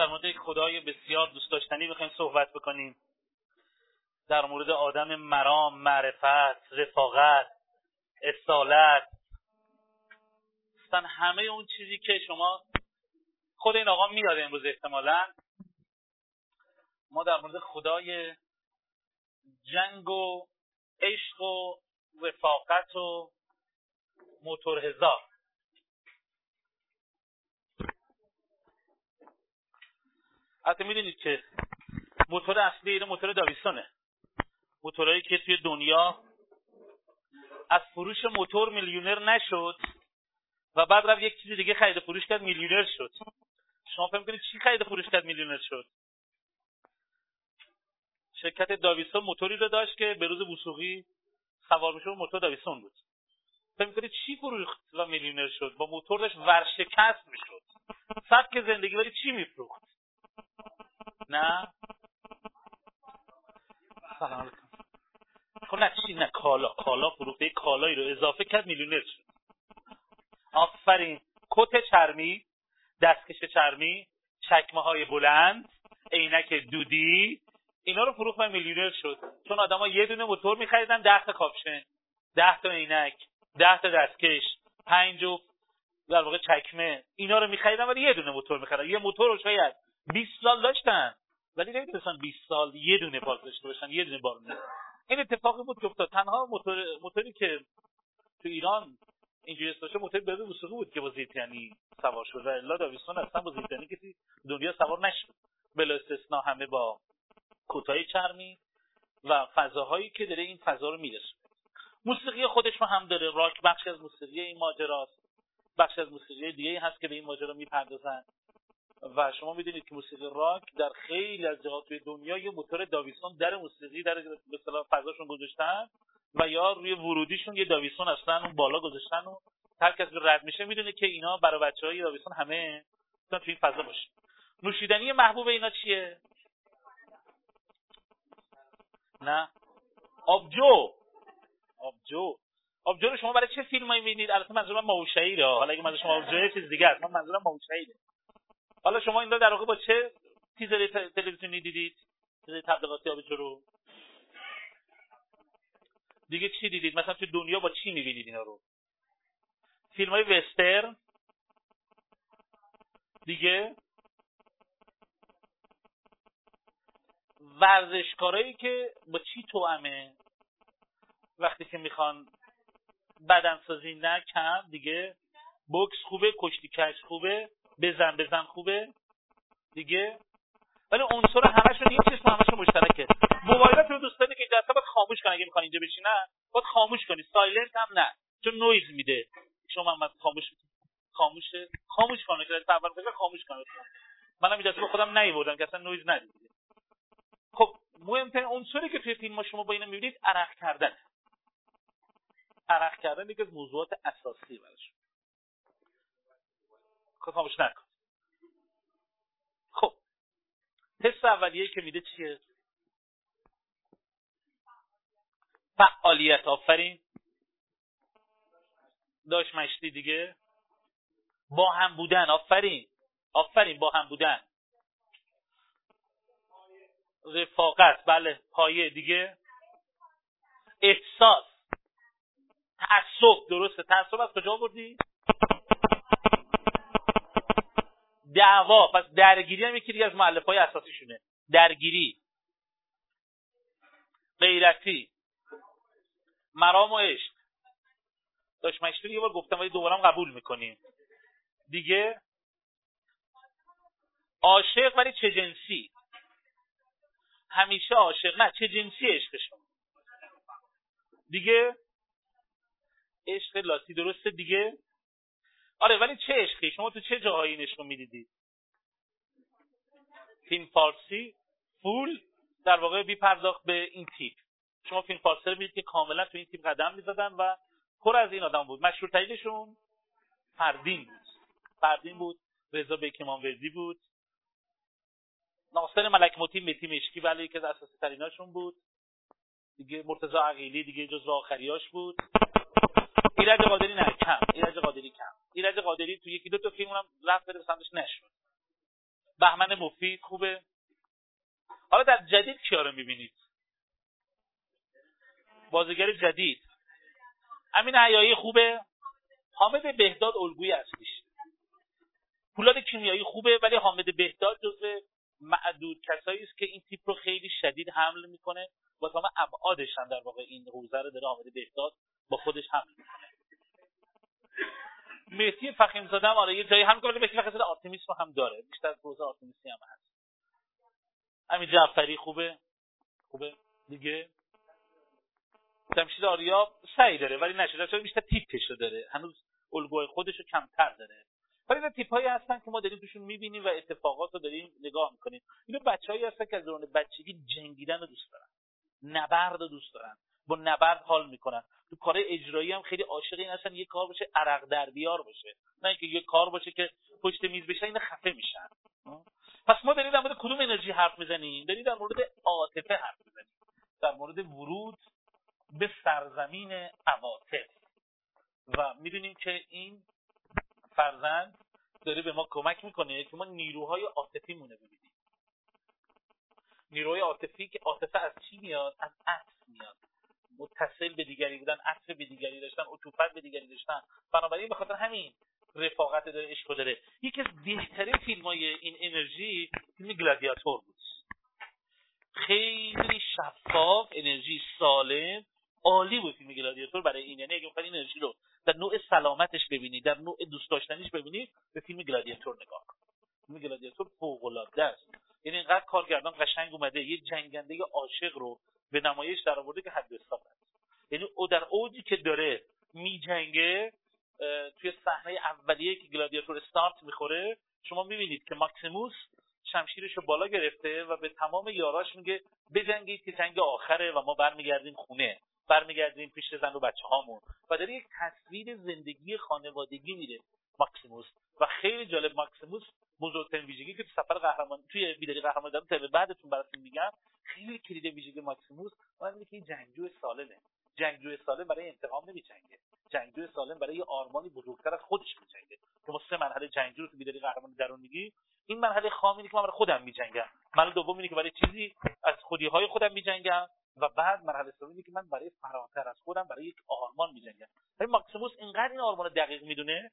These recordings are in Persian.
در مورد یک خدای بسیار دوست داشتنی بخوایم صحبت بکنیم. در مورد آدم مرام معرفت رفاقت اصالت. اصلا همه اون چیزی که شما خود این آقا میاد امروز احتمالا. ما در مورد خدای جنگ و عشق و رفاقت و موتور هزار. حتی می‌دونید که موتور اصلی اینه موتور داویسونه موتورهایی که توی دنیا از فروش موتور میلیونر نشد و بعد رفت یک چیز دیگه خرید فروش کرد میلیونر شد. شما فهم کنید چی خرید فروش کرد میلیونر شد؟ شرکت داویسون موتوری رو داشت که به روز وسوقی سوار میشه موتور داویسون بود. فکر کنید چی فروخت و میلیونر شد؟ با موتور داشت ورشکست می‌شد. سبک زندگی ولی چی میفروخت؟ نه. سلام علیکم. خب نه چی نه. کالا کالا فروخته کالایی رو اضافه کرد میلیونر شد. آفرین. کت چرمی دستکش چرمی چکمه های بلند عینک دودی اینا رو فروخت و میلیونر شد. چون آدما یه دونه موتور میخریدن ده تا کاپشن ده تا عینک ده تا دستکش پنج جفت در واقع چکمه. اینا رو میخریدن ولی یه دونه موتور میخریدن. یه موتور رو شاید 20 سال داشتن. ولی نمی‌تونستن 20 سال یه دونه بار داشته باشن یه دونه بار این اتفاقی بود که افتاد. تنها موتور موتوری که تو ایران اینجوری باشه موتور به وسوقی بود که با زیتیانی سوار شد. و الا داویسون اصلا با زیتیانی کسی دنیا سوار نشد. بلا استثنا همه با کوتاه چرمی و فضاهایی که داره این فضا رو میرسونه. موسیقی خودش رو هم داره. راک بخش از موسیقی این ماجراست. بخش از موسیقی دیگه هست که به این ماجرا می‌پردازن. و شما می‌دونید که موسیقی راک در خیلی از جاها توی دنیا یه موتور داویسون در موسیقی در به اصطلاح فضاشون گذاشتن و یا روی ورودیشون یه داویسون اصلا اون بالا گذاشتن و هر کسی رد میشه می‌دونه که اینا برای بچه های داویسون همه توی این فضا باشه نوشیدنی محبوب اینا چیه؟ نه. آبجو. آبجو. آبجو رو شما برای چه فیلمایی می‌بینید؟ البته منظورم موشعیره حالا اگه منظور شما آبجو چیز دیگه است. من منظورم موشعیره حالا شما این در واقع با چه تیزری تلویزیونی دیدید؟ تیزری تبلیغاتی آبجو رو دیگه چی دیدید؟ مثلا تو دنیا با چی می‌بینید اینا رو؟ فیلم های وستر دیگه؟ ورزشکارایی که با چی توامه وقتی که می‌خوان بدنسازی نه کم دیگه؟ بوکس خوبه کشتی کش خوبه. بزن بزن خوبه؟ دیگه؟ ولی عنصر همشون یه چیز همشون مشترکه. موبایلات رو دوستانی که دستا باید خاموش کنن اگه می‌خوان اینجا بشینن باید خاموش کنی silent هم نه. چون نویز میده. شما هم خاموش خاموشه. خاموش کنه. که اول خاموش کنه. منم اینجا به خودم نیوردم که اصلا نویز ندید خب مهمترین عنصری که توی فیلم شما با اینا می‌بینید عرق کردن عرق کردن یکی از موضوعات اساسی برش خاموش نکن. خب. حس اولیه که میده چیه؟ فعالیت. آفرین. داشت مشتی دیگه. با هم بودن. آفرین. آفرین. با هم بودن. رفاقت. بله. پایه دیگه. احساس. تعصب. درسته. تعصب از کجا بردی دعوا. پس درگیری هم یکی دیگه از معلف های اساسیشونه. درگیری. غیرتی. مرام و عشق. داشت یه بار گفتم ولی دوبارم قبول می‌کنیم. دیگه؟ عاشق ولی چه جنسی؟ همیشه عاشق. نه چه جنسی عشق شما؟ دیگه؟ عشق لاتی درسته. دیگه؟ آره ولی چه عشقی؟ شما تو چه جاهایی این عشق می‌دیدید فیلم فارسی؟ فول؟ در واقع بی پرداخت به این تیپ. شما فیلم فارسی رو می‌دید که کاملا تو این تیپ قدم می‌زدن و پر از این آدم بود. مشهورترینشون فردین بود. فردین بود رضا بیکمان وردی بود. ناصر ملک موتی متی مشکی بله یکی از اساسی تریناشون بود. دیگه مرتضی عقیلی دیگه جز آخریاش بود. ایرج قادری نه کم ایرج قادری کم. ایرج قادری تو یکی دو تا فیلم هم رفت بره سمتش نشد. بهمن مفید خوبه. حالا در جدید کیا رو می‌بینید؟ بازیگر جدید. امین حیایی خوبه. حامد بهداد الگوی اصلیش. پولاد کیمیایی خوبه ولی حامد بهداد جزو معدود کسایی است که این تیپ رو خیلی شدید حمل می‌کنه. با تمام ابعادش هم در واقع این حوزه رو داره حامد بهداد با خودش حمل می‌کنه. مهدی فخیم زاده هم آره یه جایی هم کنه مهدی فخیم زاده آرتمیسم هم داره. بیشتر حوزه آرتمیسی هم هست. همین جعفری خوبه؟ خوبه دیگه؟ جمشید آریا سعی داره ولی نشده. چون بیشتر تیپش رو داره. هنوز الگوی خودش رو کمتر داره. ولی این تیپ هایی هستن که ما داریم توشون می‌بینیم و اتفاقات رو داریم نگاه می‌کنیم. اینو بچههایی هستن که از دوران بچگی جنگیدن رو دوست دارن. نبرد رو دوست دارن. با نبرد حال می‌کنن. تو کار اجرایی هم خیلی عاشق این هستن یه کار باشه عرق در بیار باشه. نه اینکه یه کار باشه که پشت میز بشه این خفه میشن. پس ما داریم در مورد کدوم انرژی حرف می‌زنیم؟ داریم در مورد عاطفه حرف می‌زنیم. در مورد ورود به سرزمین عواطف. و می‌دونیم که این فرزند داره به ما کمک می‌کنه که ما نیروهای عاطفی مونه ببینیم. نیروهای عاطفی که عاطفه از چی میاد؟ از عطف میاد. متصل به دیگری بودن عطف به دیگری داشتن عطوفت به دیگری داشتن. بنابراین به خاطر همین رفاقت داره عشق داره. یکی از بهترین فیلم های این انرژی فیلم گلادیاتور بود. خیلی شفاف انرژی سالم عالی بود فیلم گلادیاتور برای این. یعنی اگه این انرژی رو در نوع سلامتش ببینید در نوع دوست داشتنیش ببینید به فیلم گلادیاتور نگاه کنید فیلم گلادیاتور فوق العاده است. یعنی اینقدر کارگردان قشنگ اومده یه جنگنده عاشق رو به نمایش در آورده که حد حساب یعنی او در اوجی که داره میجنگه توی صحنه اولیه که گلادیاتور استارت می‌خوره شما می‌بینید که ماکسیموس شمشیرش رو بالا گرفته و به تمام یاراش میگه بجنگید که جنگ آخره و ما برمیگردیم خونه برمیگردیم پیش زن و بچه هامون و داره یک تصویر زندگی خانوادگی میده ماکسیموس. و خیلی جالب ماکسیموس بزرگترین ویژگی که تو سفر قهرمان توی بیداری قهرمان دارم تا بعدتون براتون میگم خیلی کلید ویژگی ماکسیموس اون اینه که جنگجو سالمه. جنگجو سالم برای انتقام نمیجنگه. جنگجو سالم برای یه آرمانی بزرگتر از خودش میجنگه. که ما سه مرحله جنگجو رو تو بیداری قهرمان درون میگی. این مرحله خام اینه که من برای خودم میجنگم. مرحله دوم اینه که برای چیزی از خودی های خودم میجنگم. و بعد مرحله سومی که من برای فراتر از خودم برای یک آرمان میجنگم. ولی ماکسیموس اینقدر این آرمان دقیق می‌دونه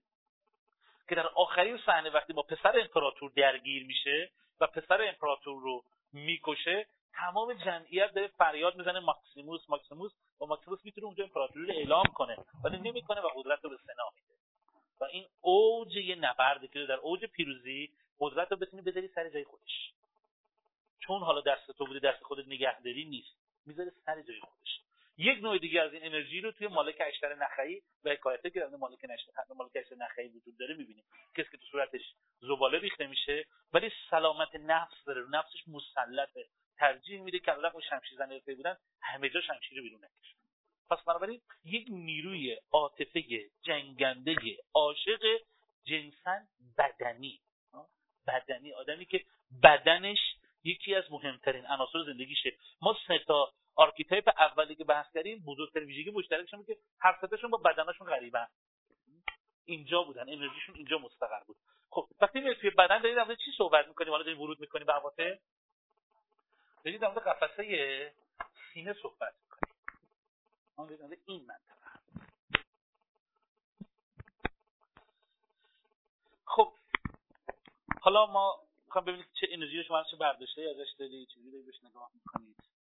که در آخرین صحنه وقتی با پسر امپراتور درگیر میشه و پسر امپراتور رو می‌کشه تمام جمعیت داره فریاد می‌زنه ماکسیموس ماکسیموس و ماکسیموس می‌تونه اونجا امپراتوری رو اعلام کنه ولی نمی‌کنه و قدرت رو به سنا میده. و این اوج یه نبرده که در اوج پیروزی قدرت رو بتونی بذاری سر جای خودش. چون حالا دست تو بوده دست خودت نگهداری نیست. می‌ذاره سر جای خودش. یک نوع دیگه از این انرژی رو توی مالک اشتر نخعی و حکایته که مالک اشتر مالک اشتر نخعی وجود داره می‌بینیم. کسی که تو صورتش زباله ریخته میشه ولی سلامت نفس داره. نفسش مسلطه. ترجیح میده که اون شمشیر زن بودن همه جا شمشیر بیرون نکشه. پس بنابراین یک نیروی عاطفه جنگنده عاشق جنسن بدنی. بدنی. آدمی که بدنش یکی از مهمترین عناصر زندگیشه. ما سه تا archetype اولی که بحث کردیم بزرگترین ویژگی مشترکشون که هر با بدنشون غریبن. اینجا بودن انرژیشون اینجا مستقر بود. خب وقتی میاد توی بدن دارید در چی صحبت می‌کنیم حالا داریم ورود می‌کنیم به عواطف؟ دارید در قفسه سینه صحبت می‌کنیم دارید این منطقه. خب حالا ما می‌خوام ببینید چه انرژی شما چه برداشته ازش دارید چجوری دارید بهش نگاه می‌کنید.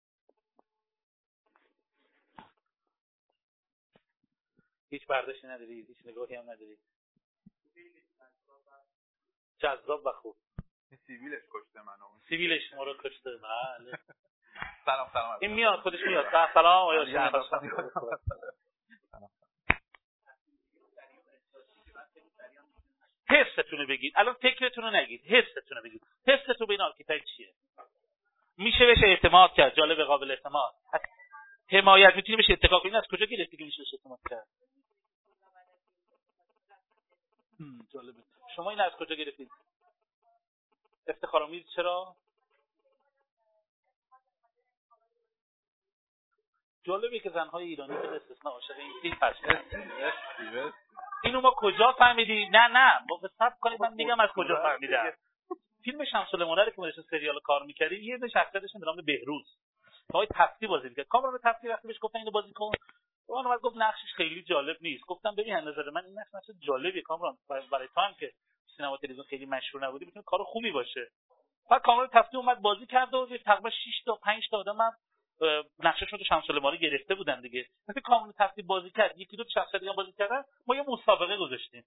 هیچ برداشتی ندارید هیچ نگاهی هم ندارید جذاب و خوب. سیویلش کشته منو. سیویلش ما رو کشته. بله. سلام سلام این میاد خودش میاد. سلام آیا حستون بگید. الان فکرتون رو نگید. حستون بگید. حستون به این archetype چیه؟ میشه بهش اعتماد کرد. جالب قابل اعتماد. حمایت می‌تونی بهش اتفاق این از کجا گرفتی که میشه اعتماد کرد؟ جالبه. شما این از کجا گرفتید افتخارآمیز چرا؟ جالبه که زنهای ایرانی به استثناء عاشق این فیلم اینو ما کجا فهمیدیم؟ نه نه. با سب کنید من میگم از کجا فهمیدم. فیلم شمس الاماره که ما سریال کار می‌کردیم یه دونه شخصیتش به نام بهروز. آقای تفتی بازی می‌کرد. کامران تفتی وقتی بهش گفتن اینو بازی کن اون اومد گفت نقشش خیلی جالب نیست. گفتم ببین نظر من این نقش جالبیه. کامران برای تو هم که سینما تلویزیون خیلی مشهور نبودی می‌تونه کار خوبی باشه. بعد کامران تفتی اومد بازی کرد و تقریبا 6 تا 5 تا آدم هم نقششون تو شمس گرفته بودن دیگه. وقتی کامران تفتی بازی کرد یکی دو شخصیت دیگه بازی کردن ما یه مسابقه گذاشتیم.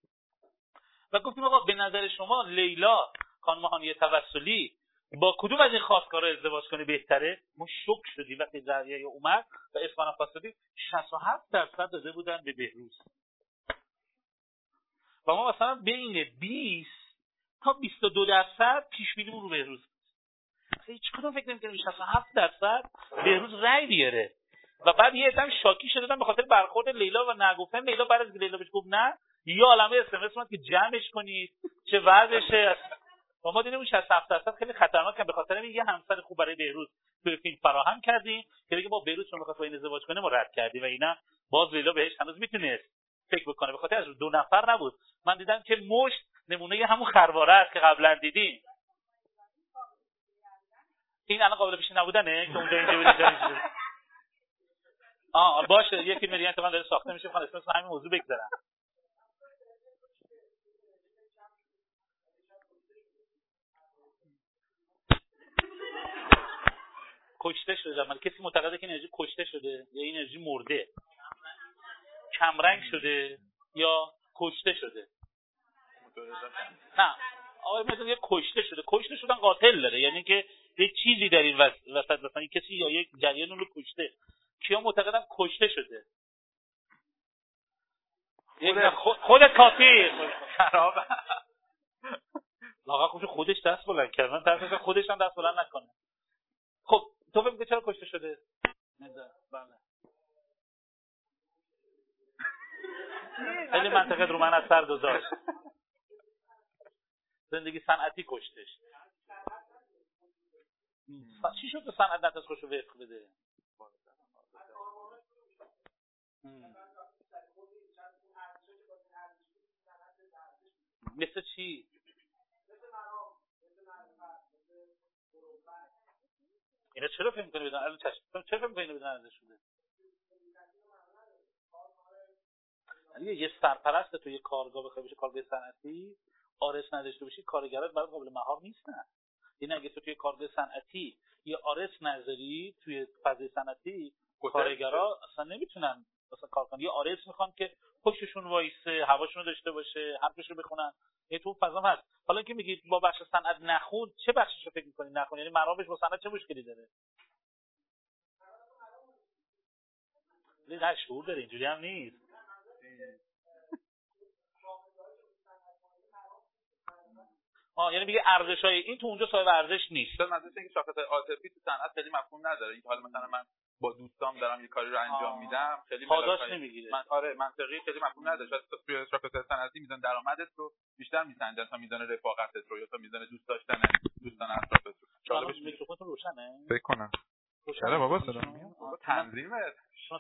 و گفتیم آقا به نظر شما لیلا خانم توسلی با کدوم از این خواستگارا ازدواج کنی بهتره؟ ما شک شدیم وقتی ذریعه اومد و اسفان فاسدی 67 درصد داده بودن به بهروز. و ما مثلا بین 20 تا 22 درصد پیش بینی رو بهروز. هیچ کدوم فکر نمی‌کردیم 67 درصد بهروز رأی بیاره. و بعد یه هم شاکی شده به خاطر برخورد لیلا و نگفتن. لیلا بعد از لیلا بهش گفت نه یه عالمه اس ام که جمعش کنید چه وضعشه. و ما دیدیم 67 درصد خیلی خطرناکه به خاطر یه همسر خوب برای بهروز توی فیلم فراهم کردیم که بگه ما بهروز چون می‌خواست با این ازدواج کنه ما رد کردیم و اینا. باز لیلا بهش هنوز می‌تونست فکر بکنه به خاطر از دو نفر نبود. من دیدم که مشت نمونه همون خرواره است که قبلا دیدیم. این الان قابل پیش نبودنه که اونجا اینجا بود آه باشه یه فیلم دیگه من داره ساخته میشه می‌خوام اسم همین موضوع بگذارم. کشته شده من کسی معتقده که انرژی کشته شده یا این انرژی مرده؟ کمرنگ شده یا کشته شده؟ نه. آقای مثلا یه کشته شده. کشته شدن قاتل داره. یعنی که یه چیزی در این وسط مثلا کسی یا یک جریان رو کشته. کیا معتقدن کشته شده؟ خود, خود کافی. خراب لاغا خودش دست بلند کرد. من خودش هم دست بلند نکنه. خب تو فکر چرا کشته شده؟ بله. خیلی منطقه رو من از سر گذاشت. زندگی صنعتی کشتش. چی شد که صنعت نتس خوش رو وفق بده؟ مثل چی؟ اینا چرا فکر می‌کنی بدن؟ الان چشم چرا فکر می‌کنی بدن ارزش شده یعنی یه سرپرست تو یه کارگاه بخوای بشه کارگاه صنعتی آرس نداشته باشی کارگرات برای قابل مهار نیستن این اگه تو توی کارگاه صنعتی یه آرس نظری توی فضای صنعتی کارگرا اصلا نمی‌تونن مثلا کار کنن. یه آرس می‌خوان که پشتشون وایسه هواشون داشته باشه حرفش رو بخونن. یه تو فضا هست. حالا که میگید با بخش صنعت نخود چه بخشش رو فکر می‌کنید نخود؟ یعنی مرابش با صنعت چه مشکلی داره؟ نه شعور داره اینجوری هم نیست. آه یعنی میگه ارزش های این تو اونجا صاحب ارزش نیست. مثلا اینکه شاخص عاطفی تو صنعت خیلی مفهوم نداره. اینکه حالا مثلا من با دوستام دارم یه کاری رو انجام میدم. خیلی پاداش نمی‌گیره من آره منطقی خیلی مفهوم نداره شاید توی شاخص صنعتی میزان درآمدت رو بیشتر میسنجن تا میزان رفاقتت رو یا تا میزان دوست داشتن دوستان اطرافت رو. جالبش میکروفون روشنه؟ فکر کنم. چرا بابا صدا میاد؟ تنظیمت شما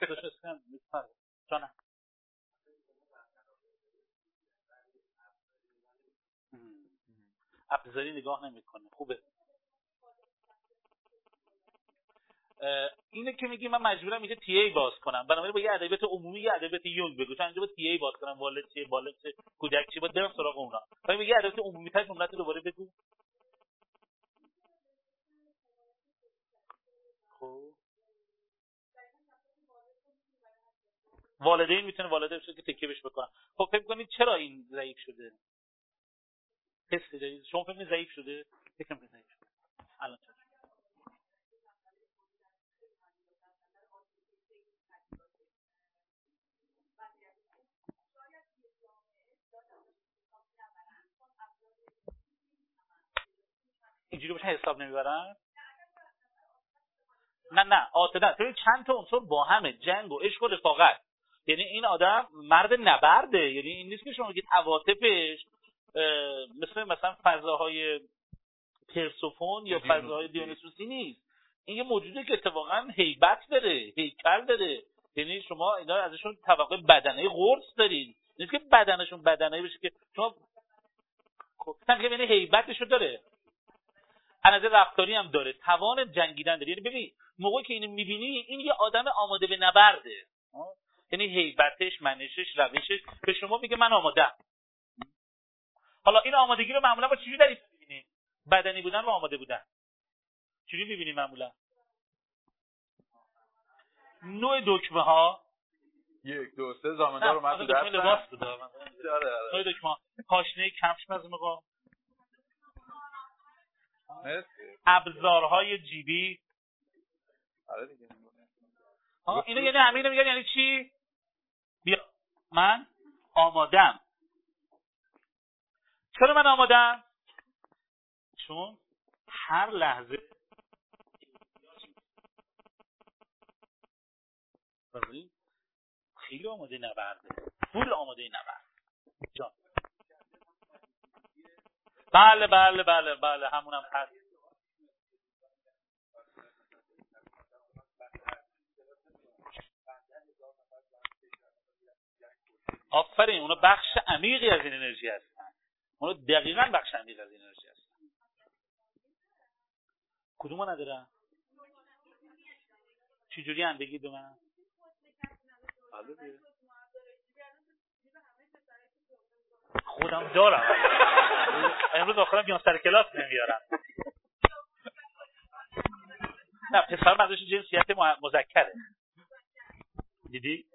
جانم ابزاری نگاه نمی‌کنه. خوبه. اینه که میگی من مجبورم اینجا تی ای باز کنم. بنابراین با یه ادبیات عمومی یه ادبیات یونگ بگو. چون اینجا با تی ای باز کنم والد چیه بالد چیه کودک چیه با درم سراغ اونا. ولی یه ادبیات عمومی تر جملت دوباره بگو. خب. والدین می‌تونه والده بشه که تکیه بهش بکنن. خب فکر کنید چرا این ضعیف شده؟ حس دارید شما فکر ضعیف شده؟ فکر ضعیف شده. الان اینجوری باشه حساب نمی‌برن؟ نه نه آتدن چند تا عنصر با همه جنگ و عشق و رفاقت. یعنی این آدم مرد نبرده. یعنی این نیست که شما بگید عواطفش مثل مثلا فضاهای پرسوفون یا فضاهای دیونیسوسی نیست. این یه موجوده که اتفاقا هیبت داره هیکل داره. یعنی شما اینا ازشون طبقه بدنه قرص دارید. نیست که بدنشون بدنه بشه که شما خب که یعنی هیبتشو داره. از رفتاری هم داره توان جنگیدن داره. یعنی ببین موقعی که اینو می‌بینی این یه آدم آماده به نبرده. یعنی هیبتش منشش روشش به شما میگه من آماده حالا این آمادگی رو معمولا با چجوری دارید می‌بینی بدنی بودن و آماده بودن. چجوری می‌بینی معمولا؟ نوع دکمه ها یک دو سه زامندار تو لباس بود آره، آره. نوع دکمه ها. پاشنه کفش مرسی. ابزارهای جیبی. آره ها اینو یعنی همینو میگن یعنی چی؟ بیا. من آمادم. چرا من آمادم؟ چون هر لحظه خیلی آماده نبرده. فول آماده نبرد جان. بله بله بله بله همونم هست. آفرین اونا بخش عمیقی از این انرژی هستن. اونا دقیقا بخش عمیقی از این انرژی هستن. کدوم ندارن؟ چجوری هم بگید به من؟ خودم دارم. امروز آخرم بیان سر کلاس نمیارم. نه پسر منظورش جنسیت مذکره. دیدی؟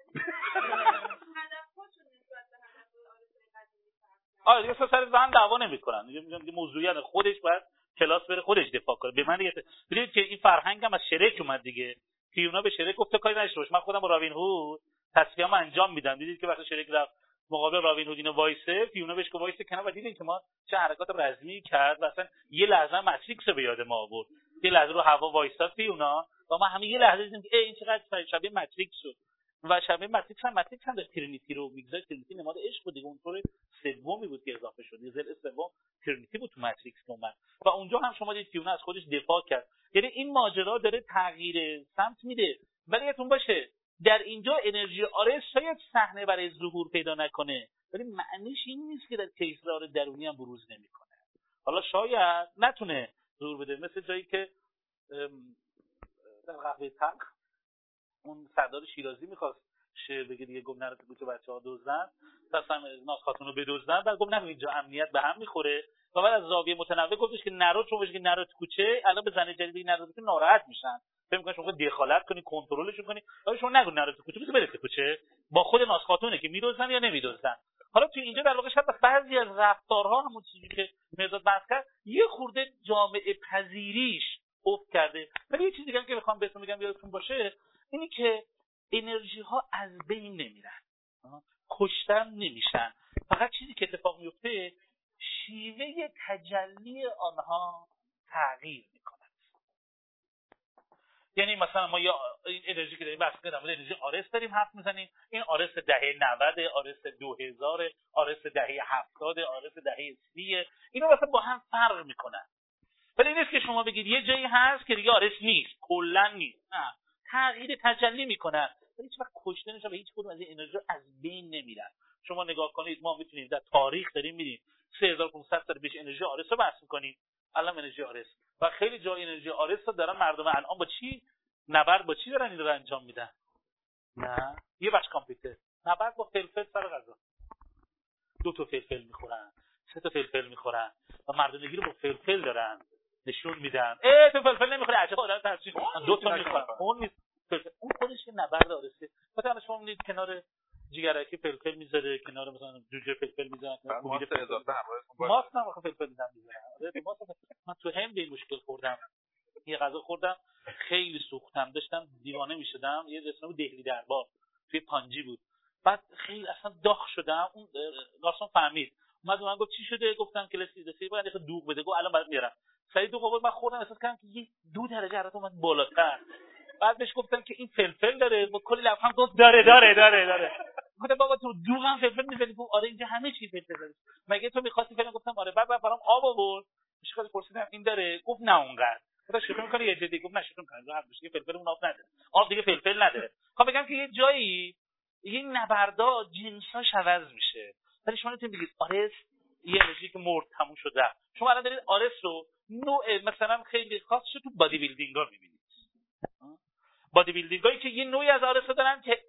آره دیگه سر زن دعوا نمی‌کنن. میگم موضوعیت خودش باید کلاس بره خودش دفاع کنه. به من دیگه ببینید که این فرهنگ هم از شرک اومد دیگه. فیونا به شرک گفته کاری نشه من خودم با رابین هود تصفیه‌ام انجام میدم. دیدید که وقتی شرک رفت مقابل رابین هود اینو وایسه فیونا بهش گفت وایسه کنار. و دیدین که ما چه حرکات رزمی کرد و اصلا یه لحظه ماتریکس به یاد ما آورد. یه لحظه رو هوا وایساد فیونا و ما همه یه لحظه دیدیم که این چقدر شبیه ماتریکس شد. و شبیه ماتریکس هم ماتریکس هم ترینیتی رو می‌گذاره ترینیتی نماد عشق بود دیگه اونطور سومی بود که اضافه شد. یه زل سوم ترینیتی بود تو ماتریکس اومد و اونجا هم شما دید پیونا از خودش دفاع کرد. یعنی این ماجرا داره تغییر سمت میده. ولی یادتون باشه در اینجا انرژی آرس شاید صحنه برای ظهور پیدا نکنه ولی معنیش این نیست که در کیسرار درونی هم بروز نمی‌کنه. حالا شاید نتونه ظهور بده مثل جایی که در قهوه تلخ اون سردار شیرازی می‌خواست شعر بگه دیگه گم نره تو بچه ها دزدن اصلا ناز خاتون رو بدزدن و گم نگو اینجا امنیت به هم می‌خوره. و بعد از زاویه متنوع گفتش که نرو چون که نرو تو کوچه الان به زن جدیدی نرو ناراحت میشن. فکر می‌کنن شما دخالت کنی کنترلش کنی. ولی شما نگو نرو تو کوچه بس کوچه با خود ناز خاتونه که میدزدن یا نمیدزدن حالا تو اینجا در واقع شاید بعضی از رفتارها همون چیزی که مرداد بحث کرد یه خورده جامعه پذیریش افت کرده. ولی یه چیزی دیگه که می‌خوام بهتون میگم یادتون باشه اینی که انرژی ها از بین نمیرن. کشتن نمیشن. فقط چیزی که اتفاق میفته شیوه تجلی آنها تغییر می‌کند یعنی مثلا ما یا این انرژی که داریم بحث کردم انرژی آرس داریم حرف می‌زنیم. این آرس دهه 90 آرس 2000 آرس دهه 70 آرس دهه 30 اینا مثلا با هم فرق می‌کنن. ولی نیست که شما بگید یه جایی هست که دیگه آرس نیست کلا نیست. نه. تغییر تجلی می‌کنن. ولی هیچ وقت کشته نمیشن و هیچ کدوم از این انرژی از بین نمیرن. شما نگاه کنید ما می‌تونیم در تاریخ داریم میریم. 3500 سال پیش انرژی آرس رو بحث می‌کنیم. الان انرژی آرس و خیلی جای انرژی آرس رو دارن مردم الان با چی؟ نبرد با چی دارن این رو انجام میدن؟ نه. یه بچه کامپیوتر. نبرد با فلفل سر غذا. دو تا فلفل می‌خورن. سه تا فلفل می‌خورن. و مردم رو با فلفل دارن. نشون میدن. ای تو فلفل نمی‌خوری. عجب آدم ترسید. دو تا می‌خورن. اون نیست. اون خودش یه نبرد آرسه مثلا شما می‌دید کنار جیگرکی فلفل می‌ذاره کنار مثلا جوجه فلفل می‌ذاره ماست اضافه ماست نه فلفل می‌ذارم من تو هند این مشکل خوردم. یه غذا خوردم خیلی سوختم. داشتم دیوانه می‌شدم. یه رستوران دهلی دربار. توی پانجی بود. بعد خیلی اصلا داغ شدم. اون گارسون فهمید. اومد من گفت چی شده؟ گفتم که لسی دسی باید دوغ بده. گفت الان بعد میارم. سعید دو قبول من خوردم احساس کردم که یه دو درجه حرارت اومد بالاتر. بعد بهش گفتم که این فلفل داره. با کلی لبخند گفت داره داره داره داره. گفتم بابا تو دوغ هم فلفل می‌زنی. گفت آره اینجا همه چی فلفل داره. مگه تو می‌خواستی فلان؟ گفتم آره. بعد برام آب آورد. مشکل پرسیدم این داره؟ گفت نه اونقدر. گفتم شوخی می‌کنه یه جدی؟ گفت نه شوخی می‌کنه راحت بشه فلفل اون آب نداره. آب دیگه فلفل نداره. خب بگم که یه جایی یه نبردا جنساش عوض میشه. ولی شما نمی‌تونید بگید آرس یه انرژی که مرد تموم شده شما الان دارید آرس رو نوع مثلا خیلی خاصش تو bodybuilding ها می‌بینید. bodybuilding هایی که یه نوعی از آرسا دارن که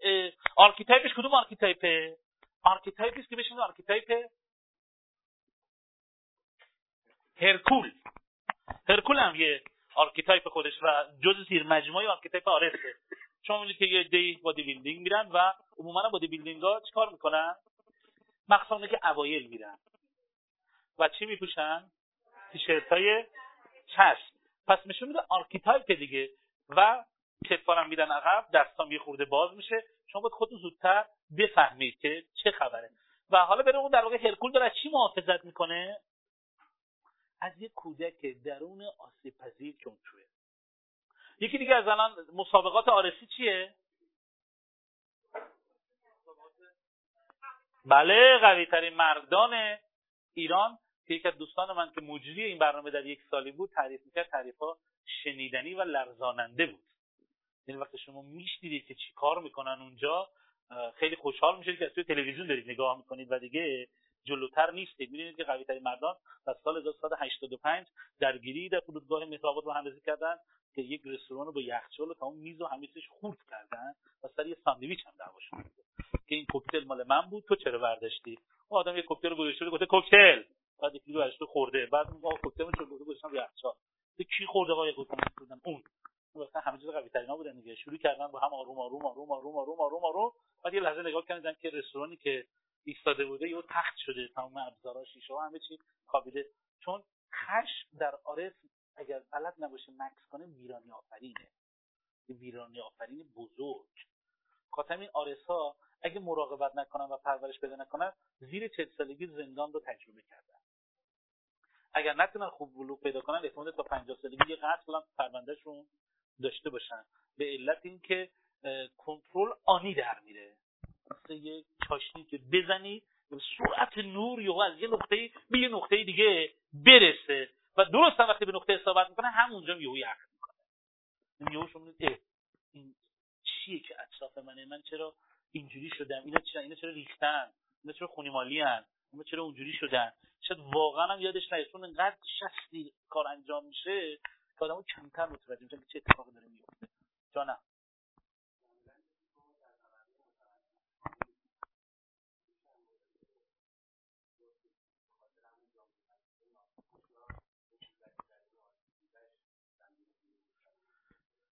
archetype ش کدوم archetype ه archetype ی که بهش archetype هرکول. هرکول هم یه archetype خودش و جز زیر مجموعه archetype آرسه شما می‌دونید که یه عده bodybuilding میرن و عموما bodybuilding ها چیکار می‌کنن؟ مخصوصا که اوایل میرن. و چی میپوشن؟ تیشرت های چسب. پس نشون میده archetype دیگه. و کتفارم میدن عقب دستام یه خورده باز میشه. شما باید خودتون زودتر بفهمید که چه خبره. و حالا بریم اون در واقع هرکول داره چی محافظت می‌کنه؟ از یه کودک درون آسیب پذیر توه. یکی دیگه از الان مسابقات آرسی چیه؟ بله قوی ترین مردان ایران که یک از دوستان من که مجری این برنامه در یک سالی بود تعریف می‌کرد تعریف ها شنیدنی و لرزاننده بود. یعنی وقتی شما میشنیدید که چی کار می‌کنن اونجا خیلی خوشحال میشید که از توی تلویزیون دارید نگاه می‌کنید و دیگه جلوتر نیستید. می‌دونید که قوی ترین مردان در سال 1985 درگیری در فرودگاه مهرآباد رو اندازی کردن که یک رستوران رو با یخچال و تمام میز و همه چیزش خورد کردن و سر یه ساندویچ هم دعواشون که این کوکتل مال من بود تو چرا برداشتی اون آدم یه کوکتل گذاشته گفته کوکتل. بعد یکی رو خورده. بعد اون کوکتل رو گذاشتم یخچال. کی خورده وای کوکتل؟ اون. مثلا همه چیز قوی ترینا بودن دیگه. شروع کردن با هم آروم آروم آروم آروم آروم آروم آروم. بعد یه لحظه نگاه کردن که رستورانی که ایستاده بوده یه تخت شده تمام ابزارا شیشه همه چی خوابیده. چون خشم در آرس اگر غلط نباشه مکس کنه ویرانی آفرینه. ویرانی آفرین بزرگ. خاطر این آرس ها اگه مراقبت نکنن و پرورش بده نکنن زیر چه سالگی زندان رو تجربه کردن. اگر نتونن خوب بلوغ پیدا کنن احتمال تا 50 سالگی یه قتل هم پروندهشون داشته باشن. به علت اینکه کنترل آنی در میره. مثل یه چاشنی که بزنی سرعت نور یا از یه نقطه به یه نقطه دیگه برسه. و درست هم وقتی به نقطه اصابت می‌کنه همونجا یهو یخ می‌کنه. یهو شما این چیه که اطراف منه؟ من چرا اینجوری شدم؟ اینا چرا اینا چرا ریختن؟ اینا چرا خونیمالی هن؟ اینا چرا اونجوری شدن؟ شاید واقعا هم یادش نیاد. چون انقدر شستی کار انجام میشه که آدمو کمتر متوجه میشن که چه اتفاقی داره میفته جانم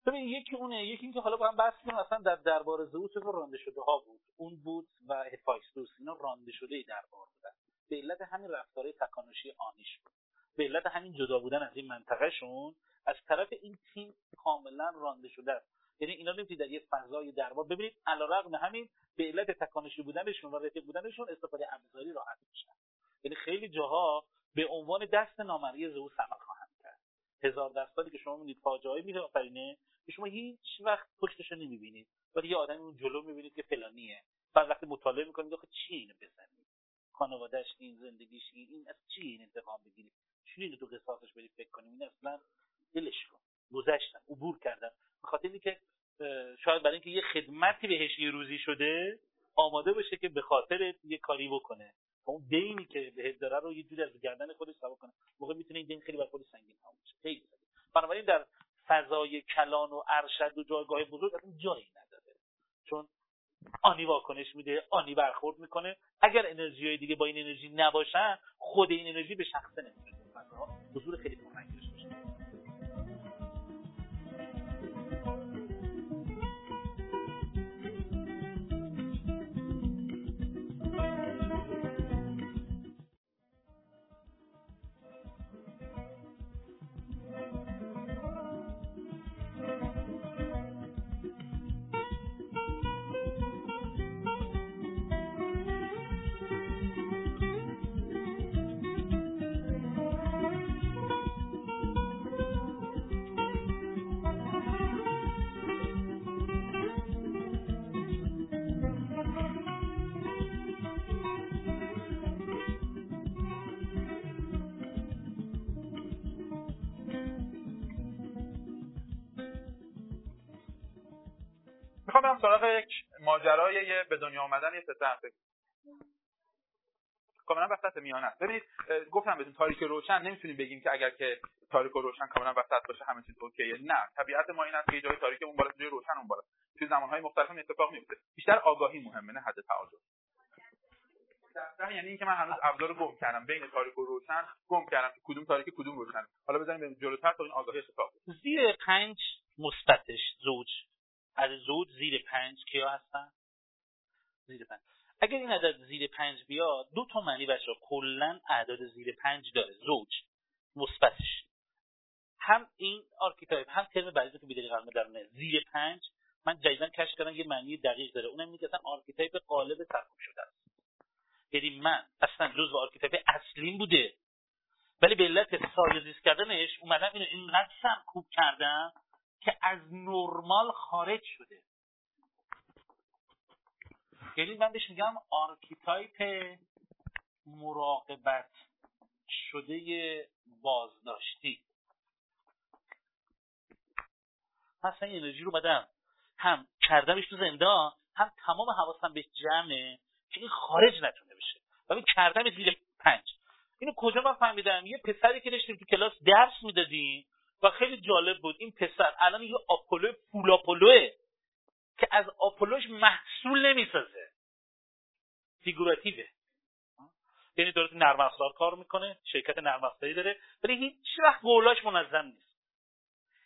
ببین یکی اونه. یکی اینکه حالا با هم بحث کنیم اصلا در دربار زئوس رانده شده؟ ها بود. اون بود و هفایستوس اینا رانده شده ای دربار بودن. به علت همین رفتارهای تکانشی آنیش بود. به علت همین جدا بودن از این منطقهشون از طرف این تیم کاملا رانده شده است. یعنی اینا نمی‌تونید در یه فضای دربار ببینید. علیرغم همین به علت تکانشی بودنشون و رفیق بودنشون استفاده ابزاری راحت میشن یعنی خیلی جاها به عنوان دست نامرئی زئوس عمل خواهند کرد. هزار دستالی که شما می‌بینید فاجعه آفرینه. که شما هیچ وقت پشتش نمی‌بینید. ولی یه آدمی اون جلو می‌بینید که فلانیه. بعد وقتی مطالعه می‌کنید آخه چی اینو بزنید؟ خانوادهش این زندگیش این از چی این انتقام بگیرید؟ اینو تو قصاصش برید فکر کنیم این اصلا دلش کن گذشتن عبور کردن به خاطر اینکه شاید برای اینکه یه خدمتی بهش یه روزی شده آماده باشه که به خاطر یه کاری بکنه. اون دینی که بهت داره رو یه جوری از گردن خودش سوا کنه. موقع می‌تونه این دین خیلی بر خودش سنگین تموم بشه. خیلی بنابراین در فضای کلان و ارشد و جایگاه بزرگ اصلا جایی نداره. چون آنی واکنش میده آنی برخورد می‌کنه. اگر انرژی های دیگه با این انرژی نباشن خود این انرژی به شخص نمی‌تونه حضور خیلی سراغ یک ماجرای به دنیا آمدن یه پسر کاملا وسط میانه است. ببینید گفتم بهتون تاریک روشن نمی‌تونیم بگیم که اگر که تاریک و روشن کاملا وسط باشه همه چیز اوکیه. نه طبیعت ما این است که جای تاریک اون بالا جای روشن اون بالا. توی زمانهای مختلف اتفاق میفته. بیشتر آگاهی مهمه نه حد تعادل. یعنی اینکه من هنوز ابزار گم کردم. بین تاریک و روشن گم کردم. که کدوم تاریک کدوم روشن؟ حالا بزنیم جلوتر تا این آگاهی اتفاق زیر پنج مثبتش زوج. از زوج زیر پنج کیا هستن؟ زیر پنج. اگر این عدد زیر پنج بیاد دو تا معنی بچه کلا اعداد زیر پنج داره. زوج. مثبتش. هم این آرکیتایپ هم ترم بعدی که بیداری قلمه درونه زیر پنج. من جدیدا کشف کردم یه معنی دقیق داره. اونم میگه اصلا آرکیتایپ قالب شده است. یعنی من اصلا جزء آرکیتایپ اصلیم بوده. ولی به علت سایه کردنش اومدم اینو اینقدر سرکوب کردم. که از نرمال خارج شده. یعنی من بهش میگم archetype مراقبت شده بازداشتی. مثلا این انرژی رو بدم. هم کردمش تو زندان هم تمام حواسم به جمعه که این خارج نتونه بشه. و این کردم زیر پنج. اینو کجا من فهمیدم؟ یه پسری که داشتیم تو کلاس درس می‌دادیم. و خیلی جالب بود. این پسر الان یه آپولو پول که از آپولوش محصول نمی‌سازه. فیگوراتیوه. یعنی داره نرم افزار کار می‌کنه شرکت نرم افزاری داره ولی هیچ وقت قولاش منظم نیست.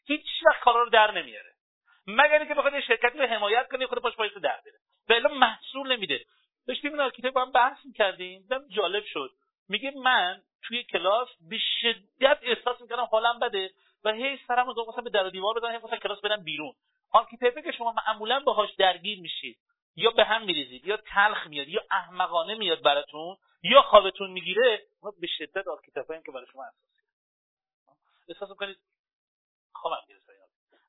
هیچ وقت کارا رو در نمیاره. مگر اینکه بخواد شرکتی رو حمایت کنه خود پاش پایش در بره. و محصول نمیده. داشتیم این archetype با هم بحث می‌کردیم. دیدم جالب شد. میگه من توی کلاس به شدت احساس می‌کردم حالم بده. و هی سرم رو به در و دیوار بزنم هی کلاس برم بیرون. archetype که شما معمولا باهاش درگیر میشید یا به هم میریزید یا تلخ میاد یا احمقانه میاد براتون یا خوابتون می‌گیره به شدت archetype که برای شما اساسی احساس می‌کنید خوابم گرفت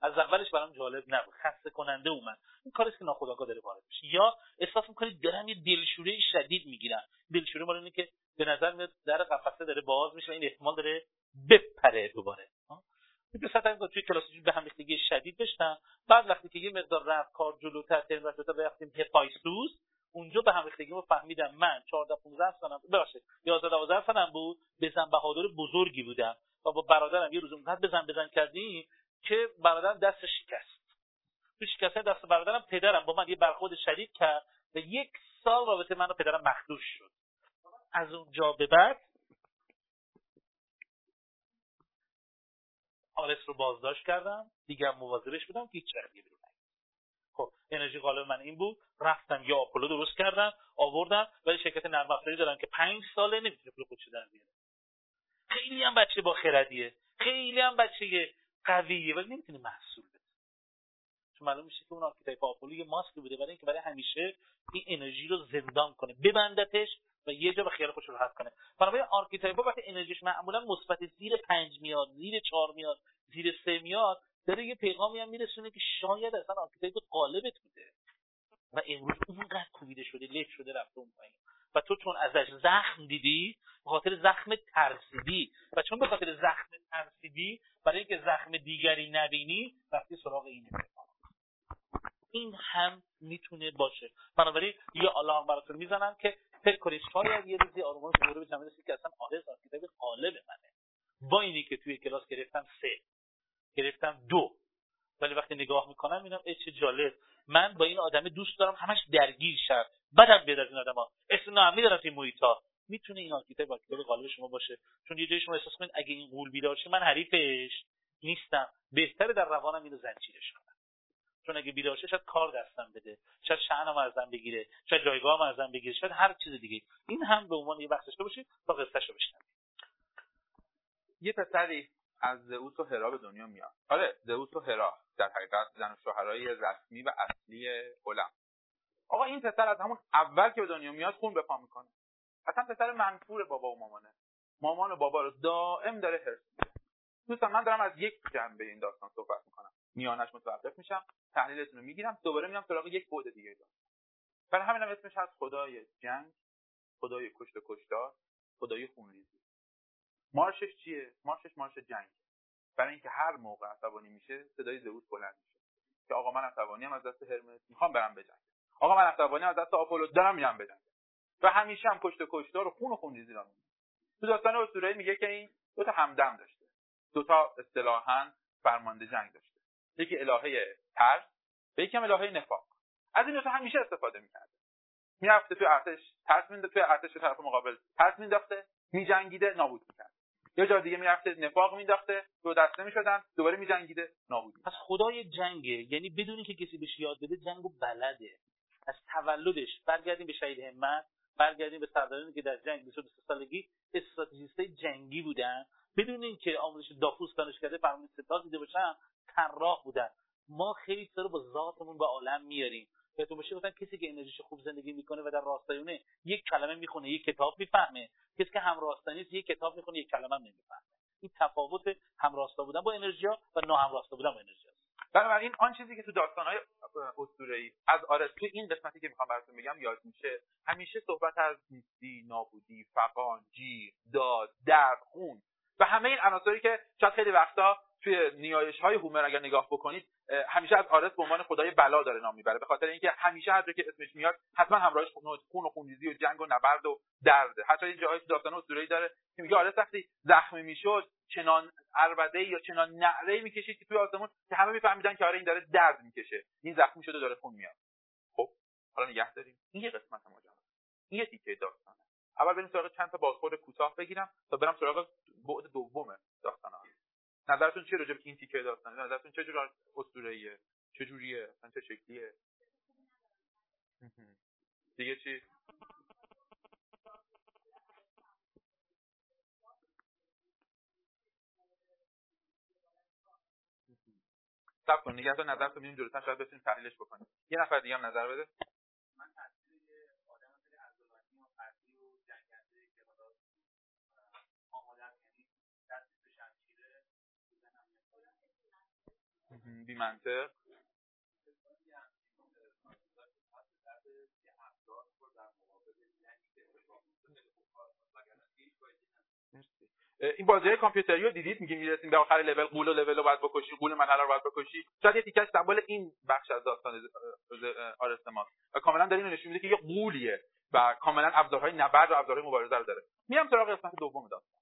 از اولش برام جالب نبود. خسته کننده اومد. این کاری که ناخودآگاه داره وارد میشه. یا احساس می‌کنید دارم یه دلشوره شدید می‌گیرم دلشوره مال اینه که به نظر میاد در قفسه داره باز میشه این احتمال داره بپره دوباره. دو توی کلاس به هم ریختگی شدید داشتم. بعد وقتی که یه مقدار رفت کار جلوتر ترم رفت تا رفتیم هپایستوس اونجا به هم ریختگی فهمیدم. من 14 15 سالم ببخشید 11 12 سالم بود. بزن بهادر بزرگی بودم و با برادرم یه روز اونقدر بزن بزن کردیم که برادرم دست شکست. تو شکسته دست برادرم پدرم. با من یه برخورد شدید کرد و یک سال رابطه من و پدرم مخدوش شد. از اونجا به بعد آرس رو بازداشت کردم دیگه مواظبش بودم که هیچ بیرون خب انرژی قالب من این بود رفتم یا آپولو درست کردم آوردم ولی شرکت نرم افزاری دارم که پنج ساله نمی‌تونه پول خودش در بیاره. خیلی هم بچه با خردیه خیلی هم بچه قویه ولی نمی‌تونه محصول معلوم میشه که اون archetype آپولو یه ماسک بوده برای اینکه برای همیشه این انرژی رو زندان کنه ببندتش و یه جا به خیال خودش راحت کنه. بنابراین archetype وقتی انرژیش معمولا مثبت زیر پنج میاد زیر چهار میاد زیر سه میاد داره یه پیغامی هم میرسونه که شاید اصلا archetype غالبت بوده. و امروز اونقدر کوبیده شده لک شده رفته اون پایین. و تو چون ازش زخم دیدی به خاطر زخم ترسیدی. و چون به خاطر زخم ترسیدی برای اینکه زخم دیگری نبینی وقتی سراغ این. این هم می‌تونه باشه. بنابراین یه آلارم براتون می‌زنم که فکر کنید شاید یه روزی آرمان دوره به جمعه که اصلا آرس archetype غالب منه. با اینی که توی کلاس گرفتم سه گرفتم دو. ولی وقتی نگاه می‌کنم می‌بینم چه جالب. من با این آدم دوست دارم همش درگیر شد بدم بیاد از این آدما. اسم میدارم توی محیطا می‌تونه این archetype با کتاب غالب شما باشه. چون یه جایی شما احساس کنید اگه این غول بیدار من حریفش نیستم. بهتره در روانم اینو زنجیرش کنم چون اگه بیدار شه شاید کار دستم بده شاید شأنم ازم بگیره شاید جایگاهم ازم بگیره شاید هر چیز دیگه. این هم به عنوان یه داشته باشید تا قصهشو بشنوید یه پسری از زئوس و هرا به دنیا میاد. آره زئوس و هرا در حقیقت زن و شوهرای رسمی و اصلی علم آقا این پسر از همون اول که به دنیا میاد خون به پا می‌کنه. اصلا پسر منفور بابا و مامانه. مامان و بابا رو دائم داره هرس دوستان من دارم از یک جنبه این داستان صحبت می‌کنم. میانش متوقف میشم تحلیلتون رو می‌گیرم دوباره میام سراغ یک بعد دیگه دارم. برای همینم اسمش هست خدای جنگ خدای کشت و کشتار خدای خونریزی. مارشش چیه؟ مارشش مارش جنگ. برای اینکه هر موقع عصبانی میشه صدای زئوس بلند میشه. که آقا من عصبانی از دست هرمس می‌خوام برم بجنگم آقا من عصبانی از دست آپولو دارم میرم بجنگم و همیشه هم کشت کشتار و خون و خونریزی را تو داستان اسطوره‌ای میگه که این دو تا همدم داشته. دو تا اصطلاحا فرمانده جنگ داشته. یکی الهه ترس و یکی هم الهه نفاق. از این دو همیشه استفاده می‌کرده می‌رفته توی ارتش ترس مینداخته توی ارتش طرف مقابل ترس مینداخته میجنگیده نابود می‌کرد. یه جا دیگه می‌رفته نفاق مینداخته دو دسته می‌شدن دوباره میجنگیده نابود پس خدای جنگه. یعنی بدون که کسی بهش یاد بده جنگو بلده. از تولدش برگردیم به شهید همت برگردیم به سردارانی که در جنگ 22 سالگی استراتژیست جنگی بودن. بدون اینکه آموزش داپوس دانش کرده فرمانده ستاد دیده باشن طراح بودن. ما خیلی رو با ذاتمون به عالم میاریم؟ بهتون باشه گفتن کسی که انرژیش خوب زندگی می‌کنه و در راستایونه یک کلمه می‌خونه یک کتاب می‌فهمه. کسی که همراستانی است یک کتاب می‌خونه یک کلمه نمی‌فهمه. این تفاوت همراستا بودن با انرژی و ناهمراستا بودن با انرژی بنابراین آن چیزی که تو داستانهای اسطوره‌ای از تو این قسمتی که می‌خوام براتون بگم یاد میشه همیشه صحبت از نیستی نابودی فقان جیر داد درد خون و همه این عناصری که شاید خیلی وقتا توی نیایش های هومر اگر نگاه بکنید همیشه از آرس به عنوان خدای بلا داره نام می‌بره به خاطر اینکه همیشه هر که اسمش میاد حتما همراهش خون و خونریزی و جنگ و نبرد و درده حتی این جاهای داستان اسطوره‌ای داره که میگه آرس وقتی زخمی می‌شد چنان عربده یا چنان نعره می‌کشید که توی آسمون که همه میفهمیدن که آره این داره درد می‌کشه. این زخمی شده داره خون میاد. خب حالا نگه داریم. این یه قسمت ماجرا این یه تیکه داستانه. اول بریم سراغ چند تا بازخورد کوتاه بگیرم تا برم سراغ بعد دوم داستان نظرتون چیه راجع به این تیکه داستان؟ نظرتون چه جور اسطوره‌ایه؟ چه جوریه؟ چه شکلیه؟ دیگه چی؟ سب کن نگه تا نظر تو میریم جلوتر شاید بتونیم تحلیلش بکنیم. یه نفر دیگه هم نظر بده. بی منطق؟ این بازی کامپیوتری رو دیدید؟ میگیم می‌رسیم به آخر لول قول و لول رو باید بکشی قول من رو باید بکشی. شاید یه تیکش سمبل این بخش از داستان آرست و کاملا داره نشون میده که یه قولیه و کاملا ابزارهای نبرد و ابزارهای مبارزه رو داره. میام سراغ قسمت دوم داستان.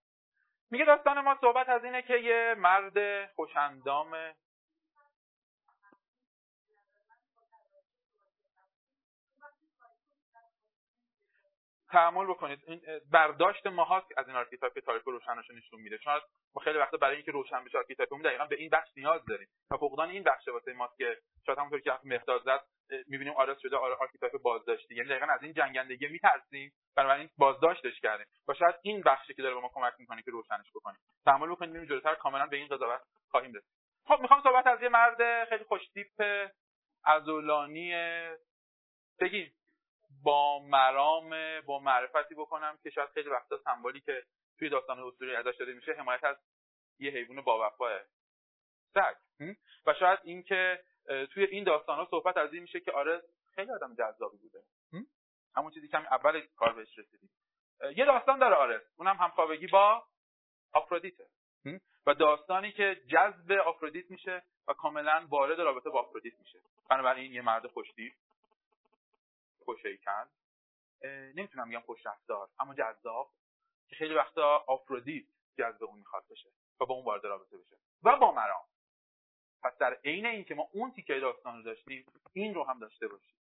میگه داستان ما صحبت از اینه که یه مرد خوشندام تحمل بکنید. این برداشت ماهاست از این archetype که تاریک روشنش نشون میده. چون ما خیلی وقتا برای اینکه روشن بشه archetype مون دقیقا به این بخش نیاز داریم. و فقدان این بخش واسه ماست که شاید همونطور که مهداد زد می‌بینیم آرس شده archetype بازداشتی. یعنی دقیقا از این جنگندگی میترسیم بنابراین بازداشتش کردیم. و شاید این بخشی که داره به ما کمک می‌کنه که روشنش بکنیم. تحمل بکنید ببینیم جلوتر. کاملا به این قضاوت خواهیم رسید. خب می‌خوام صحبت از یه مرد خیلی خوشتیپ عضلانی بگیم. با مرام با معرفتی بکنم که شاید خیلی وقتا سمبولی که توی داستان اسطوره ازش داده میشه حمایت از یه حیوان با وفاه سگ و شاید اینکه توی این داستان ها صحبت از این میشه که آره خیلی آدم جذابی بوده. همون چیزی که اول کار بهش رسیدیم. یه داستان داره آره اونم همخوابگی با آفرودیته. و داستانی که جذب آفرودیت میشه و کاملا وارد رابطه با آفرودیت میشه. بنابراین یه مرد خوشتیپ. کرد نمی‌تونم بگم خوش رفتار اما جذاب که خیلی وقتا آفرودیت جذب اون می‌خواد بشه و با اون وارد رابطه بشه. و با مرام. پس در عین اینکه ما اون تیکه داستان رو داشتیم این رو هم داشته باشیم.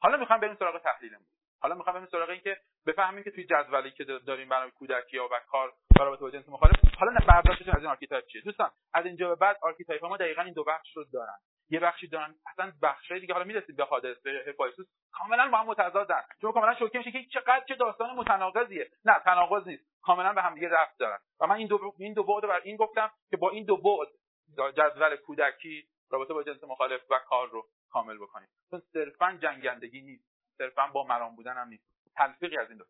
حالا می‌خوام بریم سراغ تحلیلمون. حالا می‌خوام بریم سراغ اینکه بفهمیم که توی جدولی که داریم برای کودکی ها و کار و رابطه با جنس مخالف حالا برداشتتون از این archetype چیه؟ دوستان از اینجا به بعد archetype ها ما دقیقا این دو بخش رو دارن. یه بخشی دارن اصلا بخشای دیگه حالا می‌رسید به هادس به هفایستوس کاملا با هم متضادن. چون کاملا شوکه میشه که چقدر چه داستان متناقضیه. نه تناقض نیست. کاملا به هم دیگه ربط دارن. و من این دو این دو بعد بر این گفتم که با این دو بعد جدول کودکی رابطه با جنس مخالف و کار رو کامل بکنیم. چون صرفا جنگندگی نیست. صرفا با مرام بودن هم نیست. تلفیقی از این دو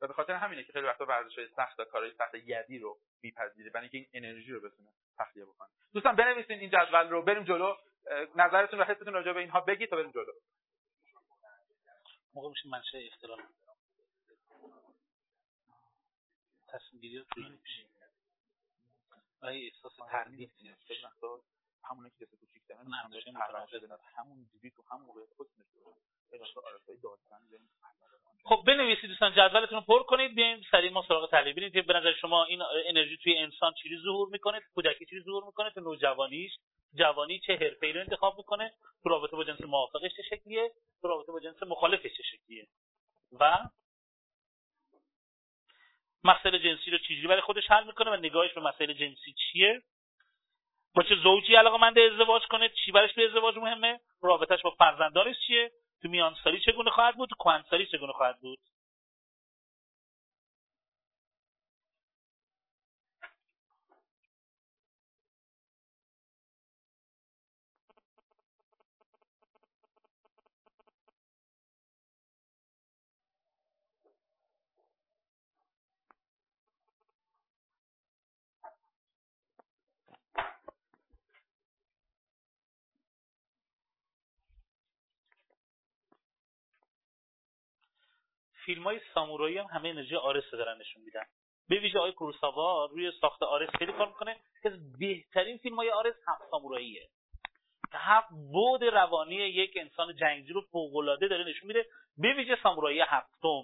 و به خاطر همینه که خیلی وقتا ورزش های سخت و کارهای سخت یدی رو میپذیره برای اینکه این انرژی رو بتونه تخلیه بکنه. دوستان بنویسین این جدول رو بریم جلو. نظرتون و حستون راجع به اینها بگید تا بریم جلو. موقع میشه منشه اختلال. تصمیم گیری آره احساس تردید؟ همون که کسی کوچیک دارن همون جوری تو همون موقع خود خب بنویسید دوستان جدولتون رو پر کنید. بیایم سریع ما سراغ تحلیل ببینید که به نظر شما این انرژی توی انسان چیزی ظهور می‌کنه؟ کودکی چیزی ظهور می‌کنه؟ تو نوجوانیش جوانی چه حرفه‌ای رو انتخاب می‌کنه؟ تو رابطه با جنس موافقش چه شکلیه؟ تو رابطه با جنس مخالفش چه شکلیه؟ و مسئله جنسی رو چجوری برای خودش حل می‌کنه و نگاهش به مسئله جنسی چیه؟ با چه زوجی علاقه مند ازدواج کنه چی برش به ازدواج مهمه؟ رابطش با فرزندانش چیه؟ تو میانسالی چگونه خواهد بود؟ تو کهنسالی چگونه خواهد بود؟ فیلم های سامورایی هم همه انرژی آرس دارن نشون میدن. به ویژه آقای کوروساوا روی ساخت آرس خیلی کار می‌کنه. که بهترین فیلم های آرس هم ساموراییه. هفت بود روانی یک انسان جنگجو رو فوقالعاده داره نشون میده. به ویژه سامورایی هفتم.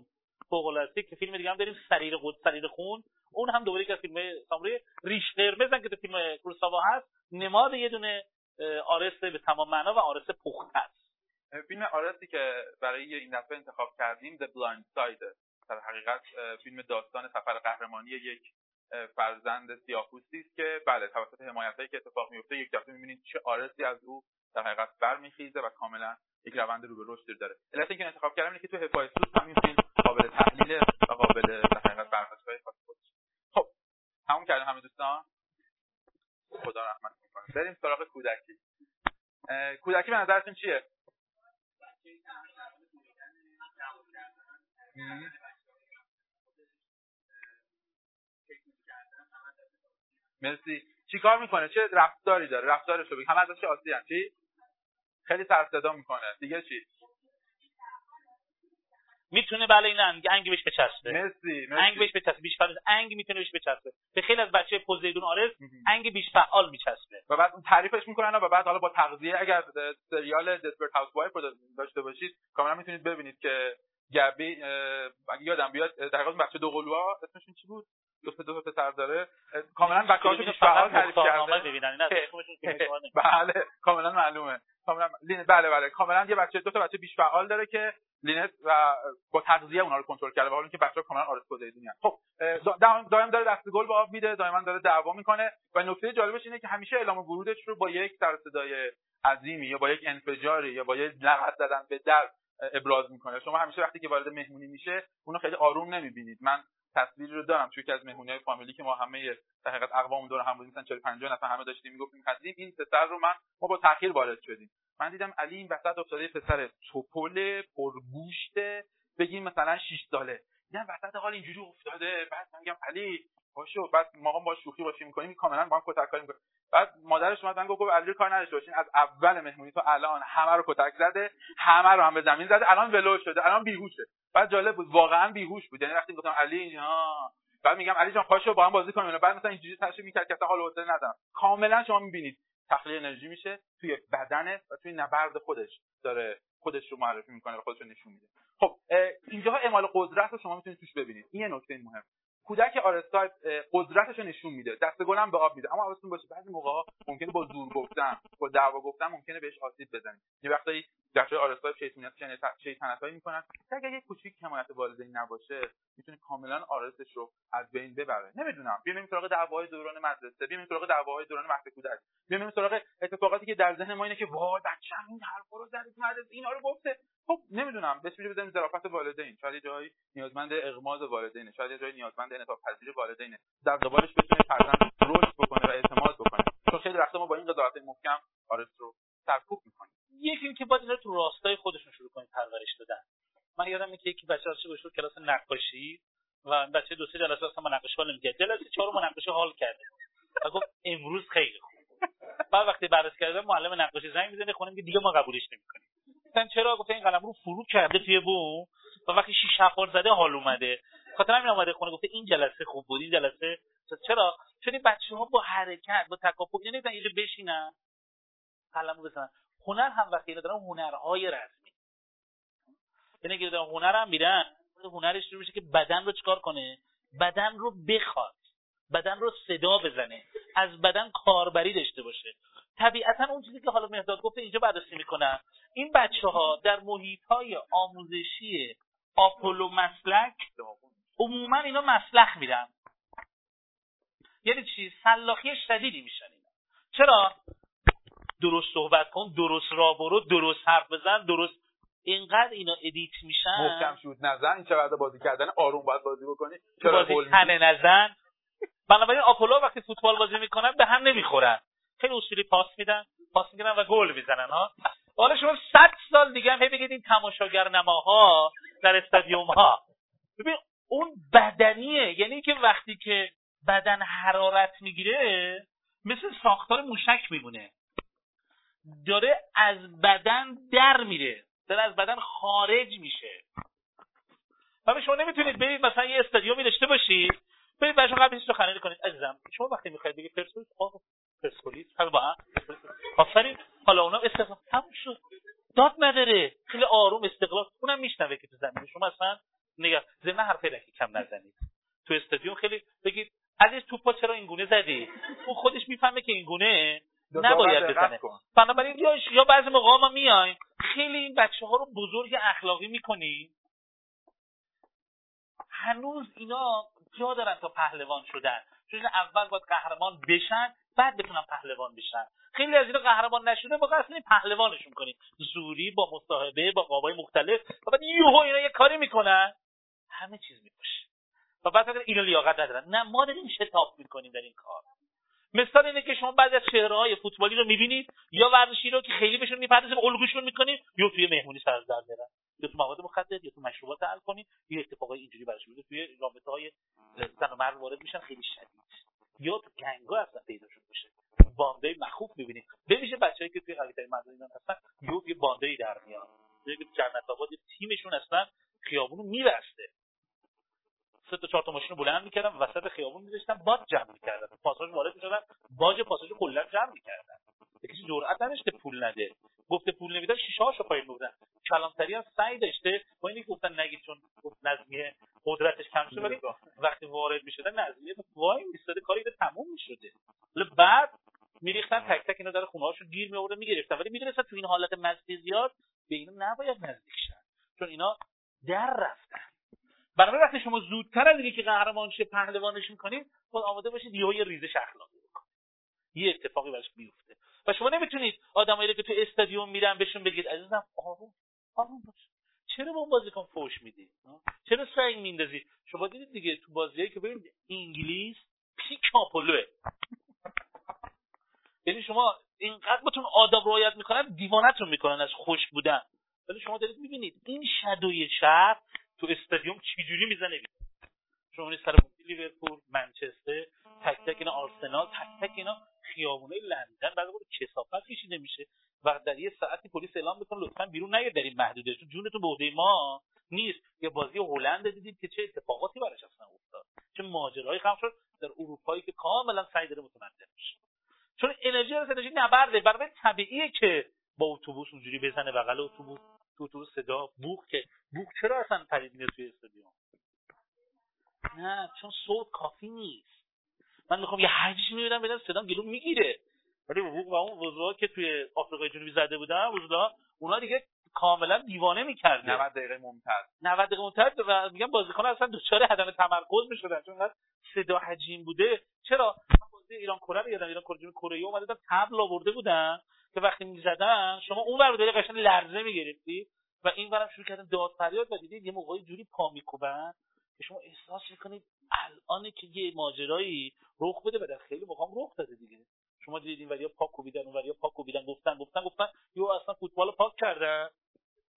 فوقالعاده که فیلم دیگه هم داریم سریر قد سریر خون. اون هم دوباره که فیلم سامورایی ریش قرمزن که تو فیلم کوروساوا هست. نماد یه دونه آرس به تمام معنا و آرس پخته فیلم آرسی که برای این دفعه انتخاب کردیم The Blind Side. در حقیقت فیلم داستان سفر قهرمانی یک فرزند سیاه‌پوستی است که بله توسط حمایتایی که اتفاق میفته یک دفعه می‌بینید چه آرسی از او در حقیقت برمیخیزه و کاملا یک روند رو به رشد داره. علت اینکه انتخاب کردم اینه که تو هفایستوس هم این فیلم قابل تحلیل و قابل در حقیقت بررسی خاص خودش. خب تموم کردیم همه دوستان. خدا رحمت کنه بریم سراغ کودکی. کودکی به نظرتون چیه؟ مرسی. چیکار می‌کنه؟ چه رفتاری داره؟ رفتارش رو همه ازش آسی چی؟ خیلی سر صدا می‌کنه. دیگه چی؟ می‌تونه بله این انگ انگ بهش بچسبه. مرسی انگ بهش بچسبه. بیش فعال انگ می‌تونه بهش بچسبه. به خیلی از بچه پوزیدون آرز انگ بیش فعال میچسبه. و بعد اون تعریفش می‌کنن و بعد حالا با تغذیه اگر سریال Desperate Housewife رو داشته باشید کاملا می‌تونید ببینید که گبی اگه یادم بیاد دقیقاً بچه دو قلوها اسمشون چی بود؟ دو تا دو پسر داره. کاملا بچه‌هاشو فعال تعریف کرده. بله کاملا معلومه. کاملا بله بله. کاملا یه بچه دو تا بچه بیش فعال داره که لینت و با تغذیه اونها رو کنترل کرده و حالا اینکه بچه‌ها کاملا آرس دنیا. خب دائم داره دست گل به آب میده دائما داره دعوا می‌کنه و نکته جالبش اینه که همیشه اعلام ورودش رو با یک سر صدای عظیمی یا با یک انفجاری یا با یک لغت زدن به در ابراز می‌کنه. شما همیشه وقتی که وارد مهمونی میشه اونو خیلی آروم نمی‌بینید. من تصویری رو دارم. توی که از مهمونی فامیلی که ما همه در حقیقت اقوام دور هم بودیم مثلا 40 50 نفر همه داشتیم می‌گفتیم قدیم این پسر رو من ما با تاخیر وارد شدیم. من دیدم علی این وسط افتاده پسر توپل پرگوشت بگیم مثلا 6 ساله. دیدم وسط حال اینجوری افتاده. بعد من میگم علی باشو بعد ما هم با شوخی باشیم می‌کنیم کاملا با هم کتک کاری می‌کنیم. بعد مادرش اومد من گفت علی کار نداشته باشین از اول مهمونی تا الان همه رو کتک زده همه رو هم به زمین زده الان ولو شده الان بیهوشه. بعد جالب بود واقعا بیهوش بود. یعنی وقتی گفتم علی ها بعد میگم علی جان پاشو با هم بازی کنیم. بعد مثلا اینجوری تشریح می‌کرد که حال حوصله ندارم. کاملا شما می‌بینید تخلیه انرژی میشه توی بدنه و توی نبرد خودش. داره خودش رو معرفی می‌کنه و خودش رو نشون میده. خب اینجاها اعمال قدرت رو شما می‌تونید توش ببینید. این نکته مهم. کودک آرستایپ قدرتش رو نشون میده. دست گلم به آب میده. اما حواستون باشه بعضی موقع ها ممکنه با زور گفتن با دعوا گفتن ممکنه بهش آسیب بزنید یه وقتایی بچه آرستایپ شیطانت شیطنتایی می‌کنن. که اگر یه کوچیک حمایت والدین نباشه می‌تونه کاملا آرستش رو از بین ببره. نمی‌دونم. بیایم سراغ دعواهای دوران مدرسه بیایم سراغ دعواهای دوران مهد کودک بیایم سراغ اتفاقاتی که در ذهن ما اینه که وای بچه‌م این حرفا رو زد مدرسه اینا رو گفته. خب نمی‌دونم. بهش میشه بزنیم ظرافت والدین. شاید یه جایی نیازمند اغماض والدینه. شاید یه جایی نیازمند انعطاف پذیر والدینه. در قبالش بتونه فرزند رشد بکنه و اعتماد بکنه. چون خیلی وقتا ما با این قضاوت محکم آرس رو سرکوب می‌کنیم. یکی که باید اینا تو راستای خودشون شروع کنیم پرورش دادن. من یادم که یکی بچه هاش گذاشت کلاس نقاشی و بچه دو سه جلسه اصلا نقاشی حال نمی‌کرد. جلسه چهارم نقاشی حال کرده. و گفت امروز خیلی خوب. بعد وقتی بررسی کردم معلم نقاشی زنگ می‌زنه خونم که دیگه ما قبولش نمی‌کنیم. مثلا چرا؟ گفت این قلم رو فرو کرده توی بوم و وقتی شیش هفت زده حال اومده. خاطر همین اومده خونه گفته این جلسه خوب بود این جلسه چرا؟ چون این بچه ها با حرکت با تکاپو یعنی اینجا بشینن قلمو بزنن. هنر هم وقتی دارن هنرهای رسمی. یعنی اگه دارن هنر هم میرن هنرش رو میشه که بدن رو چکار کنه؟ بدن رو بخواد. بدن رو صدا بزنه. از بدن کاربری داشته باشه. طبیعتا اون چیزی که حالا مهداد گفته اینجا بررسی می‌کنن این بچه ها در محیط های آموزشی آپولو مسلک عموما اینا مسلخ میرن. یعنی چی؟ سلاخی شدیدی میشن اینا. چرا؟ درست صحبت کن درست را برو درست حرف بزن درست. اینقدر اینا ادیت میشن. محکم شود نزن این چقدر بازی کردن آروم باید بازی بکنی. بازی تنه نزن. بنابراین آپولو وقتی فوتبال بازی می‌کنن به هم نمی‌خورن. خیلی اصولی پاس میدن پاس می‌گیرن و گل می‌زنن ها. حالا شما 100 سال دیگه هم بگید این تماشاگر نماها در استادیوم ها. ببین اون بدنیه. یعنی که وقتی که بدن حرارت می‌گیره مثل ساختار موشک میمونه. داره از بدن در میره داره از بدن خارج میشه. و شما نمی‌تونید برید مثلا یه استادیومی داشته باشید برید بچه‌ها قبلش سخنرانی کنید. عزیزم شما وقتی می‌خواید بگید پرسپولیس آقا پرسپولیس حالا با هم. آفرین. حالا اونم استقلال تموم شد. داد نداره. خیلی آروم استقلال. اونم میشنوه که تو زمین. شما اصلا نگاه ضمن حرف که کم نزنید. تو استادیوم خیلی بگید عزیز توپا چرا اینگونه زدی؟ اون خودش می‌فهمه که اینگونه نباید بزنه. بنابراین یا یا بعضی موقع ما میایم. خیلی این بچه ها رو بزرگ اخلاقی می‌کنیم. هنوز اینا جا دارن تا پهلوان شدن. چون اول باید قهرمان بشن بعد بتونن پهلوان بشن. خیلی از اینا قهرمان نشده با اصلا پهلوانشون کنیم. زوری با مصاحبه با قابای مختلف. و بعد یوهو اینا یه کاری می‌کنن. همه چیز میپاشه و بعد اگر اینا لیاقت ندارن. نه ما داریم شتاب می‌کنیم در این کار. مثال اینه که شما بعضی از چهرههای فوتبالی رو می‌بینید یا ورزشی رو که خیلی بهشون می‌پردازیم الگوشون می‌کنید یا توی مهمونی سر در میرن. یا تو مواد مخدر یا تو مشروبات الکلی یا اتفاقای اینجوری براش میفته توی رابطه های زن و مرد وارد میشن خیلی شدید. یا تو گنگا اصلا پیداشون میشه بانده مخوف می‌بینید بمیشه بچه‌ای که توی قویتای مردم اینا هستن یه بانده ای در میاد جنت آباد تیمشون اصلا خیابونو میبسته. سه تا چهار تا ماشین رو بلند می‌کردن وسط خیابون میذاشتن باد جمع می‌کردن پاساژ وارد می‌شدن باج پاساژ کلا جمع می‌کردن کسی جرئت نداشته پول نده. گفته پول نمیدن شیشه هاشو پایین بودن کلانتری هم سعی داشته با اینکه گفتن نگید چون گفت نظمیه قدرتش کم شده ولی وقتی وارد می‌شدن نظمیه وای میستاده کاری تموم می‌شده. بعد میریختن تک تک اینا در خونه هاشون گیر میآورد می‌گرفتن. ولی می‌دونستن تو این حالت مستی زیاد به اینا نباید نزدیک شن. چون اینا در رفتن. برای وقتی شما زودتر از اینکه قهرمان شه پهلوانش می‌کنید باید آماده باشید یه ریزش اخلاقی بکنید. یه اتفاقی براش بیفته. و شما نمی‌تونید آدمایی که تو استادیوم میرن بهشون بگید عزیزم آروم آروم باش. چرا با بازیکن فوش میدی؟ چرا سنگ میندازی؟ شما دیدید دیگه تو بازیایی که ببینید انگلیس پیک آپولوه یعنی شما اینقدر بهتون آداب رعایت می‌کنن دیوانتون می‌کنن از خوش بودن. ولی شما دارید می‌بینید این شدوی شهر تو استادیوم چجوری می‌زنه شما سر لیورپول منچستر تک تک اینا آرسنال تک تک اینا خیابونه لندن بعد بود کثافت کشیده میشه و در یه ساعتی پلیس اعلام می‌کنه لطفا بیرون نیاید در این محدوده. چون جونتون به عهده ما نیست. یا بازی هلند دیدید که چه اتفاقاتی براش اصلا افتاد. چه ماجرایی خم شد در اروپایی که کاملا سعی داره متمدن میشه چون انرژی از انرژی نبرده. برای طبیعیه که با اتوبوس اونجوری بزنه بغل اتوبوس. تو اتوبوس صدا بوق که بوق چرا اصلا پرید میاد توی استادیوم نه چون صوت کافی نیست. من می‌خوام یه حجم می‌بینم بدم صدام گلو می‌گیره. ولی بوق و اون وضوها که توی آفریقای جنوبی زده بودن وضوها اونا دیگه کاملا دیوانه می‌کرده 90 دقیقه ممتد 90 دقیقه ممتد و میگم بازیکن اصلا دچار عدم تمرکز می‌شدن. چون صدا حجیم بوده. چرا؟ بازی ایران کره رو یادم ایران کره کره اومده تبل آورده بودن که وقتی می‌زدن شما اون ور داری قشنگ لرزه می‌گرفتی و این ورم شروع کردن داد فریاد و دیدید یه موقعی جوری پا میکوبن که شما احساس می‌کنید الان که یه ماجرایی رخ بده و خیلی موقع رخ داده دیگه. شما دیدید این وریا پاک کوبیدن اون وریا پاک کوبیدن گفتن گفتن گفتن یو اصلا فوتبال پاک کردن.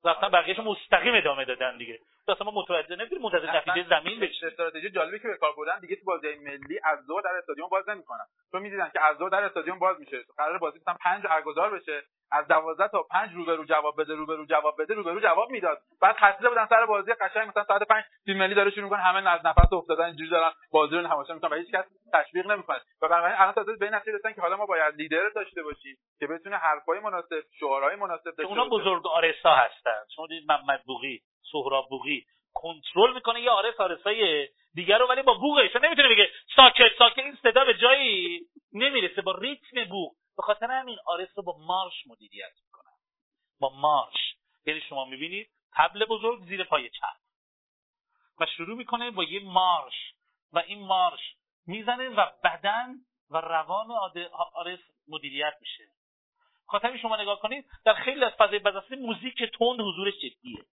رفتن بقیه‌اش مستقیم ادامه دادن دیگه. اصلا ما متوجه نمی‌دونیم منتظر نتیجه زمین بشه. استراتژی جالبی که به کار بردن دیگه تو بازی ملی از دو در استادیوم باز نمی‌کنن. چون می‌دیدن که از دو در استادیوم باز میشه. قرار بازی مثلا 5 برگزار بشه. از دوازده تا پنج روبرو جواب بده روبرو جواب بده روبرو جواب می‌داد. بعد خسته بودن سر بازی قشنگ مثلا ساعت 5 تیم ملی داره شروع می‌کنه همه از نفس افتادن اینجوری دارن بازی رو تماشا می‌کنن و هیچ کس تشویق نمی‌کنه. و بنابراین الان تازه به نتیجه رسیدن که حالا ما باید لیدر داشته باشیم که بتونه حرفای مناسب شعارهای مناسب داشته اونا بزرگ آرسا هستن. شما دیدید محمد بوقی سهراب بوقی کنترل می‌کنه یه آرس آرسای دیگر رو ولی با بوقش نمی‌تونه بگه ساکت ساکت این صدا به جایی نمی‌رسه. با ریتم بوق به خاطر همین آرس رو با مارش مدیریت می‌کنن. با مارش. یعنی شما می‌بینید تبل بزرگ زیر پای چپ. و شروع می‌کنه با یه مارش. و این مارش می‌زنه و بدن و روان آرس مدیریت میشه. خاطر شما نگاه کنید در خیلی از فضای بزرگ موزیک تند حضورش جدیه.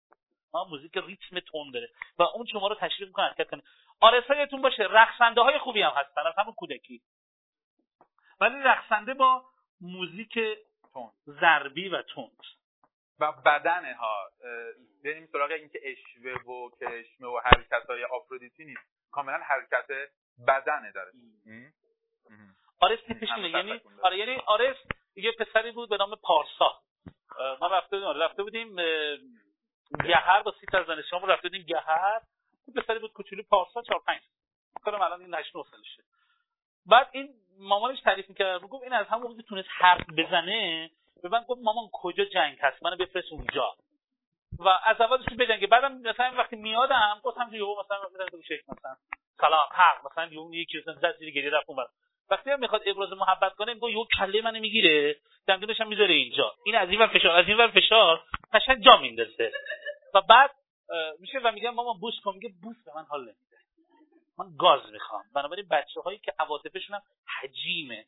موزیک ریتم تون داره. و اون شما رو تشویق می‌کنه حرکت کنه. آرسایتون باشه رقصنده های خوبی هم هستن از همون کودکی. ولی رقصنده با موزیک تون ضربی و تند. و بدنه ها. بریم سراغ اینکه اشوه و کرشمه و حرکت های آفرودیتی نیست. کاملا حرکت بدنه داره. آرس تیپش اینه یعنی آره یعنی آرس یه پسری بود به نام پارسا. ما رفته بودیم آره، رفته بودیم گهر با سی تا زنشان رفته بودیم گهر. اون پسری بود کوچولو پارسا 4 5 کنم الان این 8 سالشه. بعد این مامانش تعریف می‌کرد گفت این از همون موقع تونست حرف بزنه به من گفت مامان کجا جنگ هست؟ منو بفرست اونجا. و از اولش بجنگه. بعدم مثلا وقتی میادم گفتم یهو مثلا میرم تو شیخ مثلا سلام حق مثلا یهو یکی مثلا زد زیر گریه رفت اون وقتی هم می‌خواد ابراز محبت کنه میگه یهو کله منو می‌گیره دندونش هم می‌ذاره اینجا. این از این ور فشار از این ور فشار قشنگ جا میندازه. و بعد میشه و میگم مامان بوس کن میگه بوس به من حال نمیده. من گاز می‌خوام. بنابراین بچه هایی که عواطفشون هم حجیمه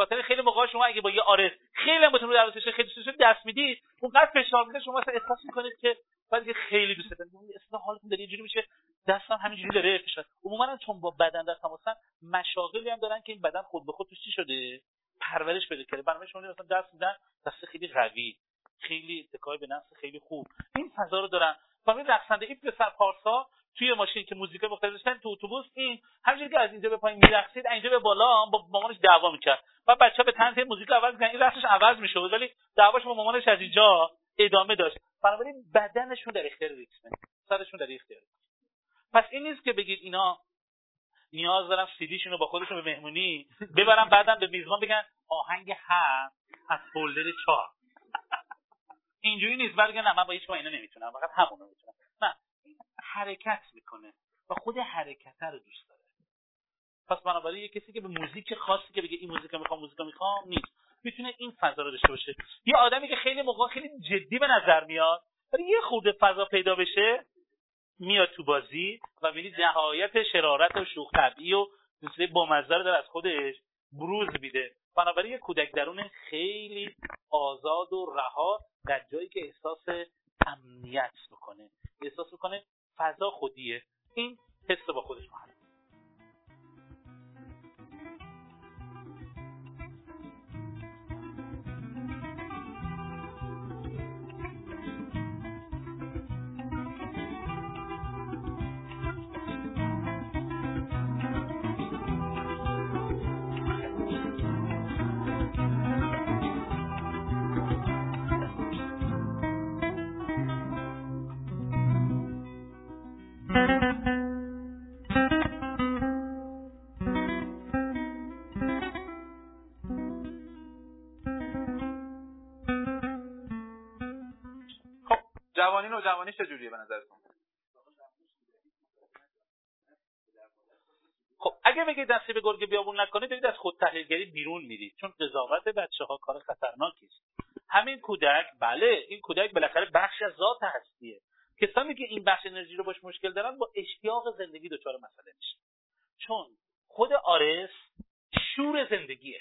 خاطر خیلی موقع شما اگه با یه آرس خیلی هم بتون رو خیلی دوست دست می‌دید اونقدر فشار میده شما اصلا احساس می‌کنید که بعد خیلی دوست دارید اصلا حالتون داره یه میشه دستم همینجوری داره فشار. عموما چون با بدن در تماسن مشاغلی هم دارن که این بدن خود به خود توش چی شده؟ پرورش پیدا کرده. برنامه شما مثلا دست میدن دست خیلی قوی خیلی اتکای به نفس خیلی خوب. این فضا رو دارن. فهمید رقصنده این پسر پارسا توی ماشین که موزیک مختلف داشتن تو اتوبوس این همینجوری که از اینجا به پایین میرقصید اینجا به بالا با مامانش دعوا می‌کرد. و بچه به تنز موزیک عوض می‌کردن. این رقصش عوض می‌شد ولی دعواش با مامانش از اینجا ادامه داشت. بنابراین بدنشون در اختیار ریتمه سرشون در اختیار. پس این نیست که بگید اینا نیاز دارم سیدیشون رو با خودشون به مهمونی ببرم بعدم به میزبان بگن آهنگ هم از فولدر چهار. اینجوری نیست. ولی نه من با هیچ اینا نمی‌تونم. فقط همونو می‌تونم. نه. حرکت می‌کنه و خود حرکت رو دوست داره. پس بنابراین یه کسی که به موزیک خاصی که بگه این موزیک می‌خوام موزیک می‌خوام نیست. می‌تونه این فضا رو داشته باشه. یه آدمی که خیلی موقع خیلی جدی به نظر میاد ولی یه خورده فضا پیدا بشه میاد تو بازی و ببینید نهایت شرارت و شوخ طبعی و دوسته بامزه رو از خودش بروز میده. بنابراین یه کودک درون خیلی آزاد و رها در جایی که احساس امنیت بکنه احساس بکنه فضا خودیه. این حس با خودش محل جوانی نوجوانی چجوریه به نظرتون؟ خب اگه بگید دستی به گرگ بیابون نکنید دارید از خود تحلیلگری بیرون میرید چون قضاوت بچه ها کار خطرناکی است. همین کودک بله این کودک بالاخره بخش از ذات هستیه. کسانی که این بخش انرژی رو باش مشکل دارن با اشتیاق زندگی دچار مسئله میشه چون خود آرس شور زندگیه.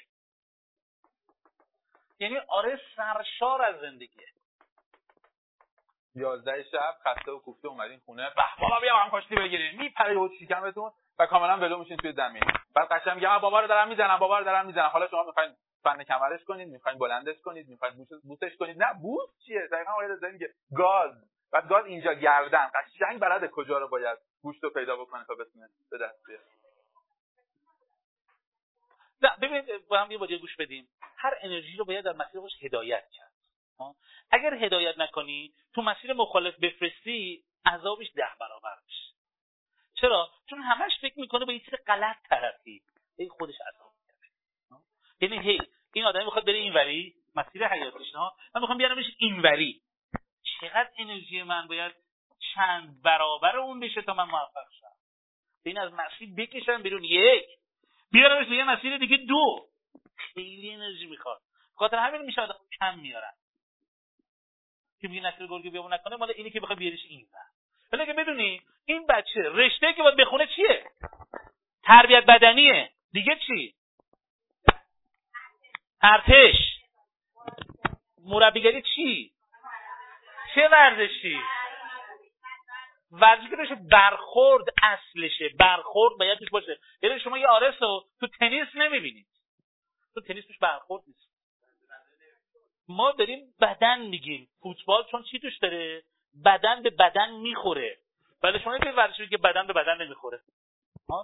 یعنی آرس سرشار از زندگیه. یازده شب خسته و کوفته اومدین خونه. به بابا بیا هم کاشتی بگیریم. میپره و شکمتون و کاملا ولو میشین توی زمین. بعد قشنگ میگه بابا رو دارم می‌زنم بابا رو دارم می‌زنم حالا شما می‌خواین فن کمرش کنید می‌خواین بلندش کنید می‌خواین بوسش کنید. نه بوس چیه؟ دقیقا آقای میگه گاز. بعد گاز اینجا گردن. قشنگ بلده کجا رو باید گوشت رو پیدا بکنه تا بتونه به دست بیاره نه ببینید با هم یه گوش بدیم. هر انرژی رو باید در مسیر هدایت کرد. اگر هدایت نکنی تو مسیر مخالف بفرستی عذابش ده برابر میشه. چرا؟ چون همش فکر می‌کنه به یه چیز غلط طرفی. هی خودش عذاب یعنی هی این آدم می‌خواد بره اینوری مسیر حیاتش ها؟ من می‌خوام بیارمش اینوری. چقدر انرژی من باید چند برابر اون بشه تا من موفق شم؟ این از مسیر بکشم بیرون. یک. بیارمش یه مسیر دیگه. دو. خیلی انرژی می‌خواد. خاطر همین میشه آدم کم میارن. که میگه نسل گرگی بیامون نکنه مال اینی که بخواد بیاریش این ولی اگه بدونی این بچه رشته که باید بخونه چیه؟ تربیت بدنیه. دیگه چی؟ ارتش. مربیگری چی؟ چه ورزشی؟ ورزشی که برخورد اصلشه. برخورد باید توش باشه. یعنی شما یه آرس رو تو تنیس نمی‌بینید. تو تنیس توش برخورد نیست. ما داریم بدن میگیم. فوتبال چون چی توش داره؟ بدن به بدن می‌خوره. ولی شما که ورزشی که بدن به بدن نمی‌خوره.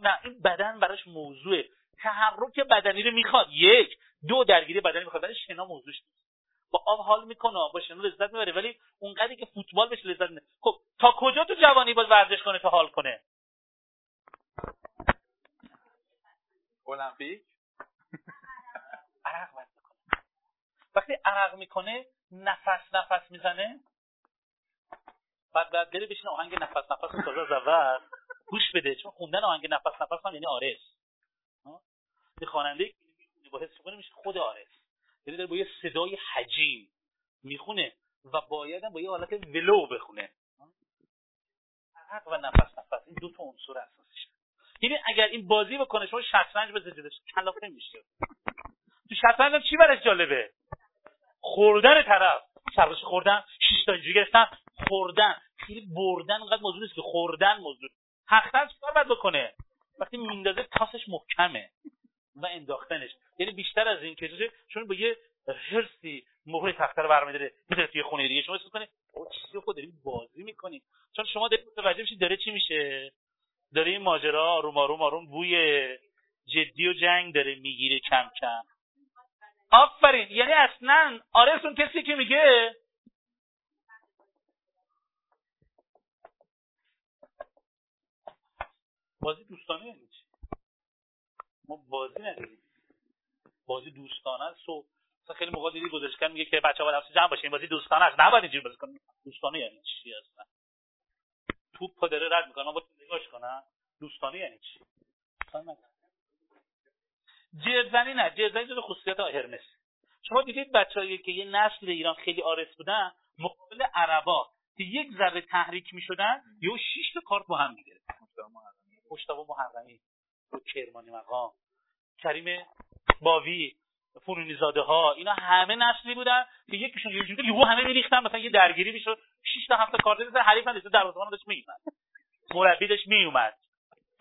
نه این بدن براش موضوعه. تحرک بدنی رو می‌خواد. یک. دو درگیری بدنی می‌خواد. ولی شنا موضوعش نیست. با آب حال می‌کنه با شنا لذت می‌بره ولی اونقدری که فوتبال بهش لذت میده خب تا کجا تو جوانی باید ورزش کنه تا حال کنه؟ المپیک؟ عرق باید می‌کنه. وقتی عرق می‌کنه نفس نفس می‌زنه. بعد بعد بره بشین آهنگ نفس نفس تازه از اول گوش بده چون خوندن آهنگ نفس نفس هم یعنی آرس. یه خواننده با حس میشه خود آرس. یعنی داره با یه صدای حجیم می‌خونه و باید با یه حالت ولو بخونه. عرق و نفس نفس. این دو تا عنصر اساسیشه یعنی اگر این بازی بکنه شما شطرنج بزنید کلافه میشه تو شطرنج چی برش جالبه؟ خوردن طرف. سرش خوردن شش تا اینجوری گرفتن خوردن. خیلی بردن اونقدر موضوع نیست که خوردن موضوع. حقا چیکار باید بکنه؟ وقتی میندازه تاسش محکمه. و انداختنش. یعنی بیشتر از این که چون با یه هرسی مهر تخته رو برمیداره می‌ذاره توی خونه دیگه. شما احساس کنید او چیزی خود داریم بازی می‌کنیم. چون شما دارید متوجه میشید داره چی میشه. داره این ماجرا آروم آروم آروم بوی جدی و جنگ داره می‌گیره کم کم. آفرین! یعنی اصلا آرس اون کسی که میگه بازی دوستانه یعنی ما بازی نداریم. بازی دوستانه است. و خیلی موقع دیدی گزارشگر میگه که بچه‌ها باید جمع باشین بازی دوستانه است. نباید اینجوری بازی کنیم. دوستانه یعنی چی اصلا؟ توپ داره رد می‌کنه. با نگاش کنم. دوستانه یعنی چی؟ جرزنی نه. جرزنی جز خصوصیت هرمس شما دیدید بچه‌ای که یه نسل ایران خیلی آرس بودن؟ مقابل عربا که یک ذره تحریک می‌شدن یه شش تا کارت با هم می‌گرفت مشتبه محرمی کرمانی مقام کریم باوی فرونی زاده ها اینا همه نسلی بودن که یکیشون یه جوری یهو همه میریختن مثلا یه درگیری می‌شد. 6 تا 7 کارت در حریف نداشت دروازه‌بان داشت میومد مربی داشت میومد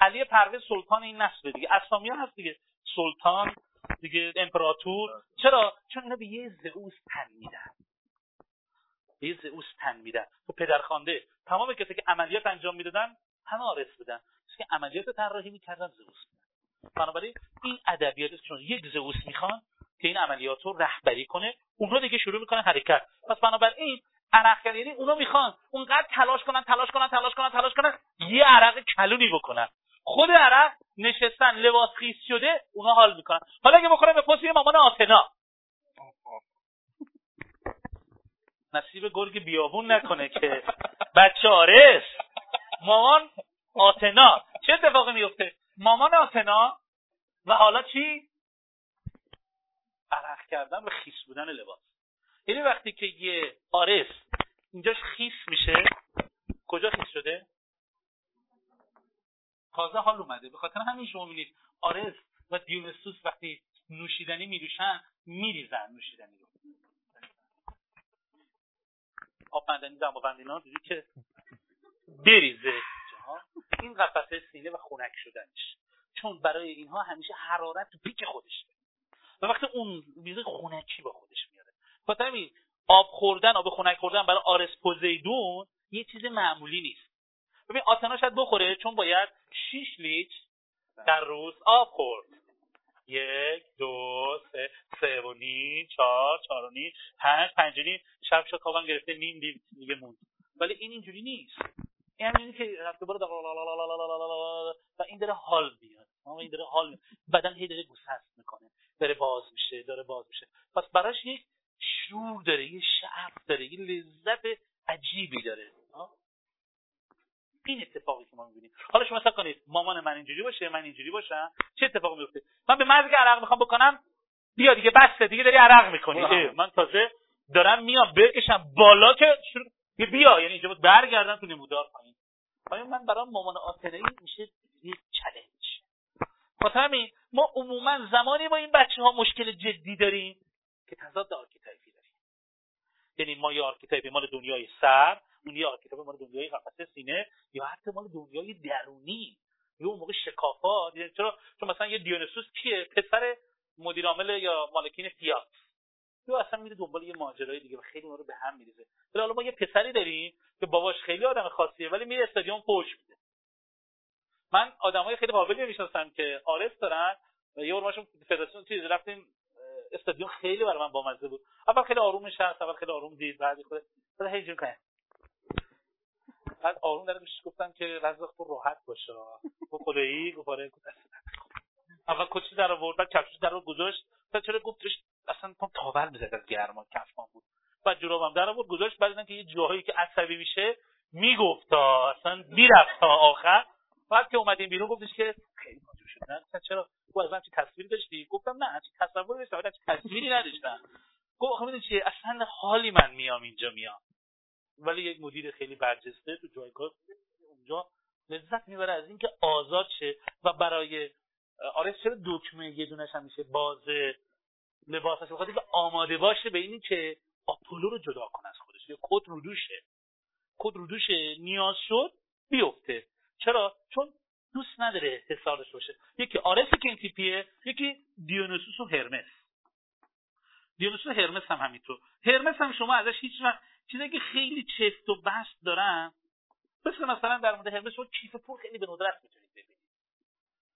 علی پرویز سلطان این نسل دیگه. اسامی ها هست دیگه. سلطان دیگه امپراتور. چرا؟ چون اینا به یه زئوس تن میدن. به یه زئوس تن میدن. تو پدرخوانده تمام کسی که عملیات انجام می‌دادن همه آرس بودن که عملیات طراحی می‌کردن زئوس بنابراین این ادبیات چون یک زئوس می‌خوان که این عملیات رو رهبری کنه اونها دیگه شروع می‌کنن حرکت. پس بنابراین عرق یعنی اونا می‌خوان اونقدر تلاش کنن تلاش کنن تلاش کنن تلاش کنن یه عرق کلونی بکنن. خود عرق نشستن لباس خیس شده اونا حال می‌کنن. حالا اگه بخورن به پست یه مامان آتنا. نصیب گرگ بیابون نکنه که. بچه آرس. مامان آتنا. چه اتفاقی میفته؟ مامان آتنا و حالا چی؟ عرق کردن و خیس بودن لباس. یعنی وقتی که یه آرس اینجاش خیس میشه کجا خیس شده؟ تازه حال اومده. به خاطر همین شما می‌بینید آرس و دیونسوس وقتی نوشیدنی میریشن میریزن نوشیدنی رو. آب مندنی دماوند دیدی که بریزه. این قفسه سینه و خنک شدنش. چون برای اینها همیشه حرارت تو پیک خودش و وقتی اون میزه خونکی با خودش میاره. خاطر همین آب خوردن آب خنک خوردن برای آرس پوزیدون یه چیز معمولی نیست. ببین آتنا شاید بخوره چون باید 6 لیتر در روز آب خورد. یک دو سه سه و نیم چهار چهار و نیم پنج پنج نیم. شب شد خوابم گرفته نیم دیگه موند. ولی این اینجوری نیست. این همینی که رفته برو و این داره حال میاد این داره حال بدن هی داره گسست می‌کنه داره باز میشه داره باز میشه پس براش یک شور داره یه شعف داره یه لذت عجیبی داره این اتفاقی که ما می‌بینیم حالا شما فکر کنید مامان من اینجوری باشه من اینجوری باشم چه اتفاقی میفته من به که عرق می‌خوام بکنم بیا دیگه بسته دیگه داری عرق می‌کنی من تازه دارم میام بکشم بالا که شروع بیا یعنی اینجا برگردم تو نمودار پایین. آیا من برای مامان آتنه میشه؟ یه چلنج خاطر همین. ما عموما زمانی با این بچه ها مشکل جدی داریم که تضاد آرکیتایپی داریم. یعنی ما یه آرکیتایپی مال دنیای سر اون یه آرکیتایپ مال دنیای قفسه سینه یا حتی مال دنیای درونی. یا اون موقع شکافات. یعنی چرا؟ چون مثلا یه دیونسوس کیه؟ پسر مدیر عامل یا مالکین فیات یا اصلا میره دنبال یه ماجرای دیگه و خیلی ما رو به هم میریزه. ولی حالا ما یه پسری داریم که باباش خیلی آدم خاصیه ولی میره استادیوم فوش میده. من آدمای خیلی قابلی می‌شناسم که آرس دارن یه اورماشون فدراسیون چیز رفتیم استادیوم خیلی برای من بامزه بود. اول خیلی آروم نشست اول خیلی آروم دید بعد خود بعد هیجون کنه بعد آروم داره میشه گفتم که رزق تو راحت باشه. تو خدایی گفت آره اول کچی در آورد بعد کفش در رو گذاشت. چرا گفتش اصلا پام تاول می‌زد از گرما کفشم بود. بعد جورابم در آورد گذاشت بعد که یه جاهایی که عصبی میشه می‌گفت تا اصلا می‌رفت تا آخر. بعد که اومدیم بیرون گفتش که خیلی ماجور شد نه چرا؟ گفت اصلا چی تصویری داشتی؟ گفتم نه چی تصوری داشتم ولی تصویری نداشتم. گفت خب چیه؟ اصلا حالی من میام اینجا میام. ولی یک مدیر خیلی برجسته تو جایگاه اونجا لذت می‌بره از اینکه آزاد شه و برای آره چرا دکمه یه دونش همیشه باز لباسش بخاطر که آماده باشه به اینی که آپولو رو جدا کنه از خودش. کد رودوشه کد رودوشه نیاز شد بیفته. چرا؟ چون دوست نداره حسارش باشه. یکی آرس تیپیه یکی دیونوسوس و هرمس. دیونوسوس و هرمس هم همینطور. هرمس هم شما ازش هیچ وقت چیزایی که خیلی چست و بست دارن مثل مثلا در مورد هرمس شما کیف پول خیلی به ندرت می‌تونید ببینید.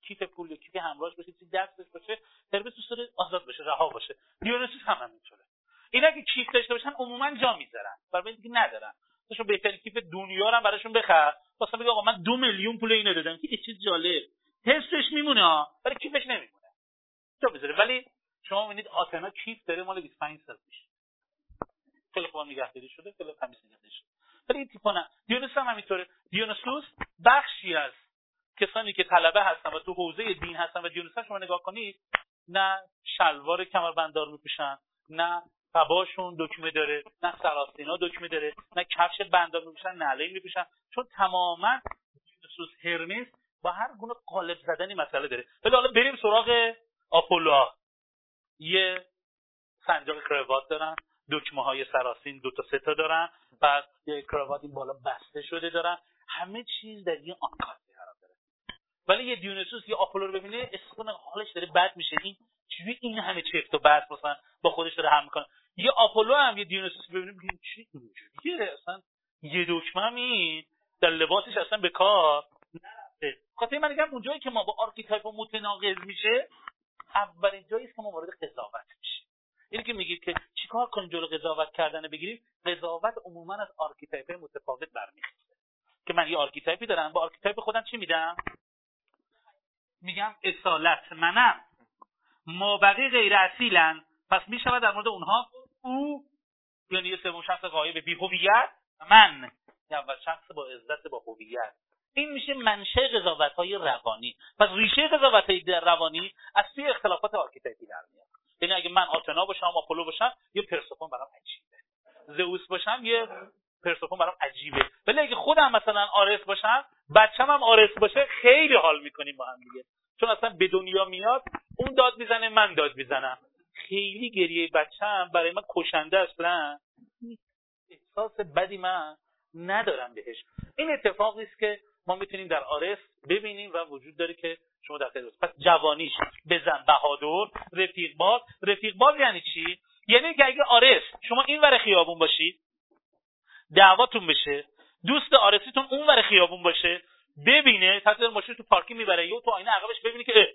کیف پول یا کیف همراهش باشه چیزی دستش باشه هرمس دوست داره آزاد باشه رها باشه. دیونوسوس هم همینطوره اینا که کیف داشته باشن عموما جا می‌ذارن. برای اینکه ندارن. تو بهترین کیف دنیا رو براشون بخر. واسه بگه آقا من دو میلیون پول اینو دادم که چیز جالب. حسش میمونه ولی کیفش نمیمونه. جا بذاره ولی شما می‌بینید آتنا کیف داره مال 25 سال پیش. خوب نگهداری شده خیلی تمیز نگهداری شده. ولی این تیپا نه دیونوس هم همینطوره. دیونوسوس بخشی از کسانی که طلبه هستن و تو حوزه دین هستن و دیونوس شما نگاه کنید نه شلوار کمربنددار میپوشن نه قباشون دکمه داره نه سراسینا دکمه داره نه کفش بندار میپوشن نعله میپوشن. چون تماما دیونوسوس هرمس با هر گونه قالب زدنی مسئله داره. ولی حالا بریم سراغ آپولو یه سنجاق کروات دارن دکمه های سراسین دو تا سه تا دارن بعد یه کراوات این بالا بسته شده دارن. همه چیز در یه داره ولی یه دیونسوس یه آپولو رو ببینه اسکون حالش داره بد میشه. این چجوری این همه چفت و بس مثلا با خودش داره هم می‌کنه؟ یه آپولو هم یه دیونسوس ببینه میگه چی؟ اینجوریه؟ اصلا یه دکمه هم در لباسش اصلا به کار نرفته. خاطر من میگم اونجایی که ما با archetype متناقض میشه اولین جایی است که ما وارد قضاوت میشیم. اینی که میگید که چیکار کنیم جلو قضاوت کردن بگیریم؟ قضاوت عموما از archetype متفاوت برمیخوره که من یه archetype ی دارم با archetype خودم چی میدم؟ میگم اصالت منم مابقی غیر اصیلن. پس می‌شود در مورد اونها او یعنی یه سوم شخص غایب بی هویت من. اول شخص با عزت با هویت. این میشه منشأ قضاوت های روانی. پس ریشه قضاوت های روانی از توی اختلافات archetype ی در میاد. یعنی اگه من آتنا باشم آپولو باشم یه پرسفون برام عجیبه. زئوس باشم یه پرسفون برام عجیبه. ولی اگه خودم مثلا آرس باشم بچم هم آرس باشه خیلی حال می‌کنیم با هم دیگه. چون اصلا به دنیا میاد اون داد می‌زنه من داد می‌زنم. خیلی گریه بچم برای من کشنده اصلا احساس بدی من ندارم بهش. این اتفاقی است که ما می‌تونیم در آرس ببینیم و وجود داره که شما در پس جوانیش بزن بهادر رفیق باز رفیق باز یعنی چی؟ یعنی که اگه آرس شما این ور خیابون باشید دعواتون بشه دوست آرسیتون اون ور خیابون باشه ببینه حتی ماشین تو پارکی می‌بره یا تو آینه عقبش ببینه که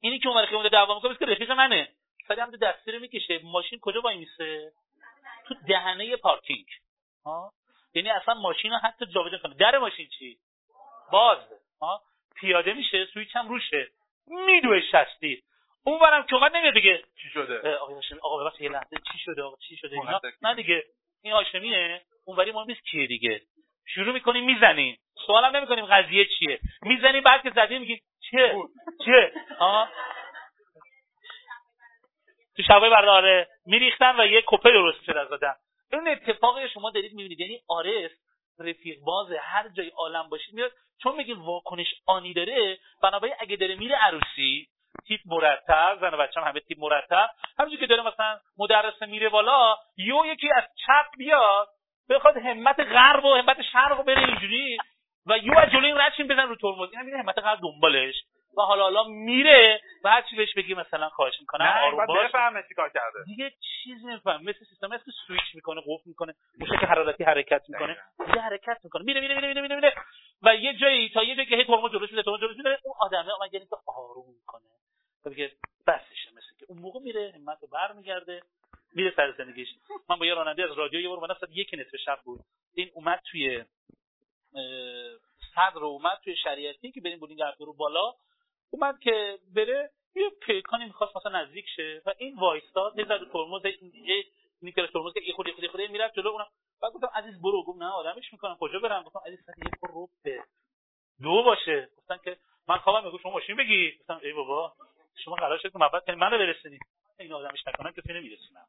اینی که اون خیابون دعوا می‌کنه که رفیق منه. سری هم دستی رو می‌کشه. ماشین کجا وای میسه؟ تو دهنه پارکینگ. ها؟ یعنی اصلا ماشین رو حتی جابجا کنه. در ماشین چی؟ باز. ها؟ پیاده میشه سویچ هم روشه. میدوه شستی. اون برم که اومد نمیاد دیگه چی شده؟ آقا ببخشید یه لحظه چی شده؟ آقا چی شده؟ اینا؟ نه دیگه. این هاشمیه اونوری ما نیست کیه دیگه. شروع می‌کنیم می‌زنیم. سوالم نمی‌کنیم قضیه چیه. می‌زنیم بعد که زدیم میگیم چیه ها تو شبای برداره میریختن و یه کپه درست میشه از دادن این اتفاقی شما دارید می‌بینید. یعنی آرس رفیق باز هر جای عالم باشید میاد چون میگه واکنش آنی داره بنابراین اگه داره میره عروسی تیپ مرتب زن و بچه هم همه تیپ مرتب. همینجور که داره مثلا مدرسه میره بالا یو یکی از چپ بیاد بخواد همت غرب و همت شرق رو بره اینجوری و یو از جلوی رد بزن رو ترمز. این همین همت غرب دنبالش. و حالا حالا میره و هر چی بهش بگی مثلا خواهش می‌کنه آروم باش. بفهمه چیکار کرده. دیگه چیز نمیفهم مثل سیستم مثل سویچ می‌کنه قفل می‌کنه موشک حرارتی حرکت می‌کنه. یه حرکت می‌کنه. میره میره میره میره میره, میره. و یه جایی تا یه جایی که هی ترمز جلوش میده ترمز جلوش میده اون آدمه اومد یعنی که آروم می‌کنه. میگه بسشه مثل که اون موقع میره همت رو برمیگرده میره سر زندگیش. من با یه راننده از رادیو یه بار اومدم یک نصف شب بود. این اومد توی صدر اومد توی شریعتی که بریم بودین رو بالا. اومد که بره یه پیکانی می‌خواست مثلا نزدیک شه و این وایستاد یه ذره ترمز یه نیکل ترمز یه خودی خودی خودی می‌رفت جلو اونم. بعد گفتم عزیز برو. گفت نه آدمش می‌کنم. کجا برم؟ گفتم عزیز ساعت یک رو به دو باشه. گفتن که من خوابم میگه شما ماشین بگی گفتم ای بابا. شما قرار شد که محبت کنید. منو برسونید. این آدمش نکنم که نمیرسونم.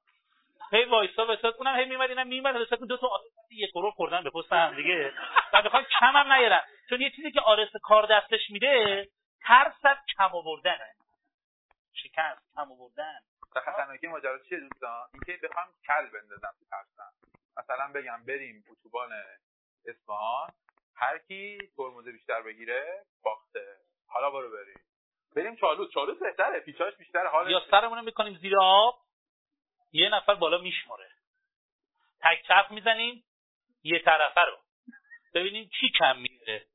هی وایسا وسط اونم هی میمد اینم میمد حساب دو تا یک کرور خوردن به پست هم دیگه. بعد بخوام کم هم نیارن. چون یه چیزی که آرس کار دستش میده ترس از کم آوردنه. شکست کم آوردن. خطرناکی ماجرا چیه دوستان؟ اینکه بخوام کل بندازم تو ترسم. مثلا بگم بریم اتوبان اصفهان. هر کی ترمز بیشتر بگیره باخته. حالا برو بریم. بریم چالوس. چالوس بهتره. پیچاش بیشتر حال یا سرمون می‌کنیم زیر آب یه نفر بالا میشماره تک چپ می‌زنیم یه طرفه رو. ببینیم کی کم میره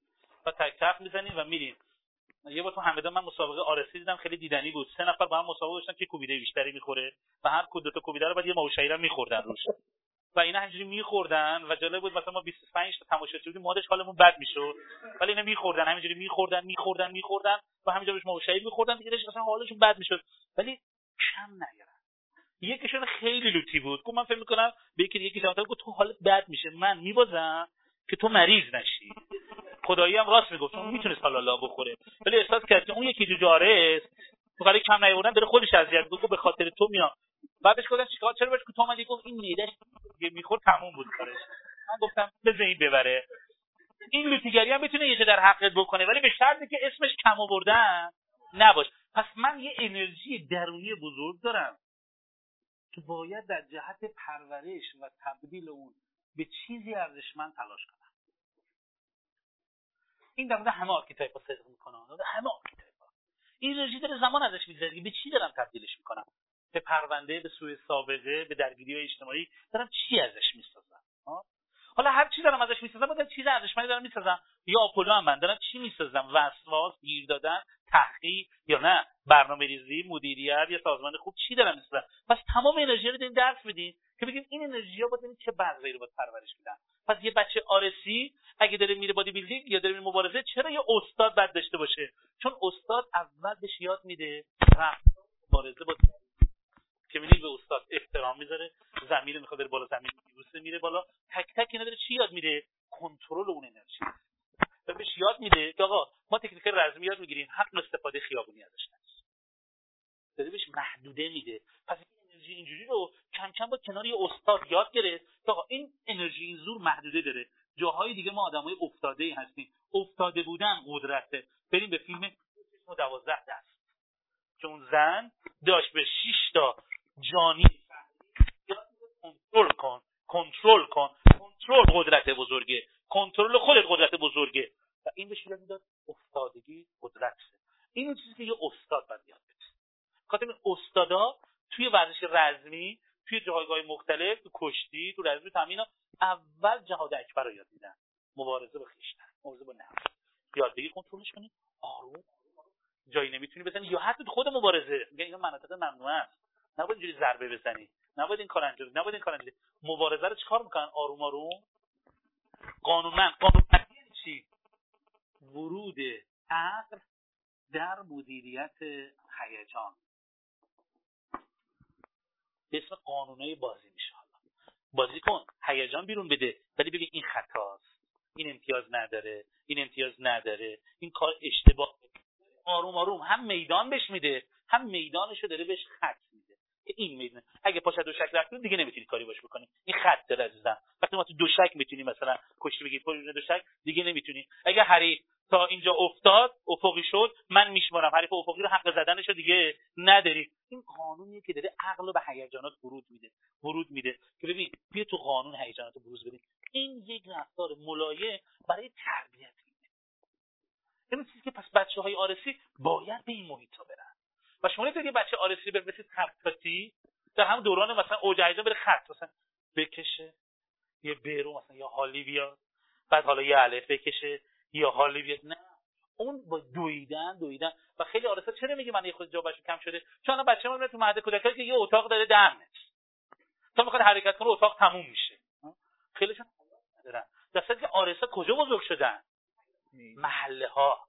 و تک چپ می‌زنیم و میریم. یه بار تو همدان من مسابقه آرسی دیدم خیلی دیدنی بود. سه نفر با هم مسابقه داشتن که کوبیده بیشتری می‌خوره و هر کدوم تا کوبیده رو بعد یه ماوشایی میخوردن روش. و اینا همجوری میخوردن و جالب بود مثلا ما 25 تا تماشاچی بودیم مادش حالمون بد می‌شد. ولی اینا میخوردن همینجوری میخوردن میخوردن میخوردن و همینجا روش ماوشایی میخوردن دیگه مثلا حالشون بد می‌شد. ولی کم نگرن یکیشون خیلی لوتی بود. گفت من فکر می‌کنم به یکی یکی گفت تو حالت بد میشه. من میبازم که تو مریض نشی. خدایی هم راست می‌گفت چون می‌تونست حالا بخوره. ولی احساس کرد که اون یکی جاره تو کم نیوردن داره خودش اذیت گفت به خاطر تو میام. بعدش گفتم چیکار چرا بهش تو اومدی گفت این میدهش می‌خورد تموم بود کارش. من گفتم بزن این ببره. این لوتیگری هم می‌تونه یه در حقت بکنه ولی به شرطی که اسمش کم آوردن نباش پس من یه انرژی درونی بزرگ دارم که باید در جهت پرورش و تبدیل اون به چیزی ارزشمند تلاش کنم. این در مورد همه archetype ها صدق می‌کنه همه archetype این انرژی داره زمان ازش میگذره. به چی دارم تبدیلش می‌کنم؟ به پرونده به سوء سابقه به درگیری های اجتماعی دارم چی ازش می‌سازم؟ حالا هر چی دارم ازش می‌سازم بودم چیز ارزشمندی دارم می‌سازم. یا آپولو هم من دارم چی می‌سازم؟ وسواس گیر دادن تحقیر یا نه؟ برنامه ریزی مدیریت یا سازمان خوب چی دارم می‌سازم؟ پس تمام انرژی رو داریم درس میدیم که بگیم این انرژی ها باید چه بذری رو باید پرورش بدن پس یه بچه آرسی اگه داره میره بادی بیلدینگ یا داره میره مبارزه چرا یه استاد بد داشته باشه؟ چون استاد اول بهش یاد میده مبارزه با که می‌بینید به استاد احترام می‌ذاره زمین می‌خواد بره بالا زمین میبوسه میره بالا. تک تک اینا داره چی یاد میده؟ کنترل اون انرژی. و بهش یاد میده که آقا ما تکنیک رزمی یاد می‌گیریم حق استفاده خیابونی ازش نیست داره بهش محدوده میده. پس این انرژی اینجوری رو کم کم با کنار یه استاد یاد گرفت که آقا این انرژی این زور محدوده داره. جاهای دیگه ما آدمای افتاده ای هستیم. افتاده بودن قدرته. بریم به فیلم دوازده دست. که اون زن داشت به 6 تا جانی کنترل کن کنترل کن. کنترل قدرت بزرگه. کنترل خودت قدرت بزرگه. و این بهش یاد می‌داد افتادگی قدرت. این چیزی که یه استاد باید یاد بده. خاطر استادا توی ورزش رزمی توی جایگاه مختلف تو کشتی تو رزمی تامین اول جهاد اکبر رو یاد میدن. مبارزه با خویشتن مبارزه با نفس. یادگیری کنترلش کنید آروم. جایی نمی‌تونی بزنی. یا حتی خود مبارزه. میگن اینا مناطق ممنوعه است. نباید اینجوری ضربه بزنی. نباید این کار انجام نباید این کار انجام مبارزه رو چیکار می‌کنن؟ آروم آروم؟ قانونمند یعنی چی؟ ورود عقل در مدیریت هیجان. به اسم بازی میشه بازی کن. هیجان بیرون بده. ولی ببین این خطاست. این امتیاز نداره. این امتیاز نداره. این کار اشتباه. آروم آروم. هم میدان بهش میده. هم میدانشو داره بهش خط که این می‌دونه. اگه پاشد دو شک رفتید دیگه نمی‌تونی کاری باش بکنی. این خط داره عزیزم. وقتی ما تو دو شک می‌تونی مثلا کشتی بگید پشت دو شک دیگه نمی‌تونی اگه حریف تا اینجا افتاد افقی شد من میشمارم. حریف افقی رو حق زدنشو دیگه نداری. این قانونیه که داره عقل به هیجانات ورود میده. ورود میده. که ببین بیا تو قانون هیجانات بروز بدیم. این یک رفتار ملایه برای تربیت این چیزی که پس بچه های آرسی باید به این محیط ها برن. و شما نمی‌تونید بچه آرسی برسید خطاتی در هم دوران مثلا اوج هیجان بره خط مثلا بکشه یه بیرو مثلا یا حالی بیاد بعد حالا یه الف بکشه یا حالی بیاد. نه اون با دویدن دویدن. و خیلی آرسا چرا میگه من یه خود جوابش کم شده؟ چون بچه ما تو مهد کودکی که یه اتاق داره ده متر تا می‌خواد حرکت کنه اتاق تموم میشه. خیلیشون ندارن. در که آرسا کجا بزرگ شدن؟ محله ها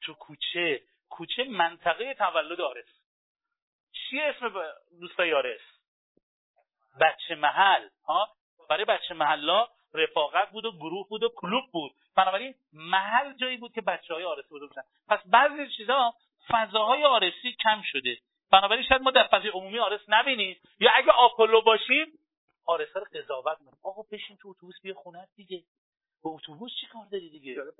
تو کوچه. کوچه منطقه تولد آرس. چی اسم دوستای آرس؟ بچه محل ها؟ برای بچه محلا رفاقت بود و گروه بود و کلوب بود. بنابراین محل جایی بود که بچه های آرسی بشن پس بعضی چیزا فضاهای آرسی کم شده. بنابراین شاید ما در فضای عمومی آرس نبینیم. یا اگه آپولو باشیم آرس رو قضاوت کنیم آقا بشین تو اتوبوس بیا خونت دیگه. با اتوبوس چی کار داری دیگه؟ جالب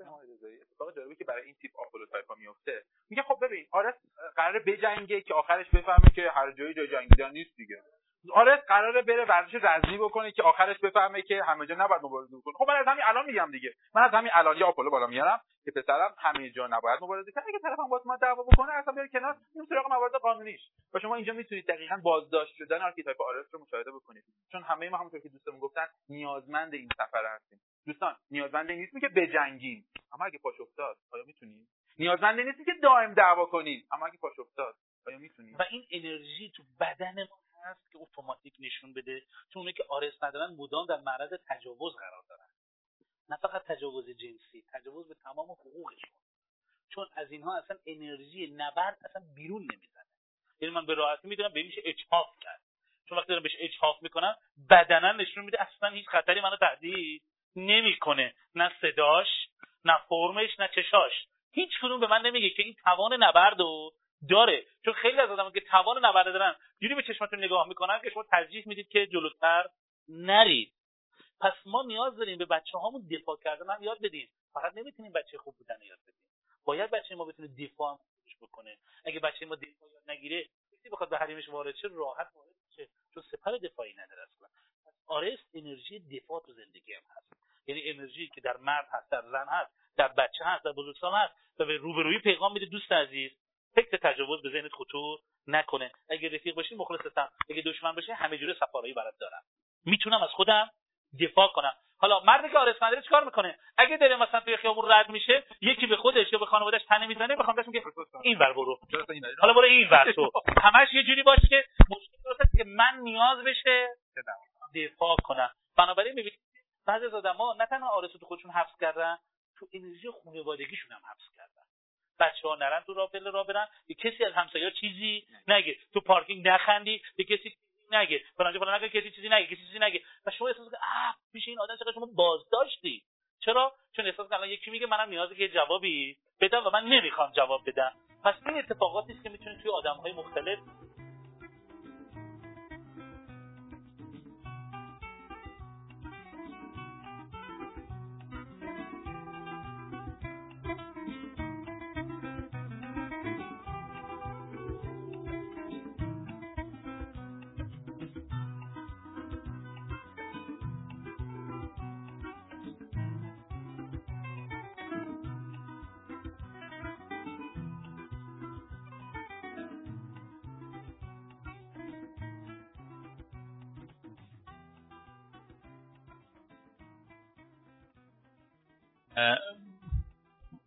اتفاق جالبی که برای این تیپ آپولو تایپا میفته میگه خب ببین آرس قراره بجنگه که آخرش بفهمه که هر جایی جای جنگیدن نیست دیگه. آرس قراره بره ورزش رزمی بکنه که آخرش بفهمه که همه جا نباید مبارزه بکنه. خب من از همین الان میگم دیگه. من از همین الان یا آپولو بالا میارم که پسرم همه جا نباید مبارزه کنه. اگه طرفم با ما دعوا بکنه اصلا بیاره کنار این سراغ موارد قانونیش. و شما اینجا می‌تونید دقیقا بازداشت شدن archetype آرس رو مشاهده بکنید. چون همه ما همونطور که دوستمون گفتن نیازمند این سفر هستیم. دوستان نیازمند نیستیم که بجنگیم. اما اگه پاش افتاد آیا می‌تونیم؟ نیازمند نیستیم که دائم دعوا کنیم. اما اگه پاش افتاد آیا می‌تونیم؟ و این انرژی تو بدن ما هست که اتوماتیک نشون بده. چون که آرس ندارن مدام در معرض تجاوز قرار دارن. نه فقط تجاوز جنسی تجاوز به تمام حقوقشون. چون از اینها اصلا انرژی نبرد اصلا بیرون نمی‌زنه. یعنی من به راحتی می‌دونم به میشه اجحاف کرد. چون وقتی دارم بهش اجحاف می‌کنم بدنا نشون میده اصلا هیچ خطری منو تهدید نمی‌کنه. نه صداش نه فرمش نه چشاش. هیچ کدوم به من نمیگه که این توان نبرد رو داره. چون خیلی از آدم که توان نبرد دارن جوری به چشمتون نگاه می‌کنن که شما ترجیح می‌دید که جلوتر نرید. پس ما نیاز داریم به بچه هامون دفاع کردن هم یاد بدیم. فقط نمی‌تونیم بچه خوب بودن یاد بدیم. باید بچه ما بتونه دفاع هم بکنه. اگه بچه ما دفاع یاد نگیره کسی بخواد به حریمش وارد شه راحت وارد شه. چون سپر دفاعی نداره اصلا. آرست انرژی دفاع تو زندگی هم هست. یعنی انرژی که در مرد هست در زن هست در بچه هست در بزرگسال هست و به روبرویی پیغام میده دوست عزیز فکر تجاوز به ذهنت خطور نکنه. اگه رفیق باشی مخلصتم اگه دشمن باشی همه جوره سفارایی برات دارم. می‌تونم از خودم دفاع کنم. حالا مردی که آرس نداره چیکار می‌کنه؟ اگه داره مثلا توی خیابون رد میشه یکی به خودش یا به خانواده‌اش تنه می‌زنه بخوام بهش میگه این ور برو. حالا برو این ور تو. همش یه جوری باشه که مشکل که من نیاز بشه دفاع کنم. بنابراین می‌بینید بعضی از آدما نه تنها آرزو تو خودشون حفظ کردن تو انرژی خانوادگیشون هم حفظ کردن. بچه ها نرن تو رابطه را برن. یه کسی از همسایه چیزی نگه. تو پارکینگ نخندی یه کسی نگه. فلان فلان نگه. کسی چیزی نگه. کسی چیزی نگه. و شما احساس کنید آ پیش این آدم چقدر شما بازداشتی؟ چرا؟ چون احساس کنید یکی میگه منم نیازه که جوابی بدم و من نمی‌خوام جواب بدم. پس این اتفاقاتی که می‌تونه توی آدمهای مختلف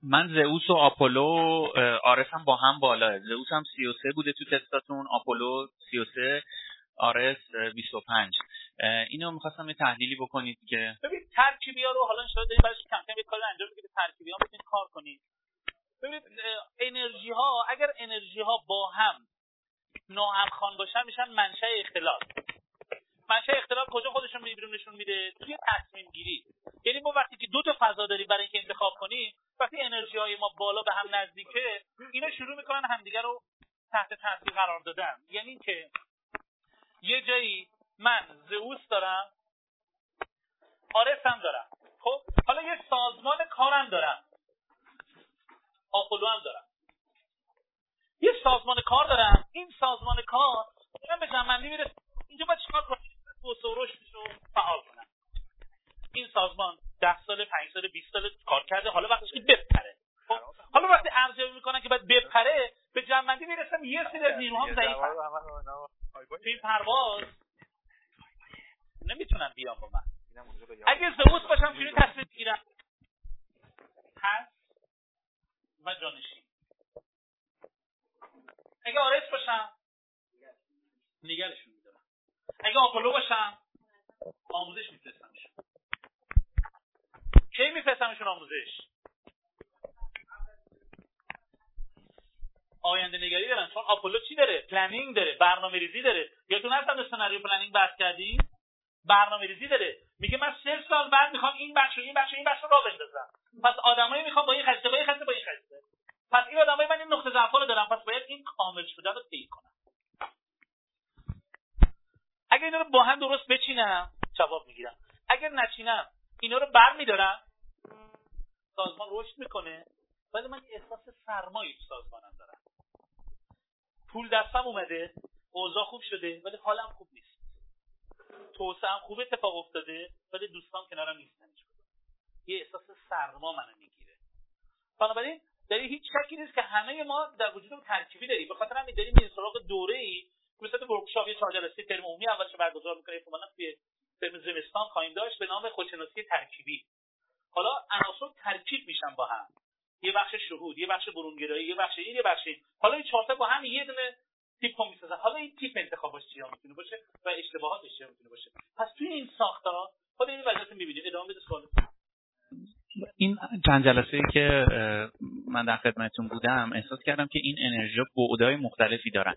من زئوس و آپولو آرس با هم بالاه زئوس هم 33 بوده تو تستاتون آپولو 33 آرس 25 اینو می‌خواستم یه تحلیلی بکنید که ببین ترکیبی ها رو حالا شاید دارید برای کم کم یه کار انجام بدید ترکیبی ها می‌تونید کار کنید. ببینید انرژی ها اگر انرژی ها با هم ناهمخوان باشن میشن منشأ اختلاف. منشأ اختلاف کجا خودشون بیرون نشون میده؟ توی تصمیم گیری. یعنی ما وقتی که دو تا فضا داریم برای اینکه انتخاب کنیم وقتی انرژی های ما بالا به هم نزدیکه اینا شروع می‌کنن همدیگه رو تحت تاثیر قرار دادن. یعنی که یه جایی من زئوس دارم آرس دارم. خب؟ حالا یه سازمان کارم دارم. آپولو هم دارم. یه سازمان کار دارم. این سازمان کار من به جنبندی می‌رسه. اینجا باید چیکار کنم و رشدش رو فعال کنم این سازمان ده سال پنج سال 20 سال کار کرده حالا وقتش که بپره. خب حالا وقتی ارزیابی می‌کنن که باید بپره به جنبندی می‌رسم یه سری از نیروهام ضعیف این پرواز نمی‌تونن بیان با من. اگه زئوس باشم چجوری تصمیم بگیرم پس و جانشین. اگه آرس باشم نگرشون. اگه آپولو باشم آموزش میفرستمشون کی میفرستمشون آموزش؟ آینده نگری دارن چون آپولو چی داره؟ planning داره برنامه ریزی داره. یادتون هست هم scenario planning بحث کردیم؟ برنامه ریزی داره. میگه من سه سال بعد می‌خوام این بخش و این بخش و این بخش رو راه بندازم. پس آدمایی می‌خوام با این خصلت با این خصلت با این خصلت. پس این آدمای من این نقطه ضعف رو دارم. پس باید این کامل شده رو طی کنم. اگر اینا رو با هم درست بچینم جواب می‌گیرم. اگر نچینم اینا رو بر میدارم. سازمان رشد می‌کنه. ولی من احساس سرمایی تو سازمانم دارم. پول دستم اومده اوضاع خوب شده ولی حالم خوب نیست. توسعه خوب اتفاق افتاده ولی دوستان کنارم نیستن. یه احساس سرما منو می‌گیره. بنابراین در هیچ شکی نیست که همه ما در وجود ترکیبی داریم. به خاطر همین داریم این سراغ دوره ای مثل ورکشاپ یه چهار جلسه ترم عمومی اولش برگزار می‌کنه احتمالاً توی ترم زمستان خواهیم داشت به نام خودشناسی ترکیبی. حالا عناصر ترکیب میشن با هم. یه بخش شهود یه بخش برونگرایی یه بخش این یه بخش این. حالا این چهار با هم یه دونه تیپ می‌سازن. حالا این تیپ انتخابش چیا می‌تونه باشه و اشتباهاتش چیا می‌تونه باشه. پس توی این ساختار خود این وضعیت می‌بینیم. ادامه بده سوال. این چند جلسه که من در خدمتتون بودم احساس کردم که این انرژی بعدای مختلفی دارن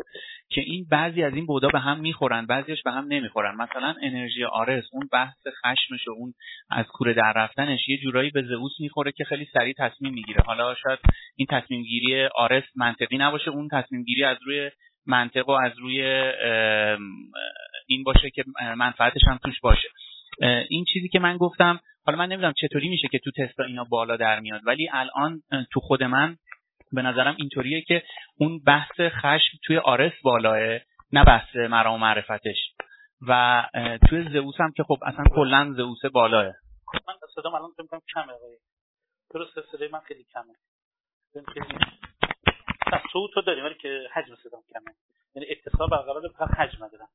که این بعضی از این بعدا به هم می‌خورن بعضیش به هم نمی‌خورن. مثلا انرژی آرس اون بحث خشمش و اون از کوره در رفتنش یه جورایی به زئوس می‌خوره که خیلی سریع تصمیم می‌گیره. حالا شاید این تصمیم گیری آرس منطقی نباشه اون تصمیم گیری از روی منطق و از روی این باشه که منفعتش هم توش باشه. این چیزی که من گفتم حالا من نمی‌دونم چطوری میشه که تو تستا اینا بالا در میاد ولی الان تو خود من به نظرم اینطوریه که اون بحث خشم توی آرس بالاه نه بحث مرام و معرفتش. و توی زئوس هم که خب اصلا کلا زئوس بالاه. من صدام الان فکر کنم کمه آقای درست صدای من خیلی کمه. صوت تو داریم ولی که حجم صدام کمه. یعنی اتصال برقرار فقط حجم ندارم.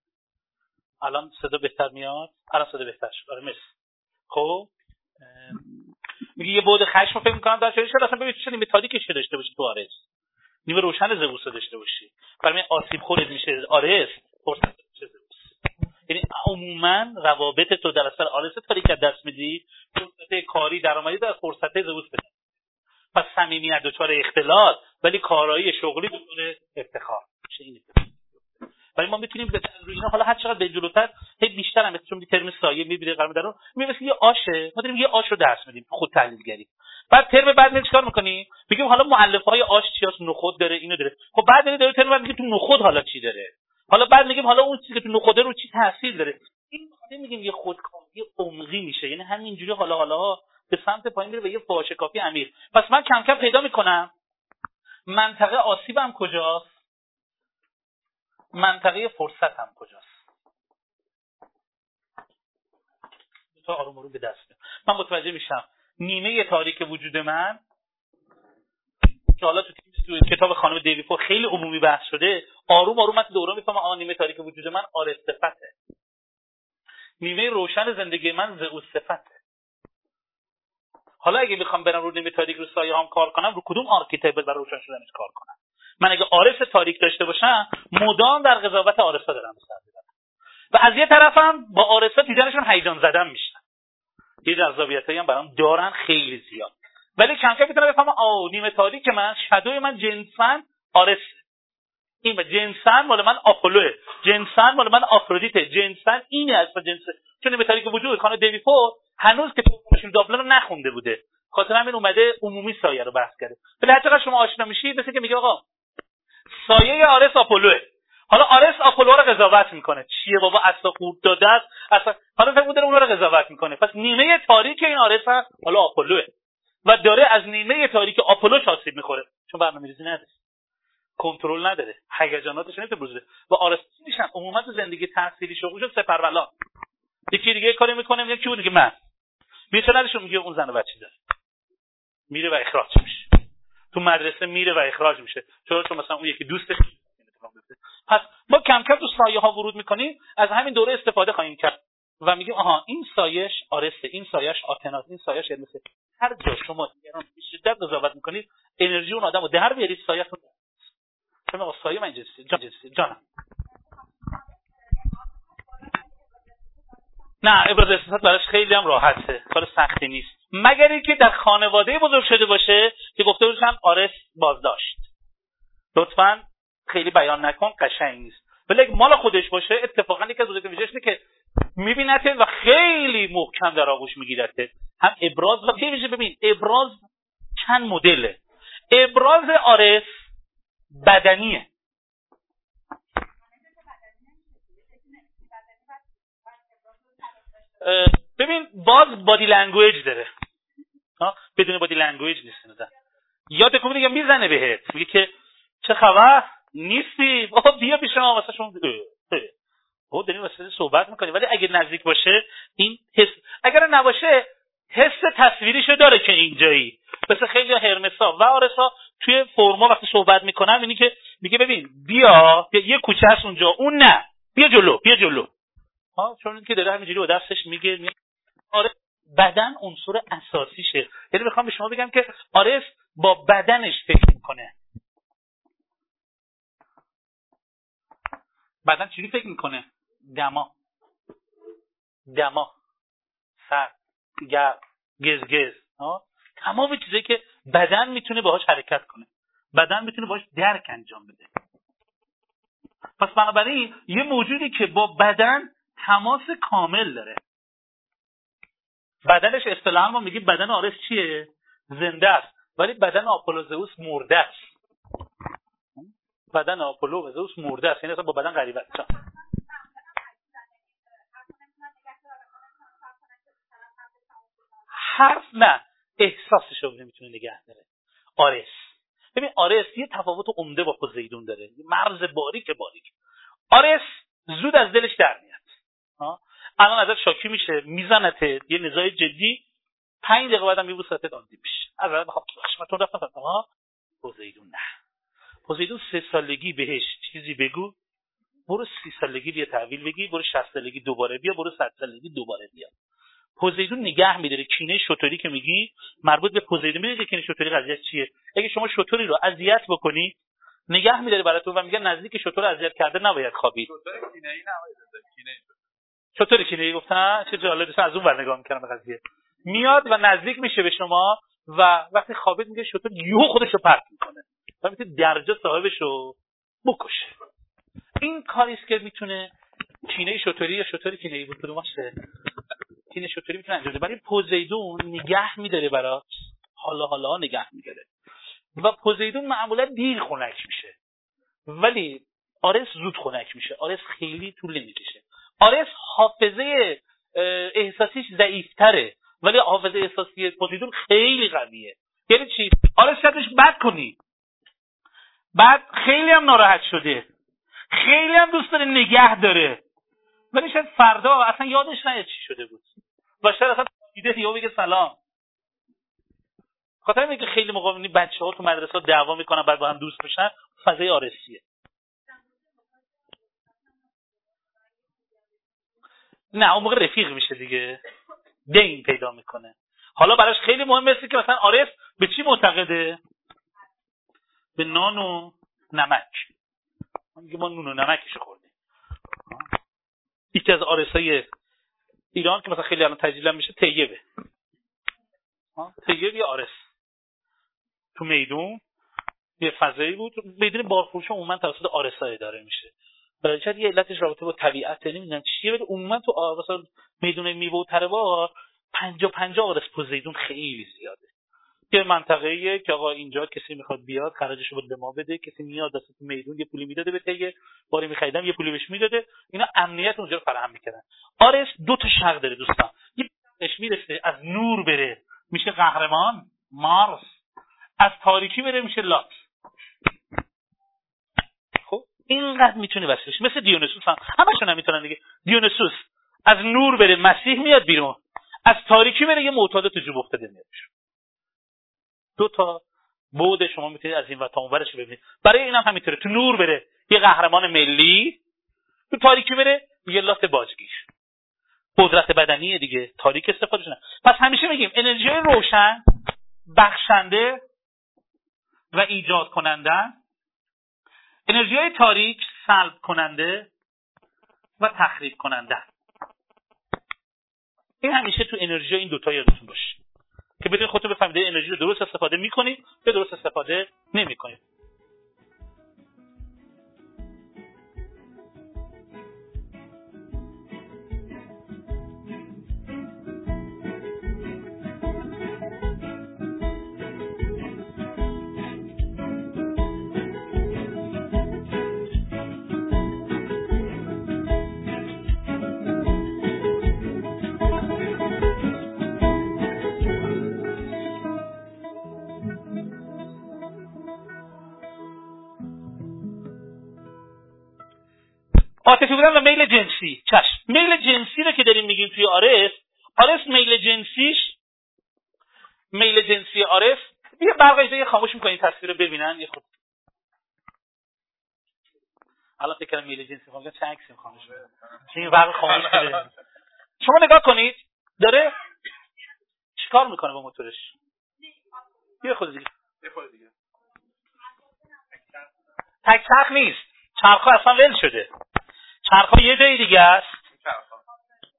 الان صدا بهتر میاد. الان صدا بهتر شد. آره مرسی. خب؟ میگه یه بود خشم فکر می‌کنم در شده اصلا ببین چه نیمه تاریکش داشته باشی تو آرس. نیمه روشن زئوس داشته باشی. برای آسیب خورد میشه. آرس فرصت یعنی عموما روابط تو در اثر آرس تاریک دست میدی. فرصت کاری درآمدی در فرصت زئوس بده. پس صمیمیت دچار اختلال ولی کارایی شغلی بدون افتخار. میشه این ولی ما می‌تونیم به روی اینا حالا هر چقدر به جلوتر هی بیشتر هم چون ترم سایه می‌بینه قرار در اون می‌بینه یه آشه. ما داریم یه آش رو درس میدیم خود تحلیلگری. بعد ترم بعد میاد چیکار می‌کنیم؟ میگیم حالا مؤلفه های آش چیاست؟ نخود داره اینو داره. خب بعد داره داره ترم بعد میگه تو نخود حالا چی داره؟ حالا بعد میگیم حالا اون چیزی که تو نخود رو چی تاثیر داره؟ این میگیم یه خودکامگی عمقی میشه. یعنی همینجوری حالا حالا به سمت پایین میره به یه فاحشه کافی عمیق. پس من کم کم پیدا می‌کنم. منطقه آسیبم کجاست؟ منطقه فرصت هم کجاست؟ تا آروم آروم به دست من متوجه میشم نیمه تاریک وجود من که حالا تو کتاب خانم دیویفو خیلی عمومی بحث شده آروم آروم من دوران می‌فهمم آن نیمه تاریک وجود من آرس صفته. نیمه روشن زندگی من زئوس صفته. حالا اگه می‌خوام برم رو نیمه تاریک رو سایه هم کار کنم رو کدوم archetype برای روشن شدنش کار کنم؟ من اگه آرس تاریک داشته باشم مدام در قضاوت آرسا دارم سر و از یه طرفم با آرسا دیدنشون هیجان زده میشن. یه جذابیتایی هم برام دارن خیلی زیاد. ولی کم کم می‌تونم بفهمم آ نیمه تاریک من shadow ی من جنسش آرس این جنسن مال من آپولوه. جنسن مال من آفرودیته. جنسن اینه از جنس. چون نیمه تاریک وجود خانم دیویفو هنوز که ماشین دابلن رو نخونده بوده. خاطر همین اومده عمومی سایه رو بحث کرده. ولی شما آشنا میشید مثل که میگه آقا سایه آرس آپولوه. حالا آرس آپولو رو قضاوت می‌کنه. چیه بابا؟ اصلا خورد داده است؟ اصلا حالا فکر اون رو قضاوت می‌کنه. پس نیمه تاریک این آرس هست حالا آپولوه. و داره از نیمه تاریک آپولو آسیب می‌خوره. چون برنامه‌ریزی نداره. کنترل نداره. هیجاناتش نمی‌تونه بروزه. و آرس میشن عموما تو زندگی تحصیلی شغلشون سپرولا یکی دیگه کاری می‌کنه میگه کی بود؟ من. میشه میگه اون زن و بچه داره. میره و اخراج میشه. تو مدرسه میره و اخراج میشه. چون چون مثلا اون یکی دوستش پس ما کم کم تو سایه ها ورود می‌کنیم. از همین دوره استفاده خواهیم کرد. و میگیم آها این سایش آرسته این سایش آتناس این سایش مثل هر جا شما دیگران به شدت قضاوت می‌کنید انرژی اون آدمو در بیارید سایه‌تون چون سایه من جنسی جانم. نه ابراز احساسات براش خیلی هم راحته کار سختی نیست. مگر اینکه در خانواده بزرگ شده باشه که گفته باشن آرس بازداشت. لطفا خیلی بیان نکن قشنگ نیست. ولی مال خودش باشه اتفاقا یکی از وظایف که میبینته و خیلی محکم در آغوش میگیرته هم ابراز و ویژه ببین ابراز چند مدله. ابراز آرس بدنیه. ببین باز body language داره. بدون body language نیست یاد کنید میگه می‌زنه بهت. میگه که چه خبر؟ نیستی؟ بابا بیا پیش ما واسه شما. او داریم واسه صحبت می‌کنی. ولی اگه نزدیک باشه این حس اگر نباشه حس تصویریشو داره که اینجایی. مثل خیلی هرمسا و آرسا توی فرما وقتی صحبت می‌کنن اینی که میگه ببین بیا یه کوچه هست اونجا. اون نه. بیا جلو بیا جلو. ها چون که داره همینجوری با دستش میگه آره بدن عنصر اساسیشه. یعنی می‌خوام به شما بگم که آرس با بدنش فکر می‌کنه. بدن چجوری فکر می‌کنه؟ دما. دما. سرد گرم گزگز تمام چیزایی که بدن می‌تونه باهاش حرکت کنه. بدن می‌تونه باهاش درک انجام بده. پس بنابراین یه موجودی که با بدن تماس کامل داره. بدنش اصطلاحا ما میگیم بدن آرس چیه؟ زنده است. ولی بدن آپولوزئوس مرده است. بدن آپولو و زئوس مرده است. یعنی با بدن غریبه است. حرف نه. احساسش رو نمی‌تونه نگه داره. آرس. ببین آرس یه تفاوت عمده با پوزیدون داره. مرز باریک باریک. آرس زود از دلش در میاد. الان ازت شاکی میشه. میزنته یه نزاع جدی. پنج دقیقه بعدم میبوستت عادی میشه. از بخوام خشمتون رفتم ها پوزیدون نه. پوزیدون سه سالگی بهش چیزی بگو. برو سی سالگی بیا تحویل بگی. برو شست سالگی دوباره بیا. برو صد سالگی دوباره بیا. پوزیدون نگه میداره. کینه شطوری که میگی مربوط به پوزیدون. می‌دونی کینه شطوری قضیه چیه؟ اگه شما شطوری رو اذیت بکنی نگه میداره براتون و میگه نزدیک شطور اذیت کرده نباید خوابید شطور کینه گفتن چه جالب از اون ور نگاه می‌کردم به قضیه. میاد و نزدیک میشه به شما و وقتی خوابید میگه شطور یهو خودش رو پرت می‌کنه. و می‌تونه درجا صاحبش رو بکشه. این کاری است که می‌تونه کینه شطوری یا شطوری کینه بود کدوماشه کینه شطوری می‌تونه انجام بده. برای پوزیدون نگه میداره برات. حالا حالا نگه میداره. و پوزیدون معمولا دیر خنک میشه. ولی آرس زود خنک میشه. آرس خیلی طول نمی‌کشه. آرس حافظه احساسیش ضعیفتره ولی حافظه احساسی پوزیدون خیلی قویه. یعنی چی؟ آرس شدش بد کنی. بعد خیلی هم ناراحت شده. خیلی هم دوست داره نگه داره. ولی شاید فردا اصلا یادش نیاد چی شده بود. و شاید اصلا دیده یا بگه سلام. خاطر که خیلی موقع بچه ها تو مدرسه دعوا می‌کنن بعد با هم دوست بشن فضای آرسیه نه اون موقع رفیق میشه دیگه. دین پیدا می‌کنه. حالا براش خیلی مهم مثل که مثلا عارف به چی معتقده؟ به نان و نمک. میگه ما نون و نمکش خوردیم. یکی از آرسای ایران که مثلا خیلی الان تجلیل میشه طیبه. طیب یه آرس تو میدون یه فضایی بود. میدون بارفروش عموما توسط آرسا اداره میشه. برای یه علتش رابطه با طبیعت نمی‌دونم چیه. ولی عموما تو مثلا میدون میوه و تربار پنجا پنجا آرس پوزیدون خیلی زیاده. یه منطقه که آقا اینجا کسی می‌خواد بیاد خرجش رو به ما بده. کسی میاد دست میدون یه پولی می‌داده به تیه باری میخریدم یه پولی بهش می‌داده. اینا امنیت اونجا رو فراهم می‌کردن. آرس دو تا شق داره دوستان. یه می‌رسه از نور بره. میشه قهرمان مارس. از تاریکی بره میشه لات اینقدر می‌تونه وسیلش مثل دیونسوس هم. همشون هم می‌تونن دیگه. دیونسوس از نور بره مسیح میاد بیرون. از تاریکی بره یه معتاد تو جوب افتاده میاد. دو تا بود شما می‌تونید از این و تا اونورش ببینید. برای این هم همینطوره. تو نور بره. یه قهرمان ملی. تو تاریکی بره یه لات باجگیر قدرت بدنی دیگه. تاریک استفاده شدن پس همیشه میگیم انرژی روشن بخشنده و ایجاد کننده. انرژی های تاریک سلب کننده و تخریب کننده این همیشه تو انرژی این دوتا یادتون باشه که بتونید خودتون بفهمید انرژی رو درست استفاده می‌کنید یا درست استفاده نمی‌کنید. عاطفی بودن و میل جنسی. چشم. میل جنسی رو که داریم میگیم توی آرس آرس میل جنسیش میل جنسی آرس. یه برق یه خاموش می‌کنین تصویر رو ببینن. یه خود. الان فکر کنم میل جنسی خاموش چه عکسی خاموش این برق خاموش کنه شما نگاه کنید. داره چیکار می‌کنه با موتورش؟ یه خود دیگه. یه خود دیگه. تک تک نیست. چرخ اصلا ول شده. چرخا یه جای دیگه است.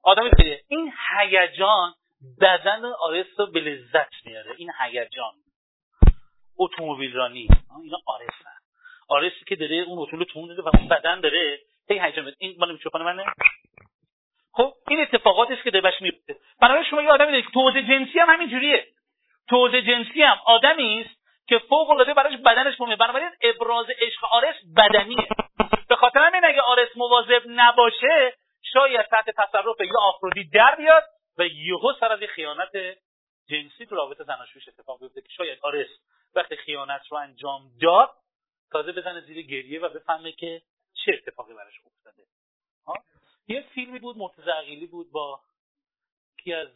آدم دیگه این هیجان بدن آرس رو به لذت میاره. این هیجان. اتومبیل رانی اینا آرس نه آرسی که داره اون اتومبیل تون داره و اون بدن داره هی هیجان بده این مال میچوپان منه؟ خب این اتفاقاتی است که داره بهش میفته بنابراین شما یه آدمی دارید توزه جنسی هم همین جوریه. توزه جنسی هم آدمی است که فوق العاده براش بدنش مهمه. بنابراین ابراز عشق آرس بدنیه. خاطر همین اگه آرس مواظب نباشه شاید تحت تصرف یا آفرودی در بیاد و یهو سر از خیانت جنسی تو رابطه زناشویش اتفاق بیفته که شاید آرس وقتی خیانت رو انجام داد تازه بزنه زیر گریه و بفهمه که چه اتفاقی براش افتاده. یه فیلمی بود مرتضی عقیلی بود با کی از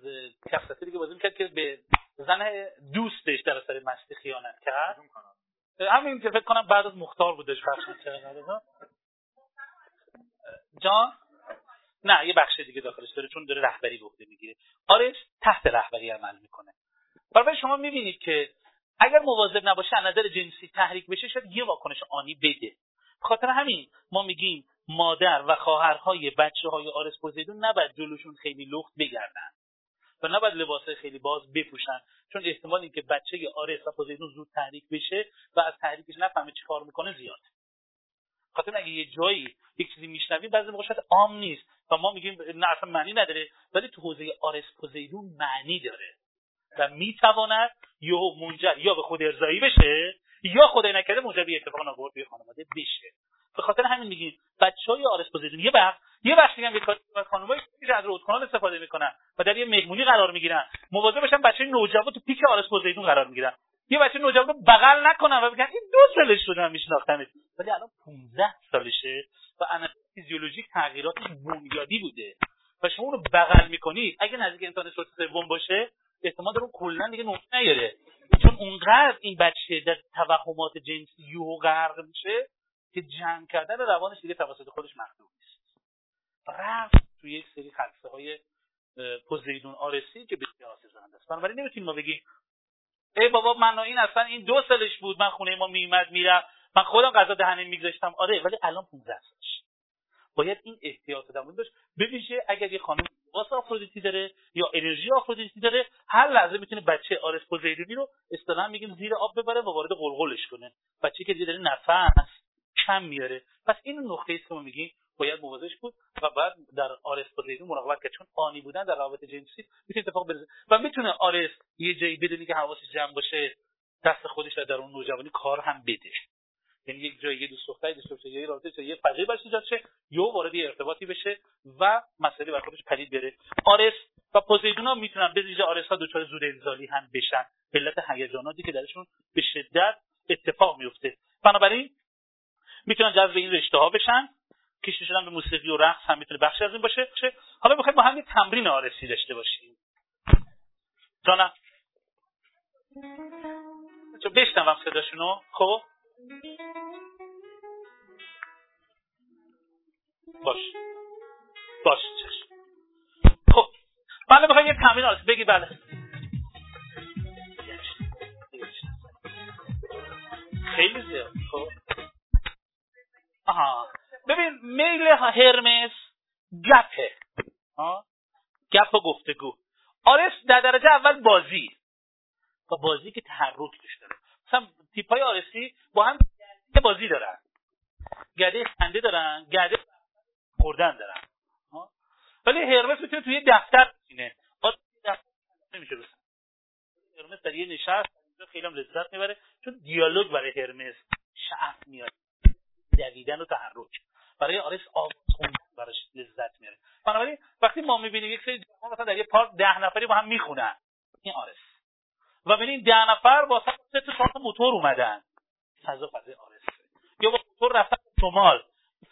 کساتی که بازی می‌کرد که به زن دوستش در اثر مستی خیانت کرد. همین که فکر کنم بعد از مختار بودش بخش جان نه یه بخش دیگه داخلش داره چون داره رهبری به می‌گیره. آرش تحت رهبری عمل می‌کنه. برای شما می‌بینید که اگر مواظب نباشه از نظر جنسی تحریک بشه شاید یه واکنش آنی بده. خاطر همین ما میگیم مادر و خواهرهای بچه های آرس پوزیدون نباید جلوشون خیلی لخت بگردن و نباید لباس خیلی باز بپوشن. چون احتمال اینکه بچه آرس و پوزیدون زود تحریک بشه و از تحریکش نفهمه چی کار می‌کنه زیاد خاطر اگه یه جایی یک چیزی میشنویم بعضی موقع شاید عام نیست. و ما میگیم نه اصلا معنی نداره. ولی تو حوزه آرس پوزیدون معنی داره. و می‌تواند یا منجر یا به خود ارزایی بشه یا خدای نکرده منجر به اتفاق ناگوار خانواده بشه. به خاطر همین میگیم بچهای آرس پوزیدون یه بخش یه بخش دیگه از خانمایی که از رودکنان استفاده می‌کنن و در یه مهمونی قرار می‌گیرن. مواظب باشن بچه نوجوان تو پیک آرس پوزیدون قرار می‌گیرن. یه بچه نوجوان رو بغل نکنن و بگن این دو سالش شده من میشناختمش. ولی الان 15 سالشه و انا فیزیولوژیک تغییرات بنیادی بوده و شما رو بغل می‌کنید اگه نزدیک انسان صورت سوم باشه احتمال داره کلا دیگه نمره نیاره. چون اونقدر این بچه در توهمات جنسی یو غرق میشه که جمع کردن روانش دیگه توسط خودش مخدوم نیست. رفت توی یک سری خلصه های پوزیدون آرسی که بسیار زننده است. بنابراین نمی‌تونیم ما بگیم ای بابا من این اصلا این دو سالش بود. من خونه ما میمد میرم من خودم غذا دهنه میگذاشتم. آره ولی الان 15 سالش باید این احتیاط رو داشت. ببینید اگر یه خانم واسه آفرودیتی داره یا انرژی آفرودیتی داره هر لحظه می‌تونه بچه آرس پوزیدونی رو اصطلاحا میگیم زیر آب ببره و وارد قلقلش کنه. بچه که دیگه داره نفس کم میاره پس این نقطه است که ما میگیم باید مواظبش بود و بعد در آرس پوزیدون مراقبت کرد. چون آنی بودن در رابطه جنسی می‌تونه اتفاق برسه و می‌تونه آرس یه جایی بدونی که حواسش جمع باشه دست خودش در اون نوجوانی کار هم بده. یعنی یک جایی یه دوست دختری داشته باشه یه رابطه یه فضایی باشه ایجاد شه یو وارد ارتباطی بشه و مسئله بر خودش پدید بره آرس و پوزیدونا می‌تونن به ویژه آرس ها دچار زود انزالی هم بشن. علت هیجاناتی که درشون به شدت اتفاق میفته بنابراین می‌تونن جذب این رشته ها بشن. کشیده شدن به موسیقی و رقص هم می‌تونه بخشی از این باشه. حالا می‌خوایم با هم یه تمرین آرسی داشته باشیم. جانم. چون بشنوم صداشونو خب؟ باش. باش چشم. خب بله بخوای یه تمرین آرسی. بگی بله. خیلی زیاد خب؟ آها. ببین میل هرمس گپه. گپ و گفتگو. آرس در درجه اول بازی. و بازی که تحرک توش داره. مثلا تیپ های آرسی با هم بازی دارن. گده خنده دارن گده خوردن دارن. ولی هرمس می‌تونه توی دفتر بشینه هرمس در یه نشست خیلی هم لذت می‌بره. چون دیالوگ برای هرمس شعف میاد. دویدن و تحرک. برای آرس آواز خوندن براش لذت میاره بنابراین وقتی ما می‌بینیم یک سری جوان مثلا در یه پارک ده نفری با هم می‌خونن این آرس و ببینید ده نفر با سه تا موتور اومدن. فضا فضای آرس یا با موتور رفتن شمال.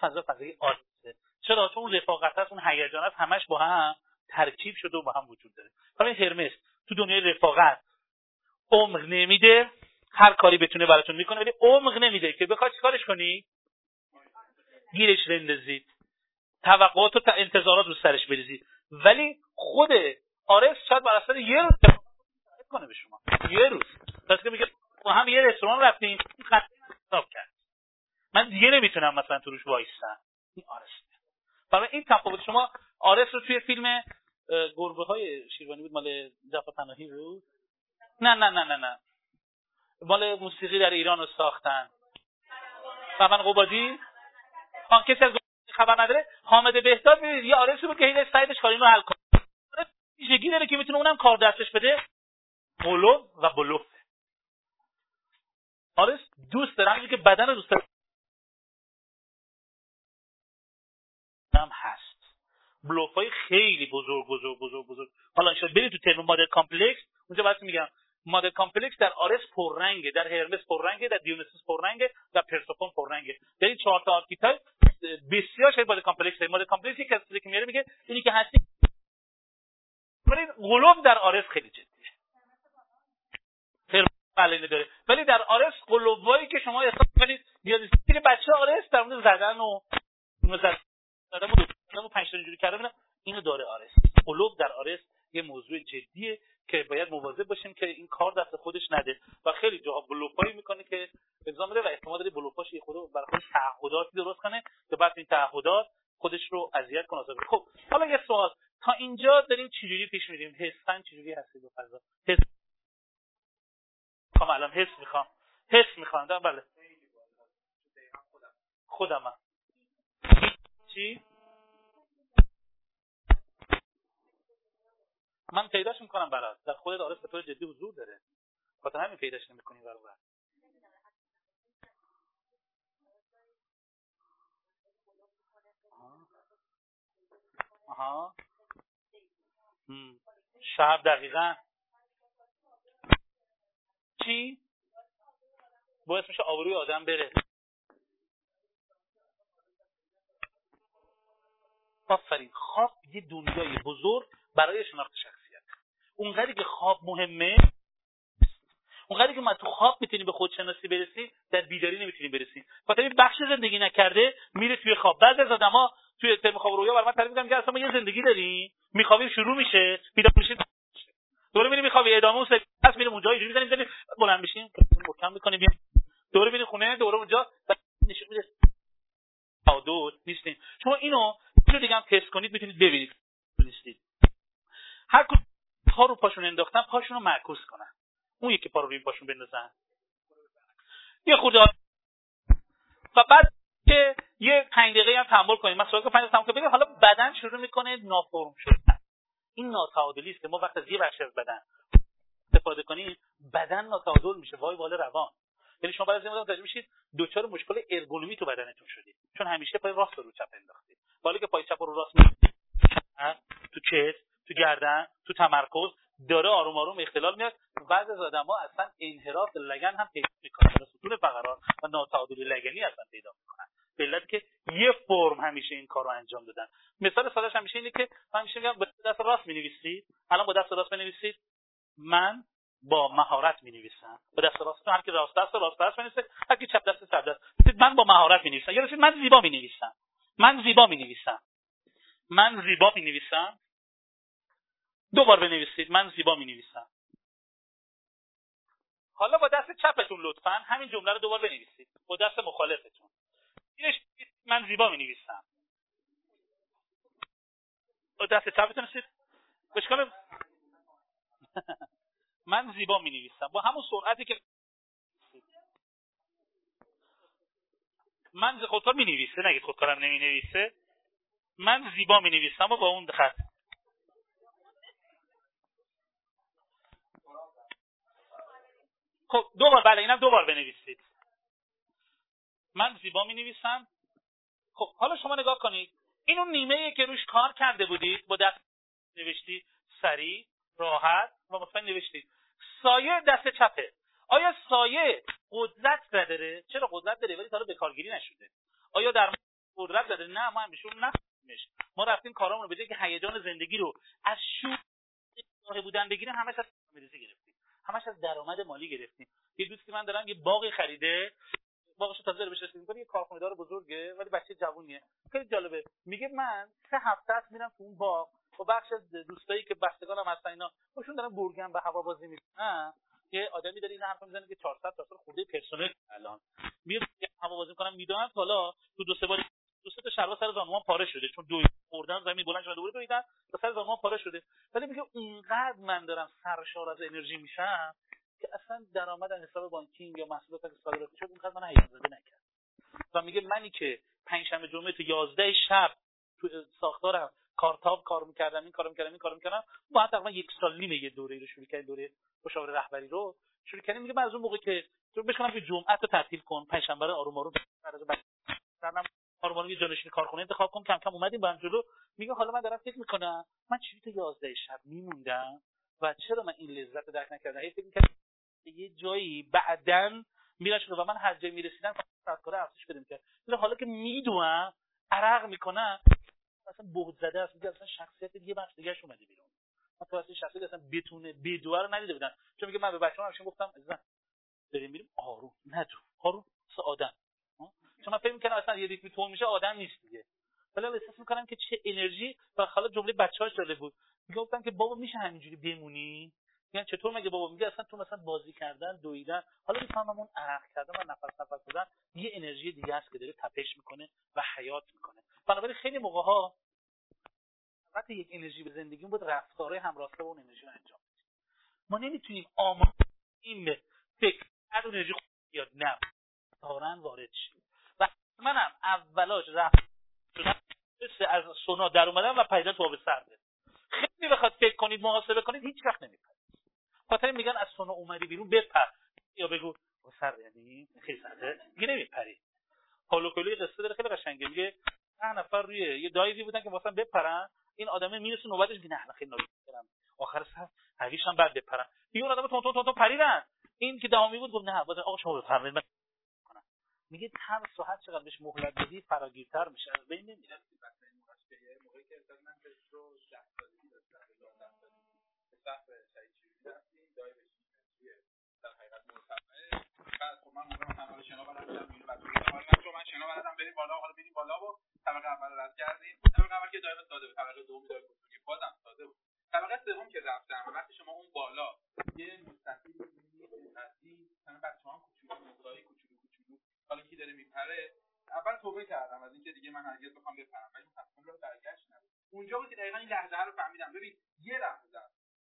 فضا فضای آرس چرا؟ چون رفاقت هست اون هیجان هست همش با هم ترکیب شده و با هم وجود داره. برای هرمس تو دنیای رفاقت عمق نمیده. هر کاری بتونه براتون می‌کنه ولی عمق نمیده که بخواد چیکارش کنی؟ گیرش بندازید. توقعات و انتظارات رو سرش بریزید. ولی خود آرس شاید بر اثر یه روز کنه به شما. یه روز. پس که میگه ما هم یه رستوران رفتیم حساب کرد. من دیگه نمی‌تونم مثلا تو روش وایستم. این آرس برای این تفاوت شما آرس رو توی فیلم گربه های شیروانی بود مال جعفر پناهی بود؟ نه نه نه نه نه. مال موسیقی در ایران رو ساختن. من قبادی آن کسی از خبر نداره حامد بهداد می‌بینید یه آرسی بود که هیچ سایدش کاری رو حل کنه. ویژگی داره که می‌تونه اونم کار دستش بده. بلوف و بلوف آرس دوست داره همینجور که بدن دوست داره. هم هست. بلوف های خیلی بزرگ بزرگ بزرگ بزرگ. حالا شاید برید تو ترم mother complex. اونجا وقتی میگم mother complex در آرس پررنگه در هرمس پررنگه در دیونیسوس پررنگه در پرسفون پررنگه. در این چهار تا archetype بسیار شاید مادر کامپلکس مادر کامپلکس یک از که میاره میگه اینی که هستی ولی قلوب در آرس خیلی جدیه. هرمس داره. ولی در آرس قلوبایی که شما احساس کنید بیاد بچه آرس در مورد زدن و زدن و پنج تا اینجوری کردن اینو داره آرس. قلوب در آرس. یه موضوع جدیه که باید مواظب باشیم که این کار دست خودش نده. و خیلی جاها بلوپایی می‌کنه که الزام داره و احتمال داره بلوپاش یه خود برای خودش تعهداتی درست کنه که بعد این تعهدات خودش رو اذیت کنه. خب حالا یه سوال. تا اینجا داریم چجوری پیش میریم؟ حسن چجوری هستی به فضا؟ حس می‌خوام الان حس می‌خوام. حس می‌خوام. بله. خودم. چی؟ من پیداش می‌کنم برات. در خودت آرس به طور جدی حضور داره. خاطر همین پیداش نمی‌کنی برای آها. شب دقیقا. چی؟ باعث میشه آبروی آدم بره. آفرین. خواب یه دنیای بزرگ برای شناخت شخصیت اونقدری که خواب مهمه اونقدری که ما تو خواب می‌تونیم به خودشناسی برسیم در بیداری نمی‌تونیم برسیم. خاطر این بخش زندگی نکرده میره توی خواب. بعضی از آدما توی ترم خواب رویا برای من تعریف می‌کنم که اصلا ما یه زندگی داریم میخوابیم شروع میشه بیدار میشه دوره میریم میخوابی ادامه اون پس میریم اونجا اینجوری می‌زنیم می‌زنیم بلند میشیم محکم می‌کنیم دوره میریم خونه دوره اونجا نشون میده. تعادل نیستیم. شما اینو اینو دیگه هم تست کنید می‌تونید ببینید. نیستید. هر کدوم پا رو پاشون انداختن پاشون رو معکوس کنن. اون یکی پا رو روی پاشون بندازن. یه خود و بعد که یه پنج دقیقه هم تحمل کنید من سوال که پنج تحمل کنید حالا بدن شروع می‌کنه نافرم شدن. این ناتعادلی است که ما وقت از یه بخش از بدن استفاده کنیم بدن ناتعادل میشه. وای وال روان. یعنی شما بعد از این متوجه میشید دچار مشکل ارگونومی تو بدنتون شدید. چون همیشه پای راست رو چپ انداختید. حالا که پای چپ رو راست تو چست تو گردن تو تمرکز داره آروم آروم اختلال میاد. بعض از آدم‌ها اصلا انحراف لگن هم پیدا می‌کنن ستون فقرات و ناتعادلی لگنی اصلا پیدا می‌کنن. به که یه فرم همیشه این کار رو انجام دادن. مثال سادهش همیشه اینه که من همیشه میگم با دست راست می‌نویسید؟ الان با دست راست بنویسید؟ من با مهارت می نویسم با دست راست هر کی راست دست راست دست بنویسه هر کی چپ دست چپ دست. من با مهارت می نویسم یا من زیبا می نویسم من زیبا می نویسم من زیبا می نویسم دو بار بنویسید. من زیبا می نویسم حالا با دست چپتون لطفا همین جمله رو دوبار بنویسید. با دست مخالفتون. من زیبا می نویسم با دست چپتون نویسید بشکال من زیبا می نویسم با همون سرعتی که من خودکار می نویسه نگید خودکارم نمی نویسه من زیبا می نویسم و با اون خط. خب دو بار بله اینم دو بار بنویسید. من زیبا می نویسم خب حالا شما نگاه کنید. این اون نیمه که روش کار کرده بودید با دست نوشتی سریع راحت و مطمئن نوشتید. سایه دست چپه. آیا سایه قدرت نداره؟ چرا قدرت داره؟ ولی تا به کارگیری نشده. آیا در قدرت داره؟ نه ما همیشه نفهمیمش ما رفتیم کارامون رو بده که هیجان زندگی رو از شور بودن بگیریم همش از گرفتیم. همش از درآمد مالی گرفتیم. یه دوستی من دارم یه باقی خریده باغش تازه رو می‌کنه یه کارخونه دار بزرگه ولی بچه جوونیه. خیلی جالبه. میگه من سه هفته است میرم تو اون باغ و بخش از دوستایی که بستگانم هستن اینا باشون دارن برگن و هوا بازی می‌کنن یه آدمی داره این حرف می‌زنه که 400 تا خورده پرسنل الان. میاد هوا بازی می‌کنم می‌دونم حالا تو دو سه بار دو سه تا شلوار سر زانوان پاره شده چون دو خوردن زمین بلند شده دوره دویدن تا سر زانوان پاره شده. ولی میگه اونقدر من دارم سرشار از انرژی میشم که اصلا درآمد از حساب بانکینگ یا محصولات که صادراتی شد اونقدر من هیجان زده نکرد. و میگه منی که پنجشنبه جمعه تو 11 شب تو ساختارم کارتاب کار می‌کردم این کارو می‌کردم این کارو می‌کردم. ما تقریبا یک سال نیم یه دوره رو شروع کردیم دوره مشاور رهبری رو شروع کردیم. میگه من از اون موقع که تو بشکنم که جمعه رو تعطیل کن پنجشنبه رو آروم آروم آروم یه جانشین کارخونه انتخاب کن کم کم اومدیم با هم جلو. میگه حالا من دارم فکر می‌کنم من چی تا 11 شب میموندم و چرا من این لذت رو درک نکردم؟ هی فکر می‌کردم یه جایی بعدن میرم و من هر جایی می‌رسیدم کار افزایش بدیم که حالا که می‌دونم عرق می‌کنم اصلا بهت زده است. میگه اصلا شخصیت دیگه بخش دیگه اومده بیرون. من تو اصلا شخصیت اصلا بتونه بدوه رو ندیده بودن چون میگه من به بچه‌ها همیشه گفتم عزیزم داریم میریم آروم ندو آروم مثل آدم. چون من فکر می‌کنم اصلا یه ریتمی تو میشه آدم نیست دیگه. ولی احساس می‌کنم که چه انرژی و حالا جمله بچه‌هاش داده بود. گفتم که بابا میشه همینجوری بمونی؟ میگن چطور مگه بابا؟ میگه اصلا تو مثلا بازی کردن دویدن حالا می‌فهمم اون عرق کردن و نفس نفس زدن یه انرژی دیگه است که داره تپش می‌کنه و حیات می‌کنه. بنابراین خیلی موقع ها وقتی یک انرژی به زندگی بود رفتاره همراسته با اون انرژی رو انجام بدیم ما نمی‌تونیم آماده این فکر هر انرژی خود بیاد نه. دارن وارد شیم. منم اولاش رفت. از سونا در اومدن و پیدا تو آب سرده. خیلی بخواد فکر کنید محاسبه کنید هیچ وقت نمیپرید خاطر میگن از سونا اومدی بیرون بپر. یا بگو سر یعنی خیلی سرده میگه نمیپری. پالو قصه داره خیلی قشنگه. میگه ده نفر روی یه دایوی بودن که واسه بپرن این آدمه می‌رسه نوبتش میگه نه خیلی ناراحت برم آخر سر هویش هم بعد بپرن. دیگه اون آدم تون تون تون پریدن. این که دوامی بود گفت نه آقا شما بفرمایید من میگه هر ساعت چقدر بهش مهلت بدی فراگیرتر میشه. از بین نمیره موقعی که رو در حقیقت مرتفعه بعد خب من موقع مثلا حالا شنا بلدم اینو بعد چون من شنا بلدم بریم بالا. حالا بالا اول رد اول که دایره ساده دوم ساده بود. سوم که رفتم وقتی شما اون بالا یه مستطیل می‌بینید مثلا بچه‌ها کوچولو. حالا کی داره میپره؟ اول توبه کردم از اینکه دیگه من هرگز بخوام بپرم ولی تصمیم رو برگشت ندادم اونجا بود که دقیقا این لحظه رو فهمیدم. ببین یه لحظه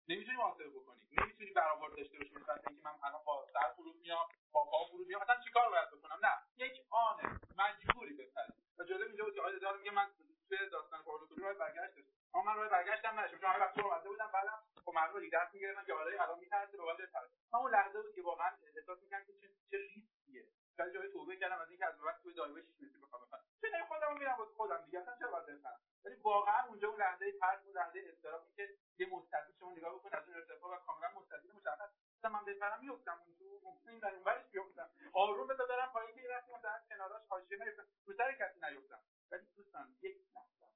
نمی‌تونی محاسبه بکنی نمی‌تونی برآورد داشته باشی نسبت اینکه من الان با سر فرود میام با پا فرود میام. اصلا چیکار باید بکنم؟ نه. یک آنه مجبوری بپری و جالب اینجا بود که آقای دار میگه من توی داستان پروتکلی رو برگشت اما من رو برگشتم نشم چون همه وقت رو اومده بودم بعدم خب مردم دیگه دست می‌گیرن که آره الان میترسه به باید بپره اون لحظه بود که واقعا احساس می‌کنم که چه چه ریسکیه. تا جای توبه کردم از اینکه از بعد توی دایره 6 متری بخوام بپرم چه خودم میرم واسه خودم دیگه. اصلا چرا باید بپرم ولی واقعا اونجا اون لحظه ترس اون لحظه اضطرابی که یه مستطیل شما نگاه بکن از اون ارتفاع و کاملا مستطیل مشخص. مثلا من بپرم میافتم اون تو ممکنه در اونورش بیافتم. آروم بذار برم پایین که رفتم مثلا کناراش حاشیه نیفتم رو سر کسی نیفتم. ولی دوستان یک لحظه.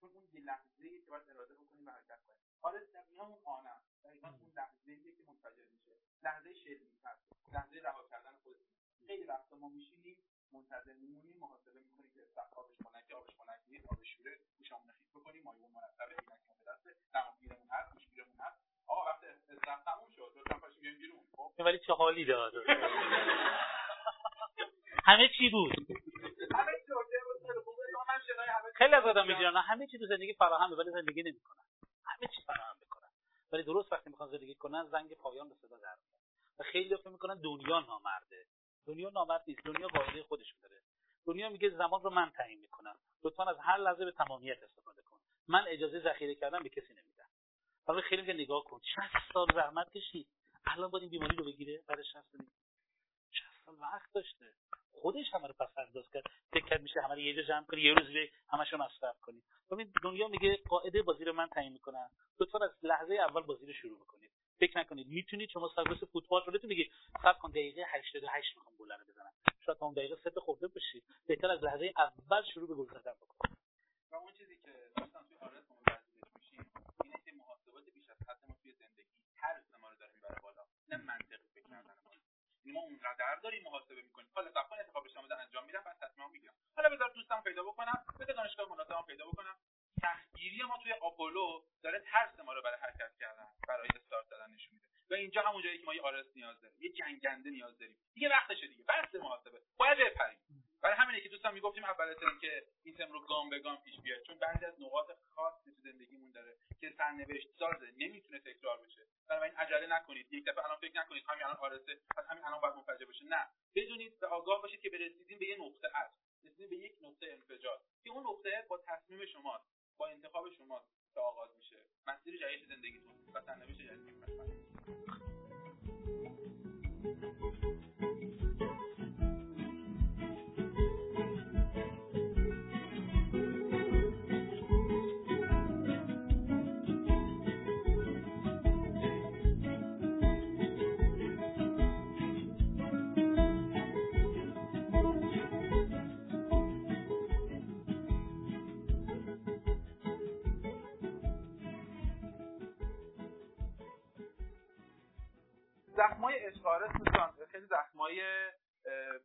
چون اون یه لحظه که باید اراده بکنیم و حرکت کنیم. حالا دقیقا اون آنم دقیقا اون لحظه که منفجر میشه. لحظه شرمیت لحظه رها کردن خودتون خیلی وقتا ما میشینیم منتظر میمونیم محاسبه می‌کنیم که سخت آبش خنک آبش خنک نیست آب شوره گوشامون خیس بکنیم مایمون مرتبه عینکمون به دسته دماغگیرمون هست گوشگیرمون هست. آقا وقت استراحت تموم شد. لطفا پاشیم بیایم بیرون. خب؟ ولی چه حالی داد همه چی بود؟ همه چی خیلی از آدم می‌دونن همه چی تو زندگی فراهمه ولی زندگی نمی‌کنن. همه چی فراهم بکنن ولی درست وقتی می‌خوان زندگی کنن زنگ پایان به صدا در و خیلی فکر می‌کنن دنیا نامرده. دنیا نامرد نیست. دنیا قاعده خودش داره دنیا میگه زمان رو من تعیین می‌کنم. لطفا از هر لحظه به تمامیت استفاده کن. من اجازه ذخیره کردن به کسی نمیدم. حالا خیلی که نگاه کن. 60 سال زحمت کشید. الان باید این بیماری رو بگیره؟ بعد 60 سال 60 سال وقت داشته. خودش همه رو پس انداز کرد. فکر میشه همه رو یه جا جمع کنی یه روز به همش رو مصرف کنی. ببین دنیا میگه قاعده بازی رو من تعیین می‌کنم. لطفا از لحظه اول بازی رو شروع بکنید. فکر نکنید. می‌تونید شما سرگوش فوتبال رو بگید صبر کن دقیقه 88 می‌خوام گل رو بزنم. شاید تا اون دقیقه سه خورده بشید. بهتر از لحظه اول شروع به گل زدن بکنید. و اون چیزی که دوستان توی آرس متوجه میشیم اینه که محاسبات بیش از حد ما توی زندگی ترس ما رو داره می‌بره بالا. نه منطقی فکر کردن ما ما اونقدر داریم محاسبه می‌کنیم. حالا صبر کن انتخاب شما انجام میدم بعد تصمیم می‌گیرم. حالا بذار دوستم پیدا بکنم بذار دانشگاه مناسبم پیدا بکنم. تحقیری ما توی آپولو داره ترس ما رو برای حرکت کردن برای استارت زدن نشون میده. و اینجا همون جایی که ما یه آرس نیاز داریم یه جنگنده نیاز داریم. دیگه وقتشه دیگه بس محاسبه. باید بپریم. برای همینه که دوستان می‌گفتیم اول که این تم رو گام به گام پیش بیاد چون بعضی از نقاط خاصی تو زندگیمون داره که سرنوشت سازه نمی‌تونه تکرار بشه. بنابراین عجله نکنید. یک دفعه الان فکر نکنید همین الان آرسه از همین الان باید منفجر بشه نه. بدونید و آگاه باشید که برسیدین به یه نقطه است رسیدین به یک نقطه انفجار. که اون نقطه با تصمیم شماست. با انتخاب شماست که آغاز میشه. مسیر جدید زندگیتون و سرنوشت جدیدتون زخمای دوستان خیلی زخمای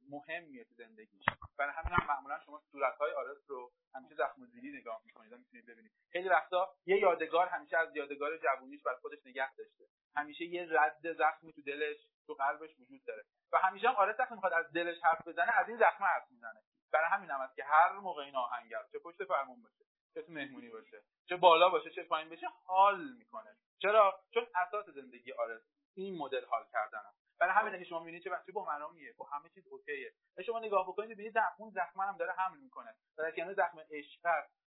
مهمیه تو زندگیش. برای همین هم معمولا شما صورتهای آرس رو همیشه زخم زیری نگاه می‌کنید و می‌تونید ببینید. خیلی وقتا یه یادگار همیشه از یادگار جوونیش بر خودش نگه داشته. همیشه یه رد زخمی تو دلش تو قلبش وجود داره. و همیشه هم آرس وقتی می‌خواد از دلش حرف بزنه از این زخم حرف می‌زنه. برای همین هم هست که هر موقع این آهنگر چه پشت فرمون باشه چه تو مهمونی باشه چه بالا باشه چه پایین باشه حال می‌کنه. چرا؟ چون اساس زندگی آرس این مدل حال کردنم برای همینه که شما می‌بینید چه بچه با منامیه با همه چیز اوکیه. شما نگاه بکنید ببینید اون زخم هم داره حمل می‌کنه. در کنار زخم عشق